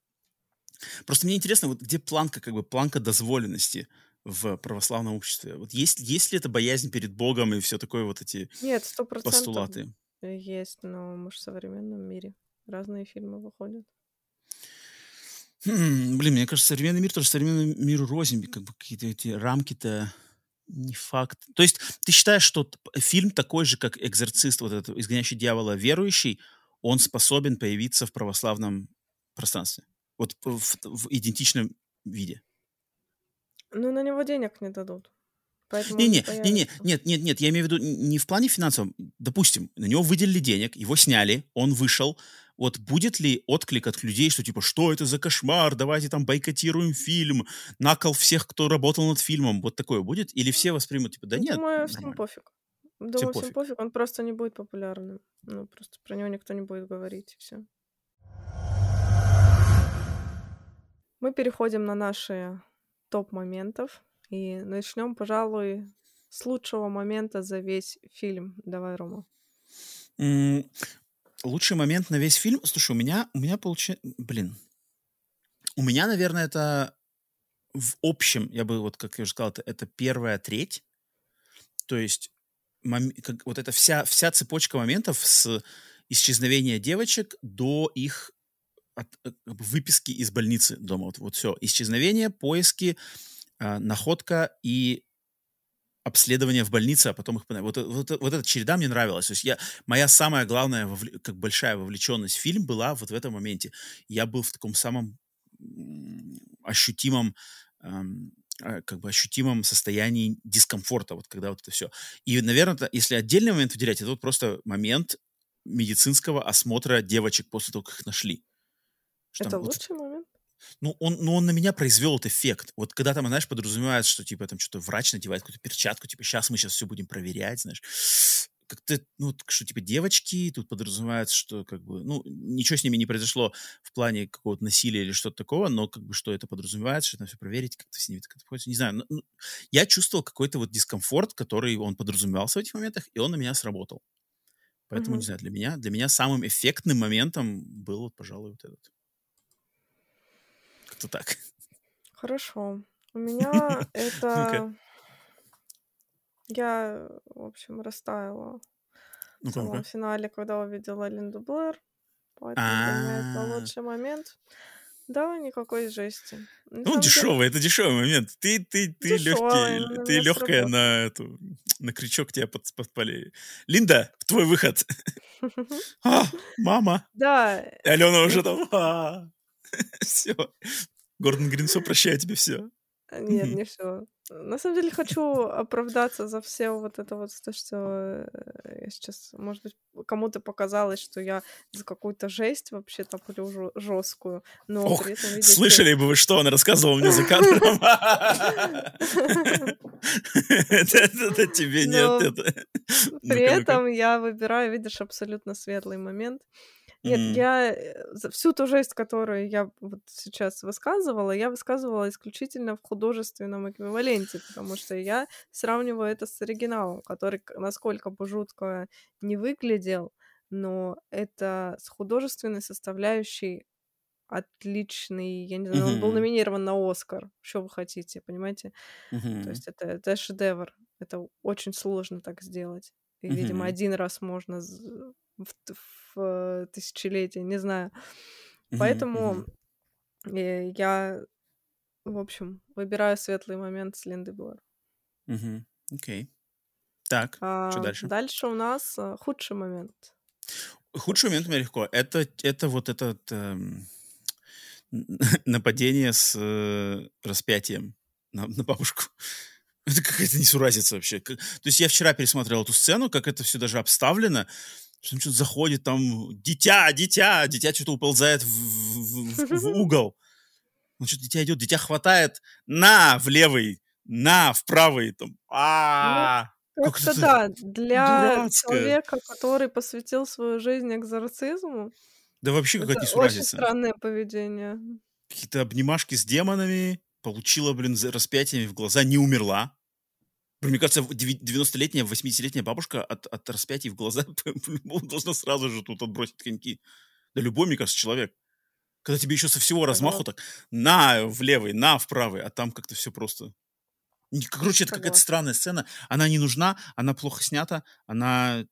S3: Просто мне интересно, вот где планка, как бы планка дозволенности в православном обществе? Вот есть, есть ли это боязнь перед Богом и все такое вот эти
S2: Нет, сто процентов
S3: постулаты?
S2: есть, но мы же в современном мире. Разные фильмы выходят.
S3: Хм, блин, мне кажется, современный мир тоже современный мир рознь, как бы какие-то эти рамки-то не факт. То есть ты считаешь, что фильм такой же, как «Экзорцист», вот этот «Изгоняющий дьявола» верующий, он способен появиться в православном пространстве? Вот в, в идентичном виде?
S2: Ну, на него денег не дадут.
S3: Не-не,
S2: не
S3: не-не,
S2: появится.
S3: нет, нет, нет, я имею в виду не в плане финансовом. Допустим, на него выделили денег, его сняли, он вышел. Вот будет ли отклик от людей, что типа, что это за кошмар, давайте там бойкотируем фильм, накол всех, кто работал над фильмом, вот такое будет? Или все воспримут, типа, да нет,
S2: Думаю, всем
S3: нормально.
S2: пофиг. Думаю, всем
S3: пофиг.
S2: пофиг. Он просто не будет популярным. Ну, просто про него никто не будет говорить, и все. Мы переходим на наши топ моментов. И начнем, пожалуй, с лучшего момента за весь фильм. Давай, Рома.
S3: М, Лучший момент на весь фильм. Слушай, у меня, у меня получается... Блин. У меня, наверное, это в общем, я бы, вот как я уже сказал, это, это первая треть. То есть мом- как, вот эта вся, вся цепочка моментов с исчезновения девочек до их от- э, как бы выписки из больницы дома. Вот, вот все. Исчезновение, поиски, а, находка и обследование в больнице, а потом их... Вот, э- вот, э- вот эта череда мне нравилась. То есть я, моя самая главная, вовле- как большая вовлеченность в фильм была вот в этом моменте. Я был в таком самом ощутимом эм, э, как бы ощутимом состоянии дискомфорта, вот когда вот это все. И, наверное, если отдельный момент выделять, это вот просто момент медицинского осмотра девочек после того, как их нашли. Что
S2: Это
S3: там вот
S2: лучший момент?
S3: ну, он, ну, он на меня произвел этот эффект. Вот когда там, знаешь, подразумевают, что, типа, там что-то врач надевает какую-то перчатку, типа, сейчас мы сейчас все будем проверять, знаешь. Как-то, ну, вот что, типа, девочки, тут подразумевается, что, как бы, ну, ничего с ними не произошло в плане какого-то насилия или что-то такого, но, как бы, что это подразумевается, что там все проверить, как-то с ними обходится. Не знаю, ну, ну, я чувствовал какой-то вот дискомфорт, который он подразумевался в этих моментах, и он на меня сработал. Поэтому,
S2: Мгм.
S3: не знаю, для меня, для меня самым эффектным моментом был, вот, пожалуй, вот этот. Как-то так.
S2: Хорошо. У меня это... Я, в общем, растаяла в самом финале, когда увидела Линду Блэр. Поэтому это
S3: А,
S2: лучший момент. Да, никакой жести. На
S3: Ну,
S2: деле,
S3: дешевый, это дешевый момент. Ты, ты, ты легкий, ты легкая на эту, на крючок тебя под, подпали. Линда, твой выход. А, мама.
S2: Да,
S3: Алена уже там. Все. Гордон Грин, все, прощаю тебе все.
S2: нет, не все. На самом деле хочу оправдаться за все вот это вот, то, что э, я сейчас, может быть, кому-то показалось, что я за какую-то жесть вообще топлю жесткую, но
S3: Ох,
S2: при этом, видите,
S3: слышали бы вы, что она рассказывала мне за кадром? Это тебе нет.
S2: Но
S3: это.
S2: при этом я выбираю, видишь, абсолютно светлый момент. Нет,
S3: М.
S2: я э, всю ту жесть, которую я вот сейчас высказывала, я высказывала исключительно в художественном эквиваленте, потому что я сравниваю это с оригиналом, который, насколько бы жутко не выглядел, но это с художественной составляющей отличный, я не знаю, он был номинирован на Оскар. Что вы хотите, понимаете? То
S3: Мгм.
S2: есть это, это шедевр. Это очень сложно так сделать. И, видимо,
S3: Мгм.
S2: один раз можно в, в, э, тысячелетие, не знаю. Поэтому э, я, в общем, выбираю светлый момент с Линды Блэр.
S3: Окей. Так, что
S2: А
S3: дальше?
S2: дальше у нас э, худший момент.
S3: Худший момент у меня легко. Это, это вот этот эм, нападение с э, распятием на, на бабушку. Это какая-то несуразица вообще. То есть я вчера пересмотрел эту сцену, как это все даже обставлено. Что что-то заходит, там дитя, дитя, дитя что-то уползает в, в- в- в угол. Ну что дитя идет, дитя хватает на в левый, на в правый, там, а Как
S2: Как-то
S3: это
S2: да, для
S3: дурацкое.
S2: человека, который посвятил свою жизнь экзорцизму,
S3: Да вообще какая-то
S2: это очень
S3: несуразица.
S2: странное поведение.
S3: какие-то обнимашки с демонами, получила, блин, распятиями в глаза, не умерла. Мне кажется, в- деви- 90-летняя, 80-летняя бабушка от, от распятий в глаза по-любому должна сразу же тут отбросить коньки. Да любой, мне кажется, человек. Когда тебе еще со всего размаху так на в левый, на в правый, а там как-то все просто... Короче, это какая-то странная сцена. Она не нужна, она плохо снята, она...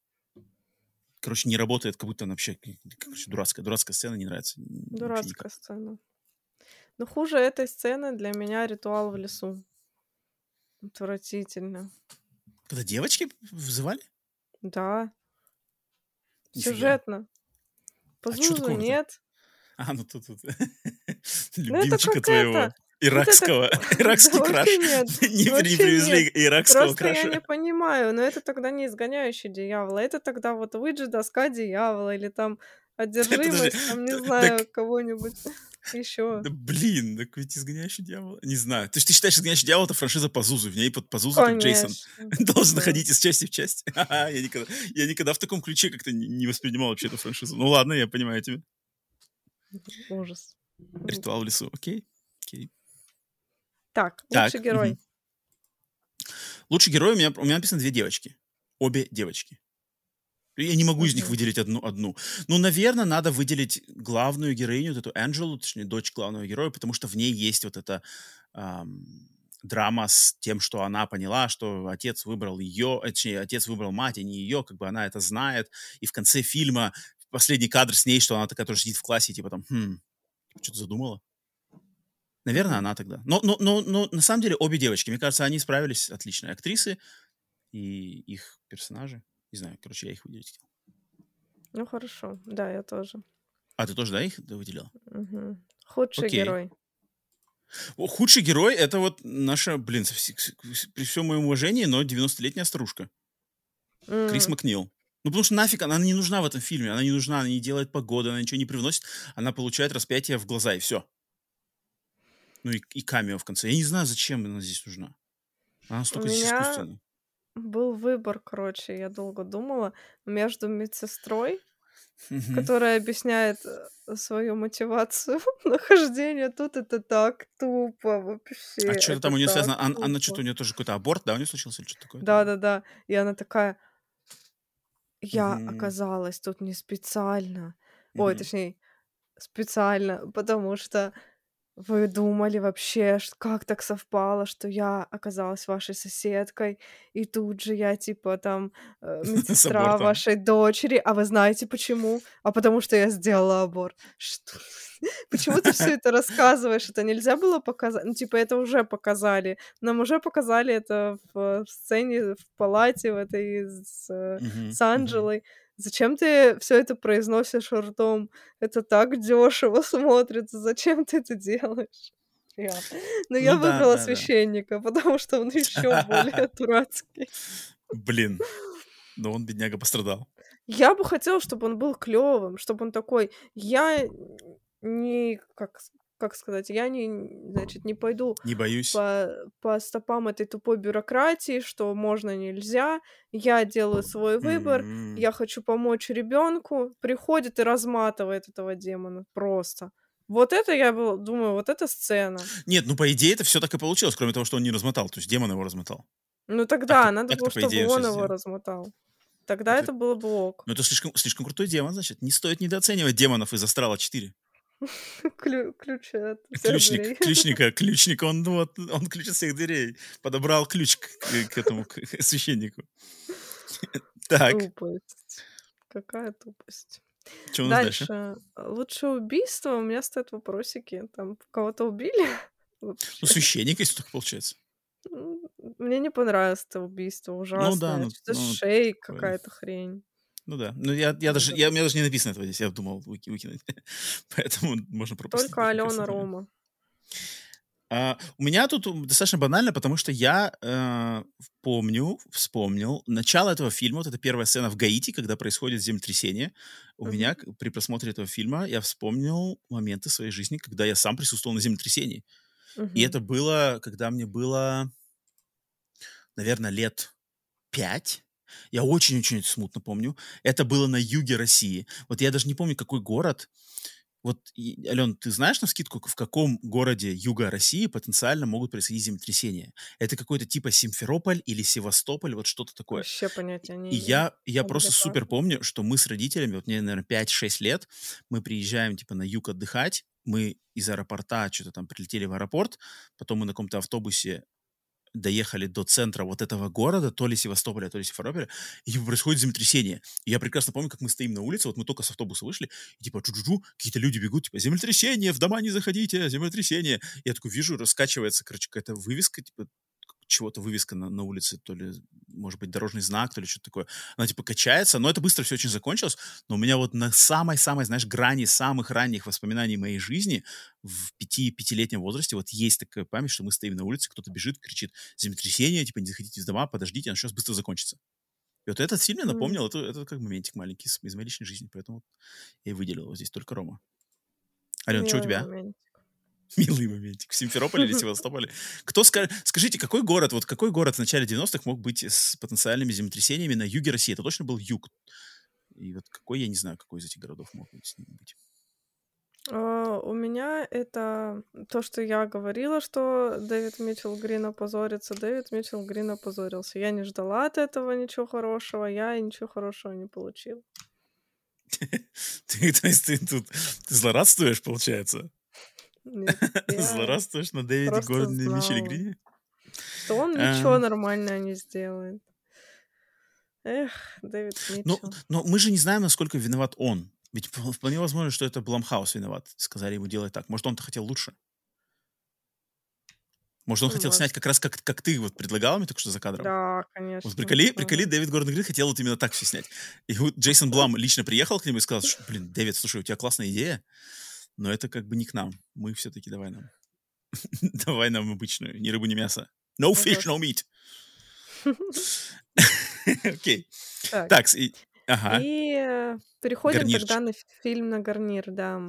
S3: Короче, не работает, как будто она вообще... Короче, дурацкая, дурацкая сцена, не нравится.
S2: Дурацкая сцена. Но хуже этой сцены для меня ритуал в лесу. Отвратительно.
S3: Когда девочки вызывали?
S2: Да,
S3: Нифига.
S2: сюжетно. По
S3: А
S2: Зузу нет.
S3: А, ну тут, тут.
S2: Ну, это
S3: любимчика
S2: как
S3: твоего.
S2: это.
S3: Иракского. Иракский
S2: Да
S3: краш.
S2: нет.
S3: Не
S2: Вообще
S3: привезли иракского
S2: Просто я не
S3: краша.
S2: понимаю, но это тогда не изгоняющий дьявола, это тогда вот выйдет доска дьявола или там одержимость, там, не
S3: так-
S2: знаю, кого-нибудь еще.
S3: Да блин, так ведь изгоняющий дьявол. Не знаю. То есть ты считаешь, изгоняющий дьявол это франшиза Пазузу, в ней под Пазузу как Джейсон должен
S2: да.
S3: ходить из части в часть. Я никогда, я никогда в таком ключе как-то не не воспринимал вообще эту франшизу. Ну ладно, я понимаю тебя.
S2: Ужас.
S3: Ритуал в лесу, окей. окей.
S2: Так,
S3: Так,
S2: лучший герой.
S3: Лучший герой у меня, у меня написано две девочки. Обе девочки. Я не могу из них выделить одну. одну. Ну, наверное, надо выделить главную героиню, вот эту Анджелу, точнее, дочь главного героя, потому что в ней есть вот эта ам, драма с тем, что она поняла, что отец выбрал ее, э, точнее, отец выбрал мать, а не ее, как бы она это знает. И в конце фильма последний кадр с ней, что она такая тоже сидит в классе, и типа там, хм, что-то задумала. Наверное, она тогда. Но, но, но, но на самом деле обе девочки, мне кажется, они справились отлично. И Актрисы и их персонажи. Не знаю, короче, я их выделить хотел.
S2: Ну хорошо, да, я тоже.
S3: А ты тоже, да, их выделила?
S2: Мгм. Худший
S3: Окей.
S2: герой.
S3: О, Худший герой — это вот наша, блин, при всем моем уважении, но 90-летняя старушка. Крис
S2: М,
S3: Макнил. Ну, потому что нафиг она не нужна в этом фильме. Она не нужна, она не делает погоды, она ничего не привносит. Она получает распятие в глаза, и все. Ну и, и камео в конце. Я не знаю, зачем она здесь нужна. Она настолько здесь
S2: меня
S3: искусственная.
S2: Был выбор, короче, я долго думала, между медсестрой, которая объясняет э, свою мотивацию нахождения тут, это так тупо вообще.
S3: А что
S2: это
S3: там у нее связано? Ан- Она, что-то у нее тоже какой-то аборт, да, у нее случился или что-то такое?
S2: Да-да-да. И она такая, я
S3: Мгм.
S2: оказалась тут не специально. Ой,
S3: Мгм.
S2: точнее, специально, потому что вы думали вообще, как так совпало, что я оказалась вашей соседкой, и тут же я типа там э, медсестра вашей дочери, а вы знаете почему? А потому что я сделала аборт. Что? Почему ты все это рассказываешь? Это нельзя было показать? Ну, типа, это уже показали. Нам уже показали это в, в сцене в палате в этой с, э,
S3: Мгм,
S2: с. Анджелой. Зачем ты все это произносишь ртом? Это так дешево смотрится. Зачем ты это делаешь? Я. Но я
S3: Ну да,
S2: выбрала
S3: да, да.
S2: священника, потому что он еще более дурацкий.
S3: Блин. Но он, бедняга, пострадал.
S2: Я бы хотела, чтобы он был клевым, чтобы он такой. Я не как как сказать, я не значит не пойду
S3: Не боюсь.
S2: по, по стопам этой тупой бюрократии, что можно, нельзя. Я делаю свой выбор.
S3: М.
S2: Я хочу помочь ребенку. Приходит и разматывает этого демона просто. Вот это я был- думаю, вот эта сцена.
S3: Нет, ну, по идее, это все так и получилось, кроме того, что он не размотал. То есть демон его размотал.
S2: Ну тогда
S3: Так-то-
S2: надо
S3: так-то,
S2: было,
S3: по
S2: чтобы он его
S3: сделал.
S2: размотал. Тогда
S3: Это-
S2: это было бы ок.
S3: Ну, это слишком, слишком крутой демон, значит. Не стоит недооценивать демонов из Астрала 4.
S2: Ключ от
S3: ключник, ключника, ключник, он вот, он ключ от всех дверей. Подобрал ключ к, к этому к священнику. Так.
S2: Тупость. Какая тупость.
S3: Что у нас
S2: дальше?
S3: дальше?
S2: Лучшее убийство. У меня стоят вопросики. Там кого-то убили?
S3: Ну, священник, если так получается.
S2: Мне не понравилось это убийство. Ужасное.
S3: Ну да, ну,
S2: Что-то
S3: ну,
S2: шеи какая-то хрень.
S3: Ну да. Ну я, я даже, я, у меня даже не написано этого здесь, я думал выки- выкинуть. Поэтому можно пропустить.
S2: Только Алена. Рома.
S3: А, у меня тут достаточно банально, потому что я э, помню, вспомнил начало этого фильма. Вот это первая сцена в Гаити, когда происходит землетрясение. У
S2: Мгм.
S3: меня при просмотре этого фильма я вспомнил моменты своей жизни, когда я сам присутствовал на землетрясении. И
S2: Мгм.
S3: это было, когда мне было, наверное, лет пять. Я очень-очень смутно помню. Это было на юге России. Вот я даже не помню, какой город. Вот, и, Ален, ты знаешь на скидку, в каком городе юга России потенциально могут происходить землетрясения? Это какой-то типа Симферополь или Севастополь, вот что-то такое.
S2: Вообще понятия не
S3: И я, я просто супер помню, что мы с родителями, вот мне, наверное, 5-6 лет, мы приезжаем, типа, на юг отдыхать, мы из аэропорта что-то там прилетели в аэропорт, потом мы на каком-то автобусе доехали до центра вот этого города, то ли Севастополя, то ли Симферополя, и типа, происходит землетрясение. И я прекрасно помню, как мы стоим на улице, вот мы только с автобуса вышли, и типа чу-чу-чу, какие-то люди бегут, типа, землетрясение, в дома не заходите, землетрясение. Я такой вижу, раскачивается, короче, какая-то вывеска, типа, чего-то вывеска на, на улице, то ли, может быть, дорожный знак, то ли что-то такое. Она, типа, качается, но это быстро все очень закончилось. Но у меня вот на самой-самой, знаешь, грани самых ранних воспоминаний моей жизни в пяти-пятилетнем возрасте вот есть такая память, что мы стоим на улице, кто-то бежит, кричит землетрясение, типа, не заходите из дома, подождите, оно сейчас быстро закончится. И вот этот
S2: Мгм.
S3: напомнил, это, это как моментик маленький из, из моей личной жизни, поэтому вот я и выделил его здесь только Рома. Алена, что у тебя?
S2: моментик.
S3: Милый моментик. В Симферополе или Севастополе? Кто ска... Скажите, какой город, вот какой город в начале 90-х мог быть с потенциальными землетрясениями на юге России? Это точно был юг. И вот какой, я не знаю, какой из этих городов мог быть с ним быть.
S2: А, У меня это то, что я говорила, что Дэвид Митчелл Грин опозорится. Дэвид Митчелл Грин опозорился. Я не ждала от этого ничего хорошего, я ничего хорошего не получила.
S3: Ты, то есть ты тут ты злорадствуешь, получается?
S2: Я-
S3: Злорадствуешь на Дэвиде Гордоне Митчелле
S2: знала.
S3: Грине?
S2: Что он ничего нормального не сделает. Эх, Дэвид
S3: Ну,
S2: Митчелл.
S3: но мы же не знаем, насколько виноват он. Ведь вп- вполне возможно, что это Blumhouse виноват. Сказали ему делать так. Может, он-то хотел лучше. Может, он хотел
S2: Может.
S3: снять как раз, как, как ты вот предлагала мне только что за кадром.
S2: Да, конечно.
S3: Вот приколи,
S2: ага.
S3: приколи, Дэвид Гордон Грин хотел вот именно так все снять. И вот Джейсон Блам лично приехал к нему и сказал, что, блин, Дэвид, слушай, у тебя классная идея, но это как бы не к нам. Мы все-таки давай нам. давай нам обычную, ни рыбу, ни мясо. No fish, no meat. Окей.
S2: Так,
S3: ага,
S2: И э, переходим
S3: Гарнирчик.
S2: тогда на фильм на гарнир, да.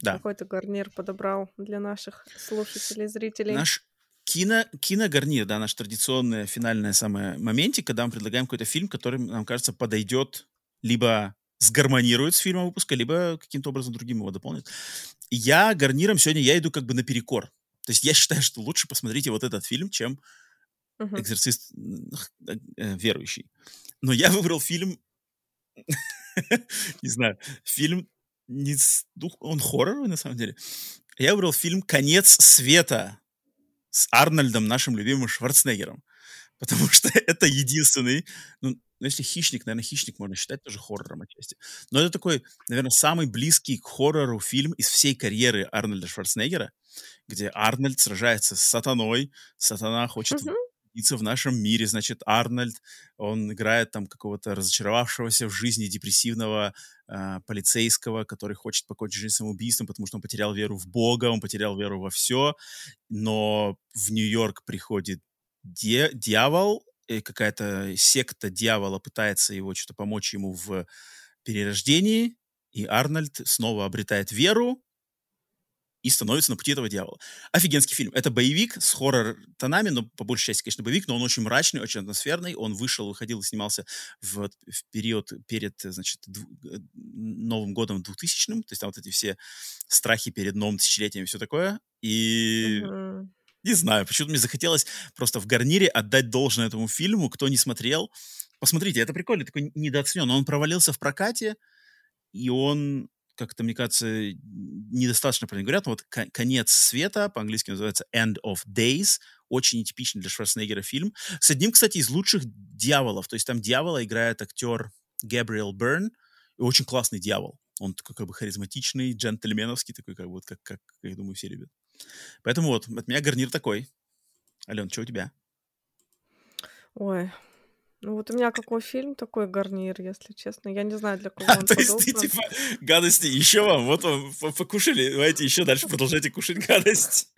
S3: да.
S2: Какой ты гарнир подобрал для наших слушателей, зрителей?
S3: Наш кино, киногарнир, да, наш традиционный финальный самый моментик, когда мы предлагаем какой-то фильм, который, нам кажется, подойдет, либо сгармонирует с фильмом выпуска, либо каким-то образом другим его дополнит. Я гарниром сегодня, я иду как бы наперекор. То есть я считаю, что лучше посмотрите вот этот фильм, чем
S2: Мгм.
S3: экзорцист э, э, верующий. Но я выбрал фильм, не знаю, фильм не ну, он хорроровый на самом деле. Я выбрал фильм «Конец света» с Арнольдом, нашим любимым Шварценеггером. Потому что это единственный, ну, ну, если «Хищник», наверное, «Хищник» можно считать тоже хоррором отчасти. Но это такой, наверное, самый близкий к хоррору фильм из всей карьеры Арнольда Шварценеггера, где Арнольд сражается с сатаной, сатана хочет находиться в нашем мире. Значит, Арнольд, он играет там какого-то разочаровавшегося в жизни депрессивного э, полицейского, который хочет покончить жизнь самоубийством, потому что он потерял веру в Бога, он потерял веру во все. Но в Нью-Йорк приходит де- дьявол, какая-то секта дьявола пытается его что-то помочь ему в перерождении, и Арнольд снова обретает веру, и становится на пути этого дьявола. Офигенский фильм. Это боевик с хоррор-тонами, но по большей части, конечно, боевик, но он очень мрачный, очень атмосферный. Он вышел, выходил и снимался в, в период перед, значит, дв- э, Новым годом 2000 то есть там вот эти все страхи перед новым тысячелетием и все такое. И
S2: Мгм.
S3: Не знаю, почему-то мне захотелось просто в гарнире отдать должное этому фильму. Кто не смотрел, посмотрите, это прикольно, такой недооценен. Он провалился в прокате, и он как-то, мне кажется, недостаточно правильно говорят, но вот «Конец света» по-английски называется «End of Days», очень нетипичный для Шварценеггера фильм. С одним, кстати, из лучших дьяволов. То есть там дьявола играет актер Габриэл Берн, и очень классный дьявол. Он такой как бы харизматичный, джентльменовский, такой как вот, как, как, я думаю, все любят. Поэтому вот, от меня гарнир такой. Ален, что у тебя?
S2: Ой, ну вот у меня какой фильм, такой гарнир, если честно. Я не знаю, для кого он
S3: То есть ты типа гадости еще вам, вот вам покушали, давайте еще дальше продолжайте кушать гадость.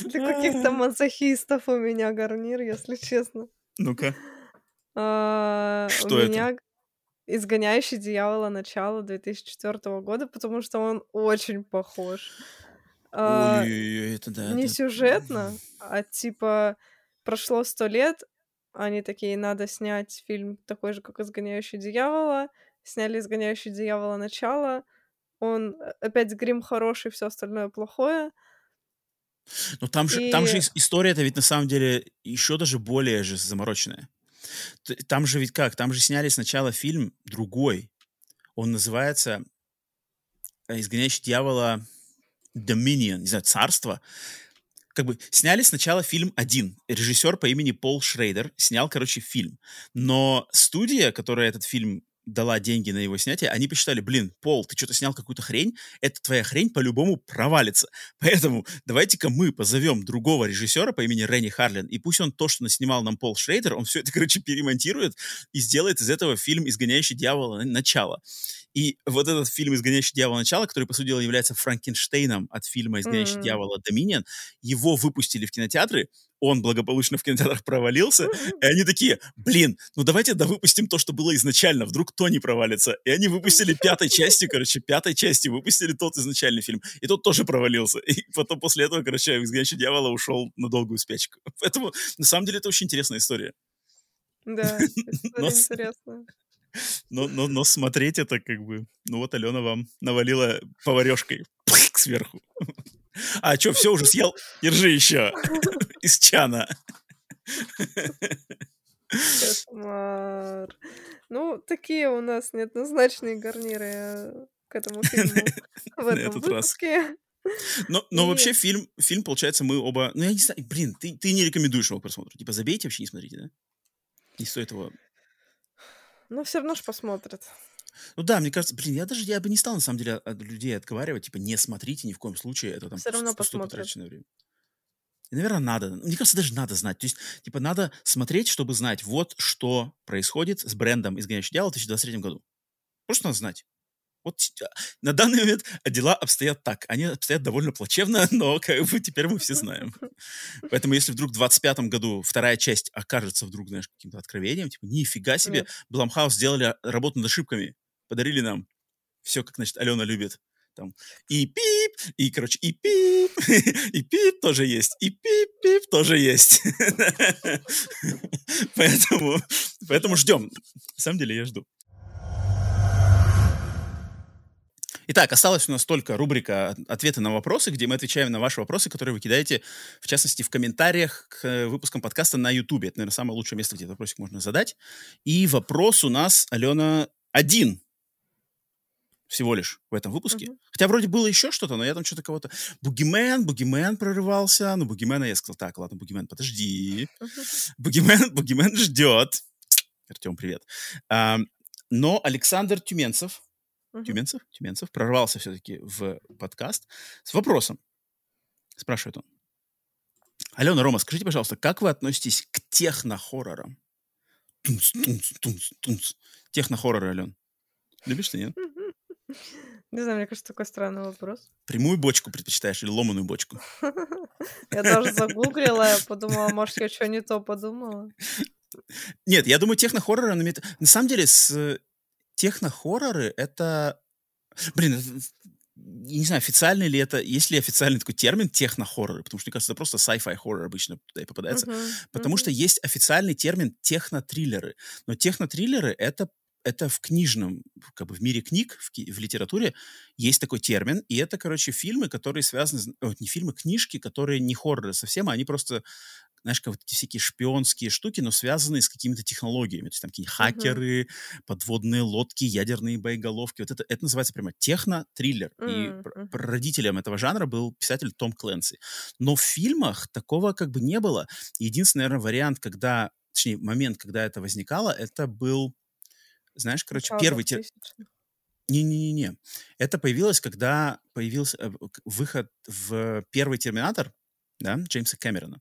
S2: Для каких-то мазохистов у меня гарнир, если честно.
S3: Ну-ка.
S2: А,
S3: Что
S2: у
S3: это?
S2: меня «Изгоняющий дьявола» начала 2004 года, потому что он очень похож. А,
S3: Ой-ой-ой, это да.
S2: не
S3: это-
S2: сюжетно, а типа прошло сто лет, они такие, надо снять фильм такой же, как «Изгоняющий дьявола». Сняли «Изгоняющий дьявола» начало. Он э, опять грим хороший, все остальное плохое.
S3: Но там же, там же
S2: И-
S3: ис- история-то ведь на самом деле еще даже более же замороченная. Там же ведь как? Там же сняли сначала фильм другой. Он называется э, «Изгоняющий дьявола Dominion», не знаю, «Царство». Как бы сняли сначала фильм один. Режиссер по имени Пол Шрейдер снял, короче, фильм. Но студия, которая этот фильм дала деньги на его снятие, они посчитали, блин, Пол, ты что-то снял какую-то хрень, эта твоя хрень по-любому провалится. Поэтому давайте-ка мы позовем другого режиссера по имени Ренни Харлин, и пусть он то, что наснимал нам Пол Шрейдер, он все это, короче, перемонтирует и сделает из этого фильм «Изгоняющий дьявола. Начало». И вот этот фильм «Изгоняющий дьявола. Начало», который, по сути дела, является Франкенштейном от фильма «Изгоняющий
S2: Мгм.
S3: дьявола. Доминион», его выпустили в кинотеатры, он благополучно в кинотеатрах провалился, и они такие, блин, ну давайте да выпустим то, что было изначально, вдруг то не провалится. И они выпустили пятой частью, короче, пятой частью выпустили тот изначальный фильм, и тот тоже провалился. И потом после этого, короче, «Изгоняющий дьявола» ушел на долгую спячку. Поэтому, на самом деле, это очень интересная история.
S2: Да,
S3: Но
S2: история
S3: с-
S2: интересная.
S3: Но, но, но смотреть это как бы... Ну вот Алена вам навалила поварешкой сверху. А что, все уже съел? Держи еще. Из чана.
S2: Кошмар. Ну, такие у нас неоднозначные гарниры э, к этому фильму в этом выпуске.
S3: Но, но
S2: И-
S3: вообще фильм, фильм, получается, мы оба... Ну, я не знаю, блин, ты, ты не рекомендуешь его к просмотру. Типа, забейте, вообще не смотрите, да? Не стоит его...
S2: Но все равно ж посмотрят.
S3: Ну да, мне кажется, блин, я даже я бы не стал, на самом деле, от людей отговаривать, типа, не смотрите ни в коем случае, это там
S2: Всё равно
S3: потраченное время. И, наверное, надо. Мне кажется, даже надо знать. То есть, типа, надо смотреть, чтобы знать, вот что происходит с брендом «Изгоняющий дьявол» в 2023 году. Просто надо знать. Вот а, на данный момент дела обстоят так. Они обстоят довольно плачевно, но как бы теперь мы все знаем. Поэтому если вдруг в 25 году вторая часть окажется вдруг, знаешь, каким-то откровением, типа, нифига себе,
S2: Нет.
S3: Блумхаус сделали работу над ошибками, подарили нам все, как, значит, Алена любит. Там и пип, и, короче, и пип, и пип тоже есть, и пип-пип тоже есть. Поэтому, поэтому ждем. На самом деле я жду. Итак, осталась у нас только рубрика «От- «Ответы на вопросы», где мы отвечаем на ваши вопросы, которые вы кидаете, в частности, в комментариях к э, выпускам подкаста на YouTube. Это, наверное, самое лучшее место, где этот вопросик можно задать. И вопрос у нас, Алена, один всего лишь в этом выпуске.
S2: Мгм.
S3: Хотя вроде было еще что-то, но я там что-то кого-то... Бугимен, Бугимен прорывался. Ну, Бугимена я сказал, так, ладно, Бугимен, подожди. Бугимен, Бугимен ждет. Артем, привет. А, но Александр Тюменцев,
S2: Мгм.
S3: Тюменцев, Тюменцев прорвался все-таки в подкаст с вопросом. Спрашивает он. Алена, Рома, скажите, пожалуйста, как вы относитесь к технохоррорам? Тунц, тунц, тунц, тунц. Технохорроры, Ален. Любишь ты, нет?
S2: Не знаю, мне кажется, такой странный вопрос.
S3: Прямую бочку предпочитаешь или ломаную бочку?
S2: Я даже загуглила, я подумала, может, я что не то подумала.
S3: Нет, я думаю, технохорроры... на самом деле, с технохорроры — это... Блин, я не знаю, официальный ли это... Есть ли официальный такой термин технохорроры? Потому что, мне кажется, это просто sci-fi хоррор обычно туда и попадается.
S2: Мгм,
S3: Потому что
S2: мгм.
S3: есть официальный термин технотриллеры. Но технотриллеры — это это в книжном, как бы в мире книг, в, в литературе есть такой термин, и это, короче, фильмы, которые связаны, о, не фильмы, книжки, которые не хорроры совсем, а они просто знаешь, как вот эти всякие шпионские штуки, но связанные с какими-то технологиями. То есть там какие-нибудь хакеры, mm-hmm. подводные лодки, ядерные боеголовки. Вот это, это называется прямо техно-триллер. Mm-hmm. И родителем этого жанра был писатель Том Кленси. Но в фильмах такого как бы не было. Единственный, наверное, вариант, когда, точнее, момент, когда это возникало, это был, знаешь, короче, первый... Тер... Не-не-не. Это появилось, когда появился э, выход в первый «Терминатор», да, Джеймса Кэмерона.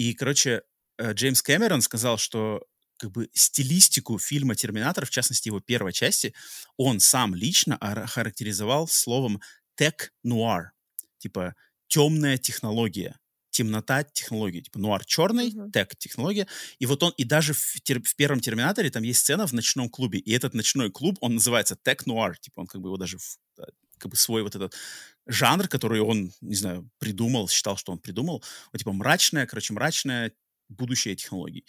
S3: И, короче, э, Джеймс Кэмерон сказал, что как бы стилистику фильма «Терминатор», в частности, его первой части, он сам лично характеризовал словом «тек-нуар», типа «темная технология» темнота технологии, типа нуар черный, uh-huh. тек технология. И вот он, и даже в, тер, в первом Терминаторе там есть сцена в ночном клубе, и этот ночной клуб, он называется тек нуар, типа он как бы его даже в, как бы свой вот этот жанр, который он, не знаю, придумал, считал, что он придумал, вот типа мрачное, короче, мрачное будущее технологий.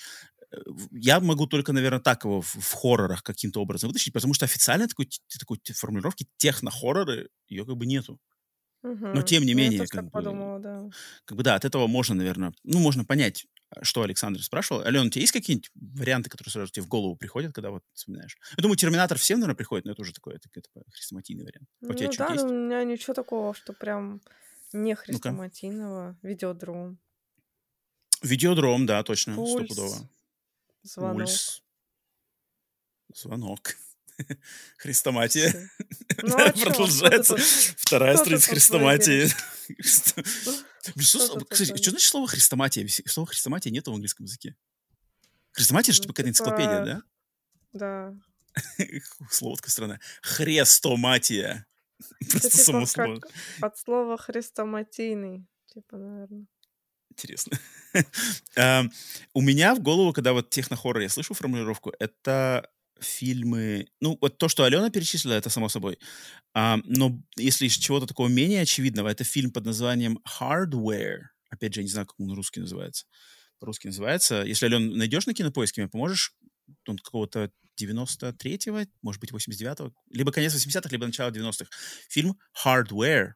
S3: Э, я могу только, наверное, так его в, в хоррорах каким-то образом вытащить, потому что официально такой, такой формулировки техно-хорроры ее как бы нету. Угу. Но тем не ну, менее, как бы,
S2: подумала, да.
S3: как бы да, от этого можно, наверное, ну, можно понять, что Александр спрашивал. Алена, у тебя есть какие-нибудь варианты, которые сразу тебе в голову приходят, когда вот вспоминаешь? Я думаю, Терминатор всем, наверное, приходит, но это уже такой, это, это хрестоматийный вариант.
S2: А у тебя ну, да, есть? у меня ничего такого, что прям не хрестоматийного. ну Видеодром.
S3: Видеодром, да, точно, Пульс. стопудово.
S2: Звонок. Пульс.
S3: Звонок. Хрестоматия. Ну, а Продолжается. Вторая страница хрестоматии. Кстати, что значит слово хрестоматия? Слово хрестоматия нет в английском языке. Хрестоматия же ну, типа какая-то энциклопедия, да?
S2: Да.
S3: Слово такая странное. Хрестоматия. Просто
S2: типа
S3: само слово.
S2: От слова хрестоматийный, типа, наверное.
S3: Интересно. У меня в голову, когда вот технохоррор я слышу формулировку, это фильмы... Ну, вот то, что Алена перечислила, это само собой. А, но если из чего-то такого менее очевидного, это фильм под названием «Hardware». Опять же, я не знаю, как он русский называется. По-русски называется. Если, Ален, найдешь на кинопоиске, мне поможешь? Он какого-то 93-го, может быть, 89-го, либо конец 80-х, либо начало 90-х. Фильм «Hardware».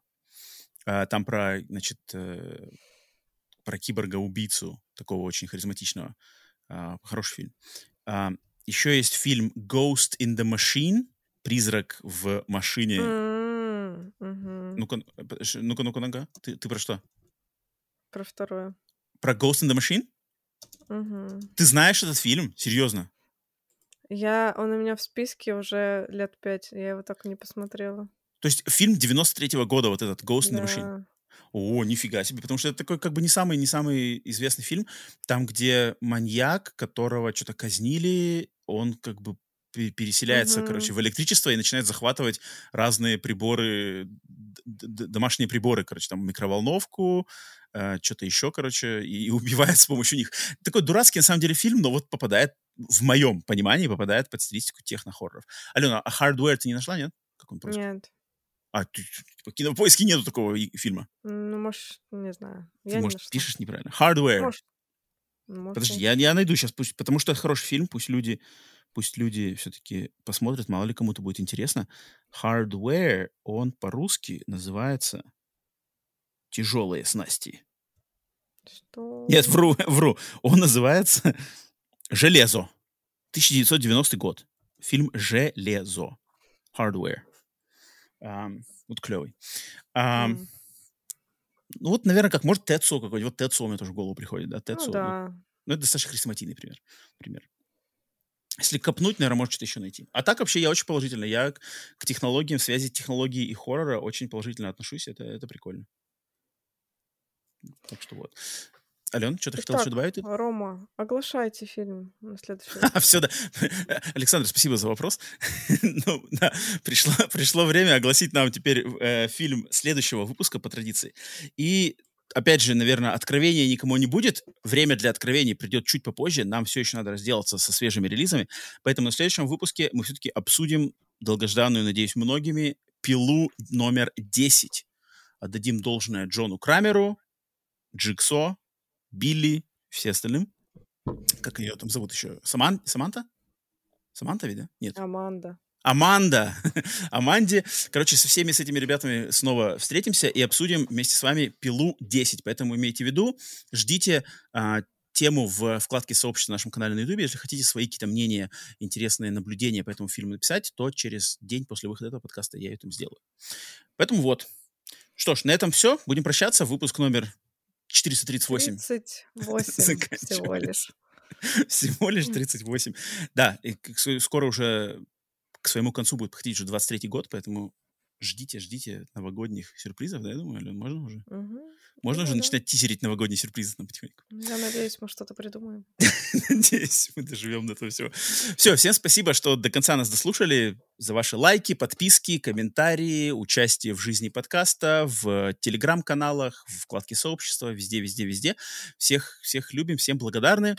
S3: А, там про, значит, э, про киборга-убийцу, такого очень харизматичного. А, хороший фильм. А, еще есть фильм Ghost in the Machine, призрак в машине.
S2: Mm-hmm.
S3: Ну-ка, ну-ка, ну-ка, ну-ка. Ты, ты про что?
S2: Про второе.
S3: Про Ghost in the Machine?
S2: Mm-hmm.
S3: Ты знаешь этот фильм? Серьезно?
S2: Я, он у меня в списке уже лет пять, я его так и не посмотрела.
S3: То есть фильм 93-го года, вот этот Ghost in the Machine? О, нифига себе, потому что это такой как бы не самый, не самый известный фильм, там, где маньяк, которого что-то казнили, он как бы переселяется, uh-huh. короче, в электричество и начинает захватывать разные приборы, домашние приборы, короче, там микроволновку, э, что-то еще, короче, и, и убивает с помощью них. Такой дурацкий, на самом деле, фильм, но вот попадает, в моем понимании, попадает под стилистику технохорроров. Алена, а Hardware ты не нашла, нет?
S2: Как он просто? Нет.
S3: А, ты, типа, кинопоиске нету такого фильма?
S2: Ну, может, не знаю.
S3: Ты, я может, не пишешь неправильно. Hardware. Может. Может, Подожди, я, я найду сейчас, пусть, потому что это хороший фильм, пусть люди, пусть люди все-таки посмотрят, мало ли кому-то будет интересно. Hardware, он по-русски называется «Тяжелые снасти».
S2: Что?
S3: Нет, вру, вру. Он называется «Железо». 1990 год. Фильм «Железо». Hardware. Um, вот клевый. Um, mm. Ну вот, наверное, как может Тецо какой-нибудь. Вот Тецо у меня тоже в голову приходит, да, Тецо.
S2: Ну, да.
S3: Ну, это достаточно хрестоматийный пример. пример. Если копнуть, наверное, может что-то еще найти. А так вообще я очень положительно. Я к, к технологиям, связи технологий и хоррора очень положительно отношусь. Это, это прикольно. Так что вот. Ален, что ты хотел еще добавить?
S2: Рома, оглашайте фильм на следующий
S3: А, все, да. Александр, спасибо за вопрос. ну, да, пришло, пришло время огласить нам теперь э, фильм следующего выпуска по традиции. И опять же, наверное, откровения никому не будет. Время для откровений придет чуть попозже. Нам все еще надо разделаться со свежими релизами. Поэтому на следующем выпуске мы все-таки обсудим долгожданную, надеюсь, многими, пилу номер 10. Отдадим должное Джону Крамеру, Джиксо, Билли, все остальным. Как ее там зовут еще? Саман... Саманта? Саманта да? Нет.
S2: Аманда.
S3: Аманда. Аманде. Короче, со всеми с этими ребятами снова встретимся и обсудим вместе с вами пилу 10. Поэтому имейте в виду, ждите а, тему в вкладке сообщества на нашем канале на YouTube. Если хотите свои какие-то мнения, интересные наблюдения по этому фильму написать, то через день после выхода этого подкаста я это сделаю. Поэтому вот. Что ж, на этом все. Будем прощаться. Выпуск номер 438.
S2: 38 всего лишь.
S3: Всего лишь 38. Да, и скоро уже к своему концу будет подходить уже 23 год, поэтому ждите, ждите новогодних сюрпризов, да, я думаю, Ален, можно уже?
S2: Угу.
S3: Можно да, уже да. начинать тизерить новогодние сюрпризы на потихоньку?
S2: Я надеюсь, мы что-то придумаем.
S3: Надеюсь, мы доживем до этого всего. Все, всем спасибо, что до конца нас дослушали. За ваши лайки, подписки, комментарии, участие в жизни подкаста, в телеграм-каналах, в вкладке сообщества, везде, везде, везде. Всех, всех любим, всем благодарны.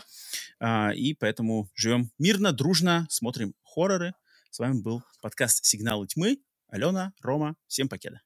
S3: А, и поэтому живем мирно, дружно, смотрим хорроры. С вами был подкаст «Сигналы тьмы». Алена, Рома, всем покеда.